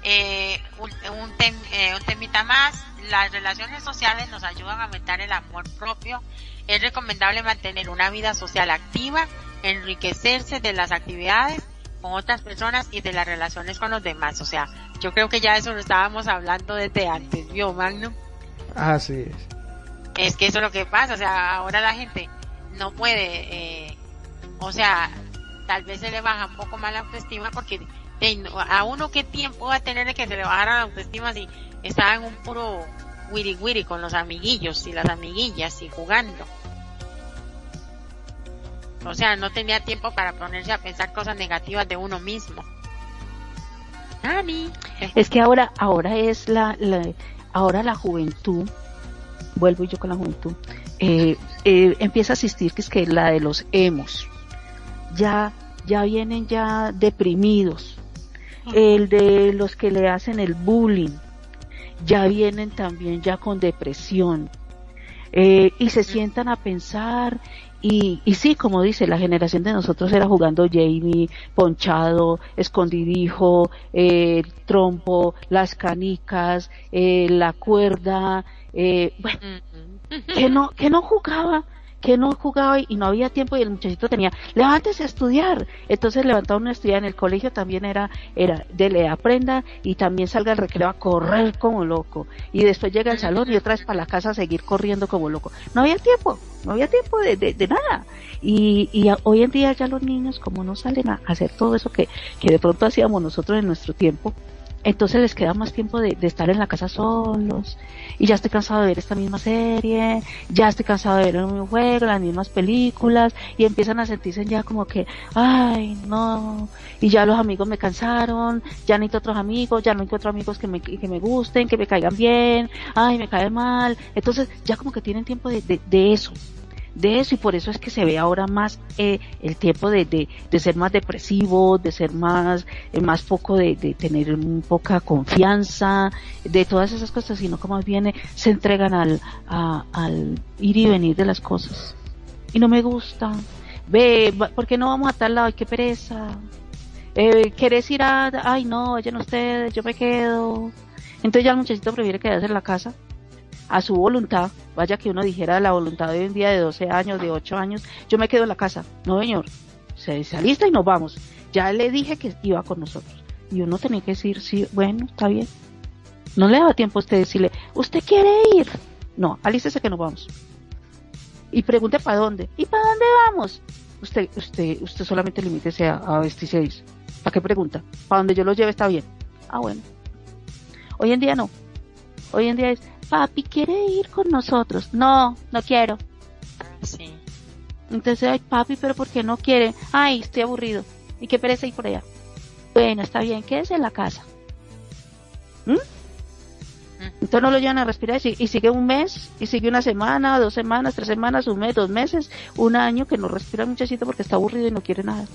Eh, un, un, eh, un temita más, las relaciones sociales nos ayudan a aumentar el amor propio. Es recomendable mantener una vida social activa, enriquecerse de las actividades con otras personas y de las relaciones con los demás. O sea, yo creo que ya eso lo estábamos hablando desde antes, ¿vio, Magnum? Así es. Es que eso es lo que pasa, o sea, ahora la gente no puede, eh, o sea, tal vez se le baja un poco más la autoestima porque a uno qué tiempo va a tener que se le bajara la autoestima si estaba en un puro wiri wiri con los amiguillos y las amiguillas y jugando. O sea, no tenía tiempo para ponerse a pensar cosas negativas de uno mismo. Nani. Es que ahora, ahora es la, la ahora la juventud, vuelvo yo con la juventud, eh, eh, empieza a asistir que es que la de los hemos. Ya, ya vienen ya deprimidos. El de los que le hacen el bullying. Ya vienen también ya con depresión. Eh, y se sientan a pensar y, y sí, como dice, la generación de nosotros era jugando Jamie, ponchado, escondidijo, eh, trompo, las canicas, eh, la cuerda, eh, bueno, que no, que no jugaba, que no jugaba y no había tiempo y el muchachito tenía, levántese a estudiar. Entonces levantaba una estudiar en el colegio también era, era, de le aprenda y también salga al recreo a correr como loco. Y después llega al salón y otra vez para la casa a seguir corriendo como loco. No había tiempo, no había tiempo de, de, de nada. Y, y hoy en día ya los niños como no salen a hacer todo eso que, que de pronto hacíamos nosotros en nuestro tiempo, entonces les queda más tiempo de, de, estar en la casa solos. Y ya estoy cansado de ver esta misma serie, ya estoy cansado de ver el mismo juego, las mismas películas y empiezan a sentirse ya como que, ay, no, y ya los amigos me cansaron, ya necesito otros amigos, ya no encuentro amigos que me, que me gusten, que me caigan bien, ay, me cae mal, entonces ya como que tienen tiempo de, de, de eso, de eso y por eso es que se ve ahora más eh, el tiempo de, de, de, ser más depresivo, de ser más, eh, más poco de, de, tener poca confianza, de todas esas cosas, sino que más bien se entregan al, al ir y venir de las cosas. Y no me gusta. Ve, ¿por qué no vamos a tal lado? Ay, qué pereza. Eh, ¿Querés ir a, ay no, vayan ustedes, yo me quedo. Entonces ya el muchachito prefiere quedarse en la casa a su voluntad, vaya que uno dijera la voluntad de en día de 12 años, de 8 años, yo me quedo en la casa. No, señor, se, se alista y nos vamos. Ya le dije que iba con nosotros. Y uno tenía que decir, sí, bueno, está bien. No le daba tiempo a usted decirle, ¿usted quiere ir? No, alístese que nos vamos. Y pregunte para dónde. ¿Y para dónde vamos? Usted, usted, usted solamente limítese a, a vestirse y ¿Para qué pregunta? Para donde yo lo lleve está bien. Ah, bueno. Hoy en día no. Hoy en día es, papi quiere ir con nosotros. No, no quiero. Sí. Entonces, ay, papi, pero ¿por qué no quiere? Ay, estoy aburrido. ¿Y qué pereza ir por allá? Bueno, está bien, quédese en la casa. ¿Mm? Entonces no lo llevan a respirar y, sigue un mes, y sigue una semana, dos semanas, tres semanas, un mes, dos meses, un año que no respira el muchachito porque está aburrido y no quiere nada.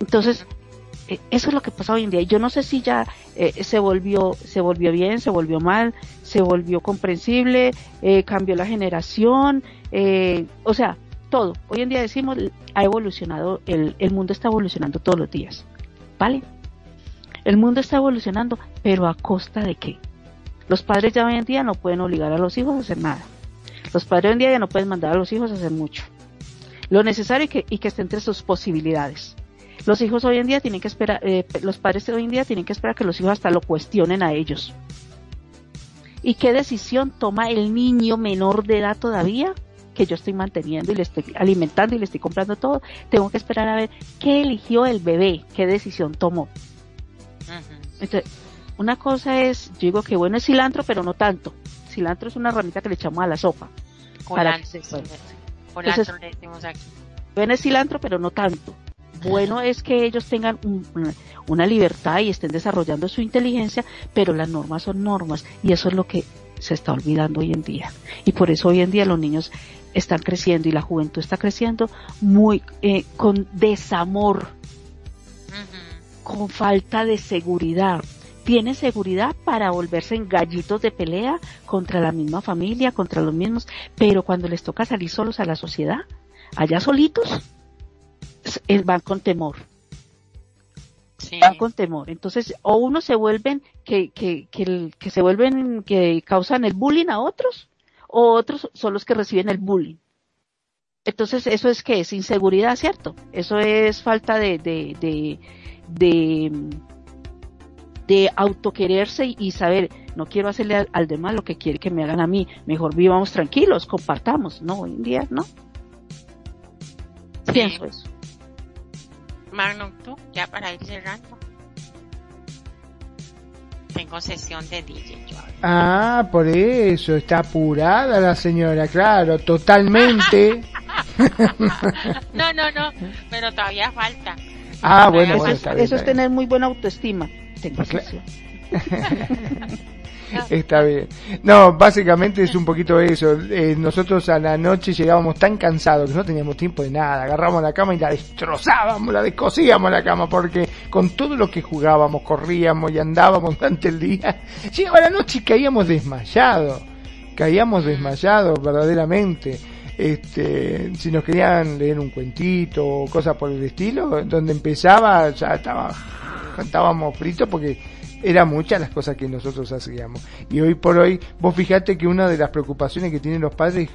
Entonces, eso es lo que pasa hoy en día. Yo no sé si ya eh, se volvió, se volvió bien, se volvió mal, se volvió comprensible, eh, cambió la generación, eh, o sea, todo. Hoy en día decimos, ha evolucionado, el, el mundo está evolucionando todos los días, ¿vale? El mundo está evolucionando, pero a costa de qué? Los padres ya hoy en día no pueden obligar a los hijos a hacer nada. Los padres hoy en día ya no pueden mandar a los hijos a hacer mucho. Lo necesario y que, y que esté entre sus posibilidades. Los hijos hoy en día tienen que esperar, eh, los padres hoy en día tienen que esperar que los hijos hasta lo cuestionen a ellos. ¿Y qué decisión toma el niño menor de edad todavía? que yo estoy manteniendo y le estoy alimentando y le estoy comprando todo, tengo que esperar a ver qué eligió el bebé, qué decisión tomó. Entonces, una cosa es, yo digo que bueno es cilantro, pero no tanto. Cilantro es una ramita que le echamos a la sopa. Colantro, para que, le decimos aquí. Bueno es cilantro, pero no tanto bueno es que ellos tengan un, una, libertad y estén desarrollando su inteligencia, pero las normas son normas y eso es lo que se está olvidando hoy en día. Y por eso hoy en día los niños están creciendo y la juventud está creciendo muy eh, con desamor, uh -huh. con falta de seguridad. tienen seguridad para volverse en gallitos de pelea contra la misma familia, contra los mismos, pero cuando les toca salir solos a la sociedad, allá solitos, van con temor. Van con temor. Entonces, o uno se vuelven que, que, que, que se vuelven, que causan el bullying a otros, o otros son los que reciben el bullying. Entonces, eso es que es inseguridad, ¿cierto? Eso es falta de, de, de, de, de autoquererse y saber, no quiero hacerle al, demás lo que quiere que me hagan a mí, mejor vivamos tranquilos, compartamos, no, hoy en día no. Pienso eso. Magno, tú, ya para ir cerrando. Tengo sesión de DJ Ah, por eso, está apurada la señora, claro, totalmente. no, no, no, pero todavía falta. Ah, bueno, eso, es tener muy buena autoestima. Tengo sesión. Está bien. No, básicamente es un poquito eso. Eh, nosotros a la noche llegábamos tan cansados que no teníamos tiempo de nada. Agarramos la cama y la destrozábamos, la descosíamos la cama porque con todo lo que jugábamos, corríamos y andábamos durante el día, llegaba la noche y caíamos desmayados. Caíamos desmayados verdaderamente. Este, si nos querían leer un cuentito o cosas por el estilo, donde empezaba ya estaba, estábamos fritos porque era muchas las cosas que nosotros hacíamos. Y hoy por hoy, vos fijate que una de las preocupaciones que tienen los padres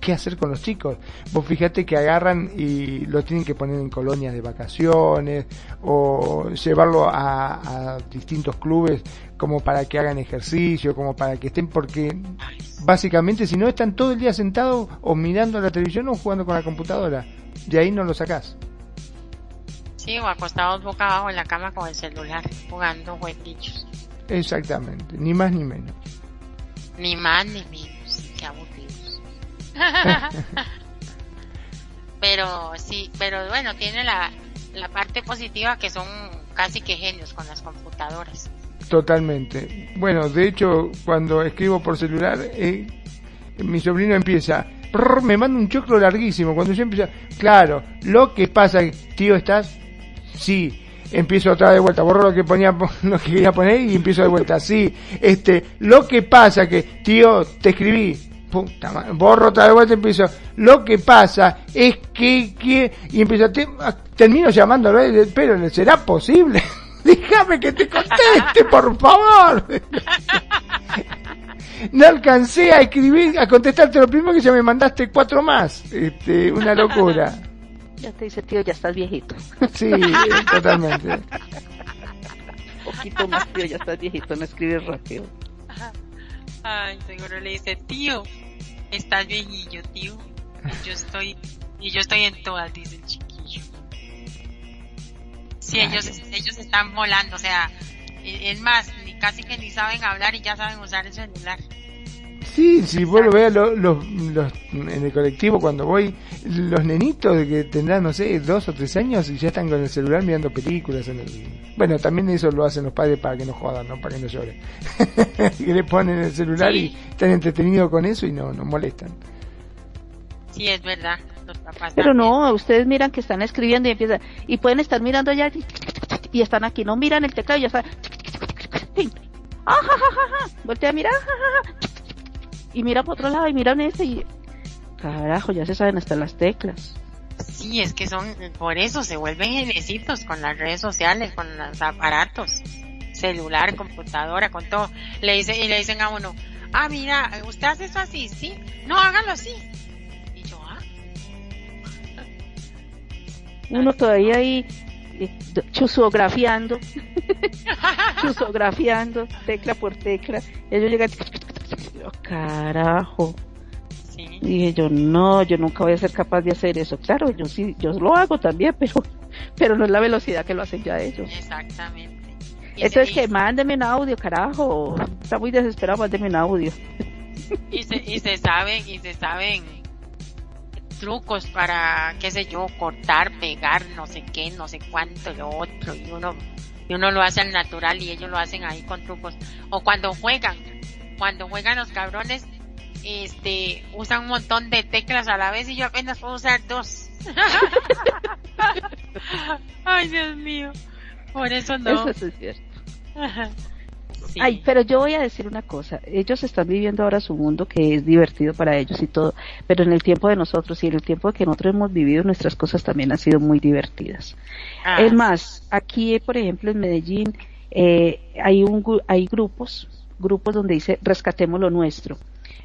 qué hacer con los chicos. Vos fijate que agarran y lo tienen que poner en colonias de vacaciones o llevarlo a, a, distintos clubes como para que hagan ejercicio, como para que estén, porque básicamente si no están todo el día sentados o mirando la televisión o jugando con la computadora, de ahí no lo sacás. Sí, o acostados boca abajo en la cama con el celular, jugando jueguitos. Exactamente, ni más ni menos. Ni más ni menos, qué aburridos. pero sí, pero bueno, tiene la, la parte positiva que son casi que genios con las computadoras. Totalmente. Bueno, de hecho, cuando escribo por celular, eh, mi sobrino empieza, me manda un choclo larguísimo. Cuando yo empiezo, claro, lo que pasa, tío, estás sí, empiezo otra de vuelta, borro lo que ponía, lo que quería poner y empiezo de vuelta, sí, este, lo que pasa que, tío, te escribí, puta borro otra de vuelta y empiezo, lo que pasa es que, que y empiezo, te, termino llamándolo, pero ¿será posible? Déjame que te conteste, por favor. no alcancé a escribir, a contestarte lo primero que ya me mandaste cuatro más. Este, una locura. Ya te dice, tío, ya estás viejito. Sí, totalmente. Un poquito más, tío, ya estás viejito, no escribes rápido. Ay, seguro le dice, tío, estás viejillo, tío. Yo estoy, y yo estoy en todas, dice el chiquillo. Sí, ellos, ellos están volando, o sea, es más, ni casi que ni saben hablar y ya saben usar el celular. Sí, si vos lo veas los, en el colectivo cuando voy, los nenitos de que tendrán, no sé, dos o tres años y ya están con el celular mirando películas. En el... Bueno, también eso lo hacen los padres para que no jodan, ¿no? Para que no lloren. que le ponen el celular y están entretenidos con eso y no, no molestan. Sí, es verdad. Pero no, ustedes miran que están escribiendo y empiezan, y pueden estar mirando allá y están aquí, no miran el teclado y ya están. Voltea a mirar, y mira por otro lado y miran ese y carajo, ya se saben hasta las teclas. Sí, es que son, por eso se vuelven genecitos con las redes sociales, con los aparatos, celular, computadora, con todo. Le dicen, y le dicen a uno, ah, mira, usted hace eso así, sí, no, hágalo así. Y yo, ah. Uno todavía ahí chusografiando, chusografiando, tecla por tecla. Ellos llegan, oh, carajo. Sí. Dije yo, no, yo nunca voy a ser capaz de hacer eso. Claro, yo sí, yo lo hago también, pero, pero no es la velocidad que lo hacen ya ellos. Exactamente. Entonces que mándeme un audio, carajo. Está muy desesperado, mándeme un audio. Y se, y se saben, y se saben trucos para, qué sé yo, cortar, pegar, no sé qué, no sé cuánto, lo otro, y uno, y uno lo hace al natural y ellos lo hacen ahí con trucos. O cuando juegan, cuando juegan los cabrones, este, usan un montón de teclas a la vez y yo apenas puedo usar dos. Ay, Dios mío. Por eso no. Eso es cierto. Ay, pero yo voy a decir una cosa. Ellos están viviendo ahora su mundo que es divertido para ellos y todo, pero en el tiempo de nosotros y en el tiempo que nosotros hemos vivido, nuestras cosas también han sido muy divertidas. Ah, es más, aquí, por ejemplo, en Medellín, eh, hay, un, hay grupos, grupos donde dice rescatemos lo nuestro.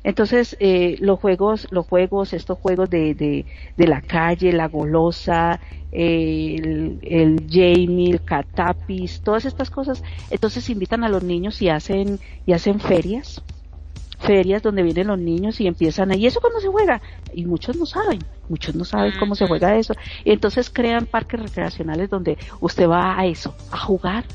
Entonces, eh, los juegos, los juegos, estos juegos de, de, de la calle, la golosa, el, el Jamie, el Catapis, todas estas cosas, entonces invitan a los niños y hacen, y hacen ferias, ferias donde vienen los niños y empiezan ahí, ¿eso cómo se juega? Y muchos no saben, muchos no saben cómo se juega eso. Y entonces crean parques recreacionales donde usted va a eso, a jugar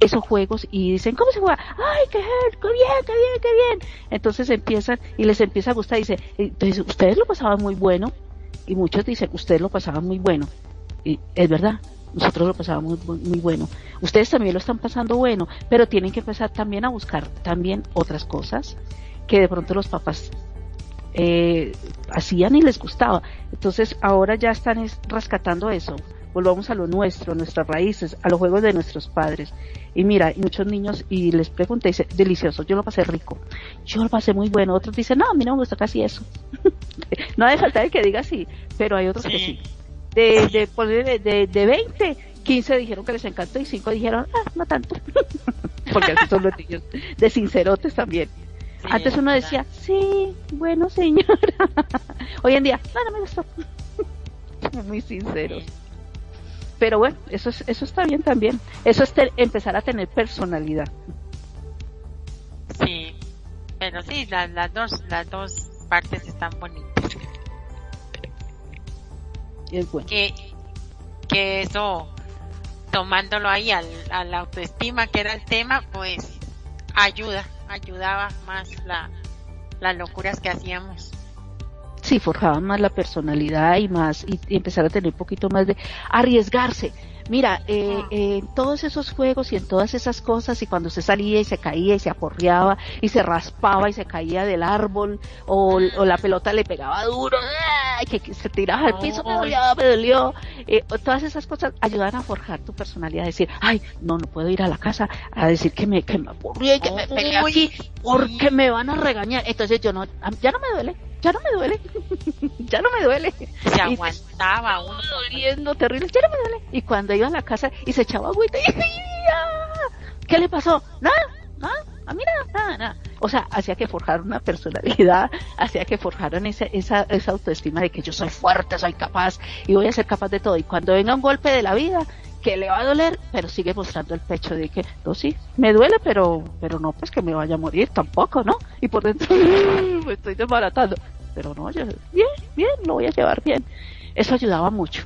esos juegos y dicen, ¿cómo se juega? ¡Ay, qué, bien, qué bien, qué bien! Entonces empiezan y les empieza a gustar dice, entonces ustedes lo pasaban muy bueno y muchos dicen, ustedes lo pasaban muy bueno. Y es verdad, nosotros lo pasábamos muy, muy, bueno. Ustedes también lo están pasando bueno, pero tienen que empezar también a buscar también otras cosas que de pronto los papás eh, hacían y les gustaba. Entonces ahora ya están rescatando eso volvamos a lo nuestro, a nuestras raíces, a los juegos de nuestros padres. Y mira, muchos niños, y les pregunté, dice, delicioso, yo lo pasé rico, yo lo pasé muy bueno. Otros dicen, no, a mí no me gusta casi eso. no hace falta que diga así, pero hay otros que sí. De, de, de, de, 20, 15 dijeron que les encantó y 5 dijeron, ah, no tanto. Porque así son los niños de sincerotes también. Antes uno decía, sí, bueno señora. Hoy en día, no, no me gustó. Muy sinceros. Pero bueno, eso, es, eso está bien también. Eso es empezar a tener personalidad. Sí, pero sí, las dos, las dos partes están bonitas. Es bueno. Que, que eso, tomándolo ahí al, a la autoestima, que era el tema, pues ayuda, ayudaba más la, las locuras que hacíamos sí forjaban más la personalidad y más y, empezar a tener un poquito más de arriesgarse. Mira, eh, ah. eh, en todos esos juegos y en todas esas cosas, y cuando se salía y se caía y se aporreaba y se raspaba y se caía del árbol, o, la pelota le pegaba duro, que, se tiraba al piso, me dolió, me dolió. Eh, todas esas cosas ayudan a forjar tu personalidad, a decir, ay, no, no puedo ir a la casa a decir que me, que me aburrí y que me pegué aquí, porque me van a regañar. Entonces yo no, ya no me duele ya no me duele, ya no me duele. Se aguantaba uno. Doliendo terrible, ya no me duele. Y cuando iba a la casa y se echaba agüita, y ¿qué le pasó? Nada, nada, a mí nada, nada, nada. O sea, hacía que forjaran una personalidad, hacía que forjaran esa, esa, esa autoestima de que yo soy fuerte, soy capaz y voy a ser capaz de todo. Y cuando venga un golpe de la vida, que le va a doler, pero sigue mostrando el pecho de que, no, sí, me duele, pero, pero no, pues que me vaya a morir tampoco, ¿no? Y por dentro, me estoy desbaratando pero no, yo, bien, bien, lo voy a llevar bien. Eso ayudaba mucho.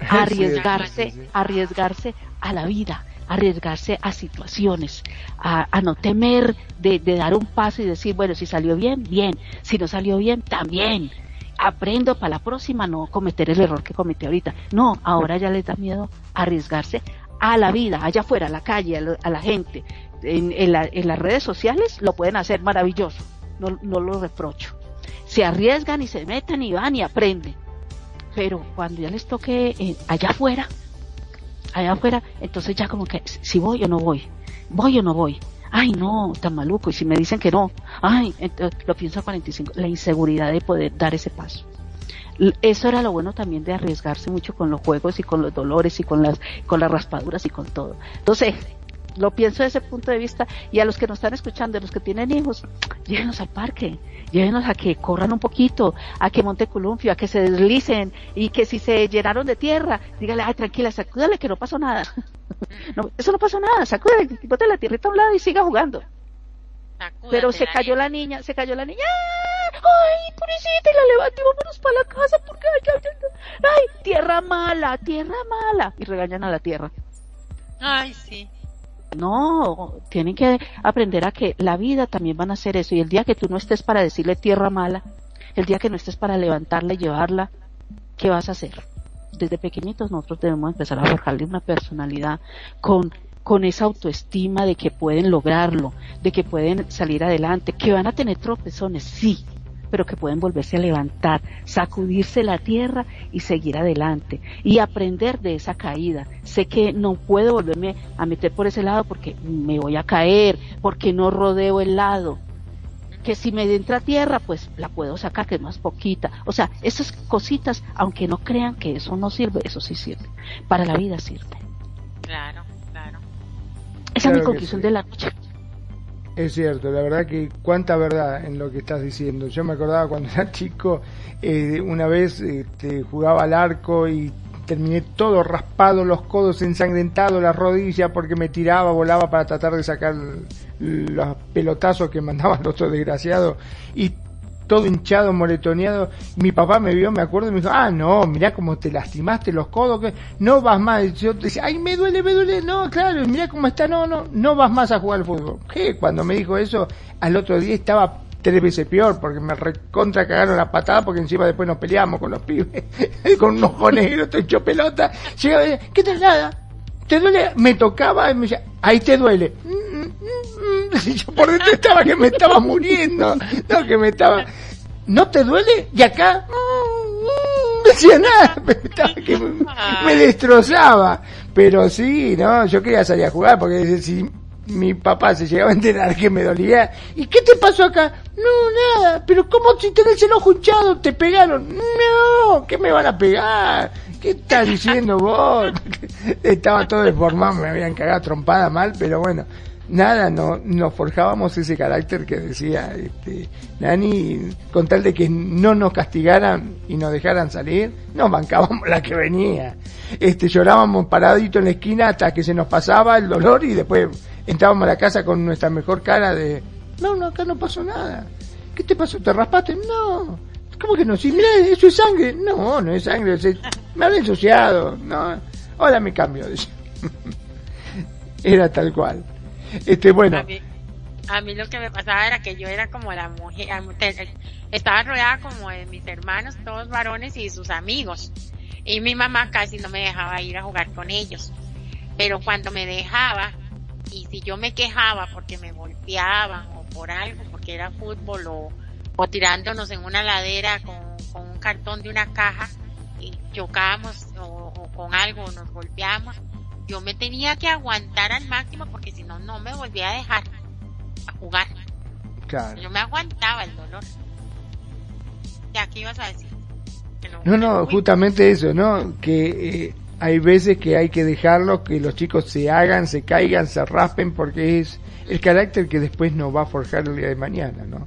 A arriesgarse, arriesgarse a la vida, arriesgarse a situaciones, a, no temer de, dar un paso y decir, bueno, si salió bien, bien, si no salió bien, también. Aprendo para la próxima no cometer el error que cometí ahorita. No, ahora ya les da miedo arriesgarse a la vida, allá afuera, a la calle, a, la gente. En, en, las redes sociales lo pueden hacer maravilloso, no, no lo reprocho se arriesgan y se meten y van y aprenden. Pero cuando ya les toque eh, allá afuera, allá afuera, entonces ya como que si voy o no voy, voy o no voy. Ay, no, tan maluco. Y si me dicen que no, ay, entonces, lo pienso a 45. La inseguridad de poder dar ese paso. Eso era lo bueno también de arriesgarse mucho con los juegos y con los dolores y con las, con las raspaduras y con todo. Entonces, lo pienso desde ese punto de vista y a los que nos están escuchando, a los que tienen hijos, llévenos al parque, llévenos a que corran un poquito, a que monte columpio, a que se deslicen y que si se llenaron de tierra, dígale, ay, tranquila, sacúdale que no pasó nada. no, eso no pasó nada, sacúdale, bote la tierrita a un lado y siga jugando. Pero se cayó la niña, se cayó la niña, ay, pobrecita, y la levanté, vámonos para la casa porque, ay, ay, ay, ay, tierra mala, tierra mala, y regañan a la tierra. Ay, sí. No, tienen que aprender a que la vida también van a hacer eso. Y el día que tú no estés para decirle tierra mala, el día que no estés para levantarla y llevarla, ¿qué vas a hacer? Desde pequeñitos nosotros debemos empezar a forjarle una personalidad con, con esa autoestima de que pueden lograrlo, de que pueden salir adelante, que van a tener tropezones, sí, pero que pueden volverse a levantar, sacudirse la tierra y seguir adelante y aprender de esa caída. Sé que no puedo volverme a meter por ese lado porque me voy a caer, porque no rodeo el lado. Que si me entra tierra, pues la puedo sacar, que es más poquita. O sea, esas cositas, aunque no crean que eso no sirve, eso sí sirve. Para la vida sirve. Claro, claro. Esa es mi conclusión de la noche. Es cierto, la verdad que cuánta verdad en lo que estás diciendo. Yo me acordaba cuando era chico, eh, una vez este, jugaba al arco y terminé todo raspado, los codos ensangrentados, las rodillas, porque me tiraba, volaba para tratar de sacar los pelotazos que mandaban los otros desgraciados. Y todo hinchado, moretoneado. Mi papá me vio, me acuerdo, y me dijo, ah, no, mirá cómo te lastimaste los codos, que no vas más. Yo te decía, ay, me duele, me duele. No, claro, mirá cómo está, no, no, no vas más a jugar al fútbol. ¿Qué? Cuando me dijo eso, al otro día estaba tres veces peor, porque me recontra cagaron la patada, porque encima después nos peleamos con los pibes, con unos ojos negros, te hecho pelota. Llegaba y decía, ¿qué te nada? ¿Te duele? Me tocaba y me decía, ahí te duele. yo por dentro estaba que me estaba muriendo, no que me estaba, ¿no te duele? Y acá, decía nada, que me, destrozaba, pero sí, no, yo quería salir a jugar porque si mi papá se llegaba a enterar que me dolía, ¿y qué te pasó acá? No, nada, pero ¿cómo si tenés el ojo hinchado te pegaron? No, ¿qué me van a pegar? ¿Qué estás diciendo vos? Estaba todo deformado, me habían cagado trompada mal, pero bueno, nada, no, nos forjábamos ese carácter que decía este, Nani, con tal de que no nos castigaran y nos dejaran salir, nos bancábamos la que venía. Este, llorábamos paradito en la esquina hasta que se nos pasaba el dolor y después entrábamos a la casa con nuestra mejor cara de, no, no, acá no pasó nada. ¿Qué te pasó? ¿Te raspaste? No. ¿Cómo que no? Si mira, eso es sangre. No, no es sangre, me han ensuciado. No. Ahora me cambio. Era tal cual. Este, bueno. A mí, lo que me pasaba era que yo era como la mujer, estaba rodeada como de mis hermanos, todos varones y sus amigos. Y mi mamá casi no me dejaba ir a jugar con ellos. Pero cuando me dejaba, y si yo me quejaba porque me golpeaban o por algo, porque era fútbol o, o tirándonos en una ladera con, un cartón de una caja y chocábamos o, o con algo, nos golpeamos, yo me tenía que aguantar al máximo porque si no, no me volvía a dejar a jugar. Claro. Yo me aguantaba el dolor. Ya, ¿qué ibas a decir? No, no, justamente eso, ¿no? Que eh, hay veces que hay que dejarlo, que los chicos se hagan, se caigan, se raspen, porque es el carácter que después nos va a forjar el día de mañana, ¿no?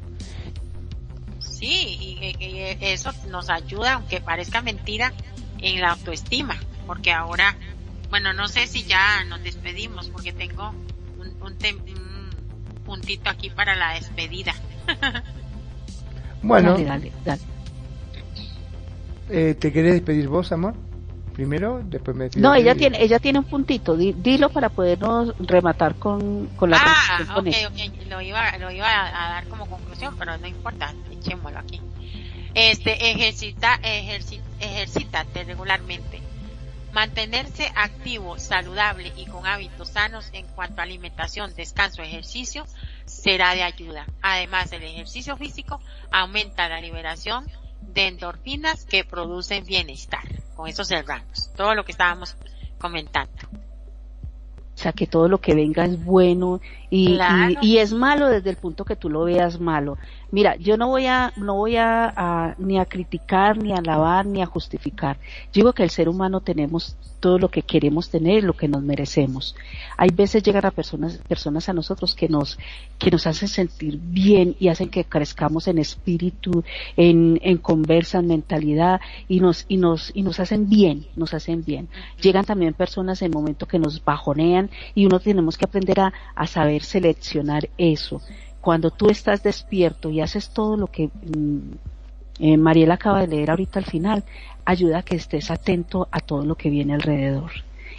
Sí, y, y eso nos ayuda, aunque parezca mentira, en la autoestima, porque ahora bueno, no sé si ya nos despedimos porque tengo un, puntito aquí para la despedida. bueno, Eh, ¿te querés despedir vos, amor? Primero, después me No, ella tiene, ella tiene un puntito. dilo para podernos rematar con, con la Ah, ok, ok. Lo iba, lo iba a, dar como conclusión, pero no importa. Echémoslo aquí. Este, ejercita, ejercita, ejercítate regularmente Mantenerse activo, saludable y con hábitos sanos en cuanto a alimentación, descanso, ejercicio será de ayuda. Además, el ejercicio físico aumenta la liberación de endorfinas que producen bienestar. Con eso cerramos todo lo que estábamos comentando. O sea, que todo lo que venga es bueno y, y, es malo desde el punto que tú lo veas malo. Mira, yo no voy a, no voy a, ni a criticar, ni a alabar, ni a justificar. digo que el ser humano tenemos todo lo que queremos tener, lo que nos merecemos. Hay veces llegan a personas, personas a nosotros que nos, que nos hacen sentir bien y hacen que crezcamos en espíritu, en, en conversa, en mentalidad y nos, y nos, y nos hacen bien, nos hacen bien. Llegan también personas en momentos que nos bajonean y uno tenemos que aprender a, a saber seleccionar eso cuando tú estás despierto y haces todo lo que mm, eh, Mariela acaba de leer ahorita al final, ayuda a que estés atento a todo lo que viene alrededor.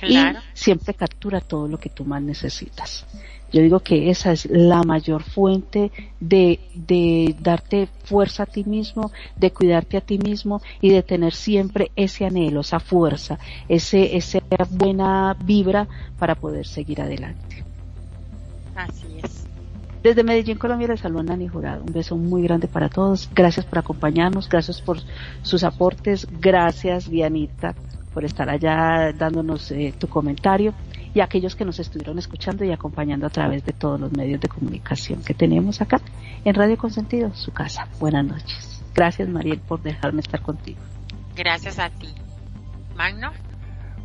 Y siempre captura todo lo que tú más necesitas. Yo digo que esa es la mayor fuente de, de darte fuerza a ti mismo, de cuidarte a ti mismo y de tener siempre ese anhelo, esa fuerza, ese, esa buena vibra para poder seguir adelante. Así es. Desde Medellín, Colombia, les saluda Nani Jurado. Un beso muy grande para todos. Gracias por acompañarnos, gracias por sus aportes. Gracias, Vianita, por estar allá dándonos eh, tu comentario y a aquellos que nos estuvieron escuchando y acompañando a través de todos los medios de comunicación que tenemos acá en Radio Consentido, su casa. Buenas noches. Gracias, Mariel, por dejarme estar contigo. Gracias a ti. Magno.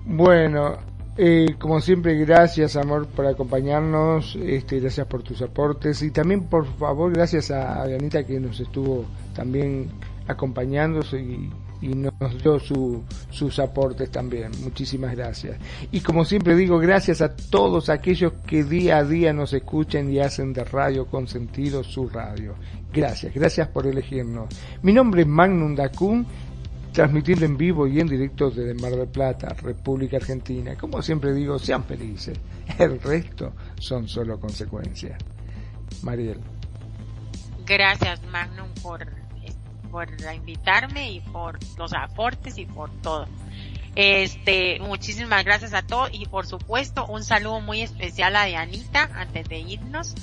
Bueno, eh, como siempre, gracias, amor, por acompañarnos. Este, gracias por tus aportes. Y también, por favor, gracias a, Anita que nos estuvo también acompañándose y, nos dio sus aportes también. Muchísimas gracias. Y como siempre digo, gracias a todos aquellos que día a día nos escuchan y hacen de Radio con sentido su radio. Gracias, gracias por elegirnos. Mi nombre es Magnum Dacun transmitirlo en vivo y en directo desde Mar del Plata, República Argentina. Como siempre digo, sean felices. El resto son solo consecuencias. Mariel. Gracias, Magnum, por, por invitarme y por los aportes y por todo. Este, muchísimas gracias a todos y por supuesto un saludo muy especial a Dianita antes de irnos.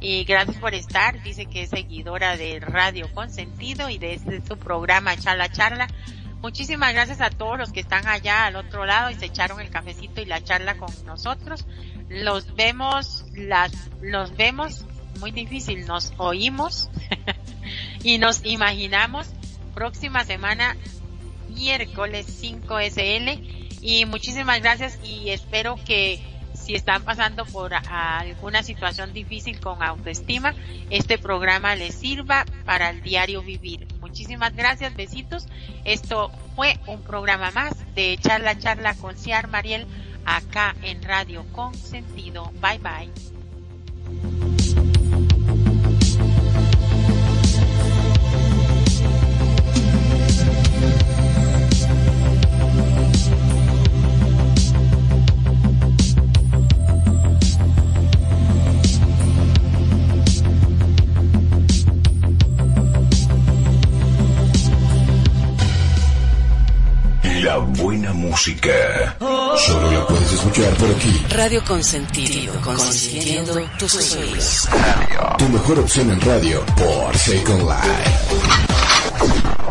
Y gracias por estar, dice que es seguidora de Radio Consentido y de este su programa Charla Charla. Muchísimas gracias a todos los que están allá al otro lado y se echaron el cafecito y la charla con nosotros. Los vemos, las, los vemos, muy difícil, nos oímos y nos imaginamos próxima semana, miércoles 5 SL. Y muchísimas gracias y espero que si están pasando por alguna situación difícil con autoestima, este programa les sirva para el diario vivir. Muchísimas gracias, besitos. Esto fue un programa más de Charla Charla con Ciar Mariel acá en Radio Con Sentido. Bye bye. La buena música. Solo la puedes escuchar por aquí. Radio Consentido, consintiendo tus sueños. Tu mejor opción en radio por Second Life.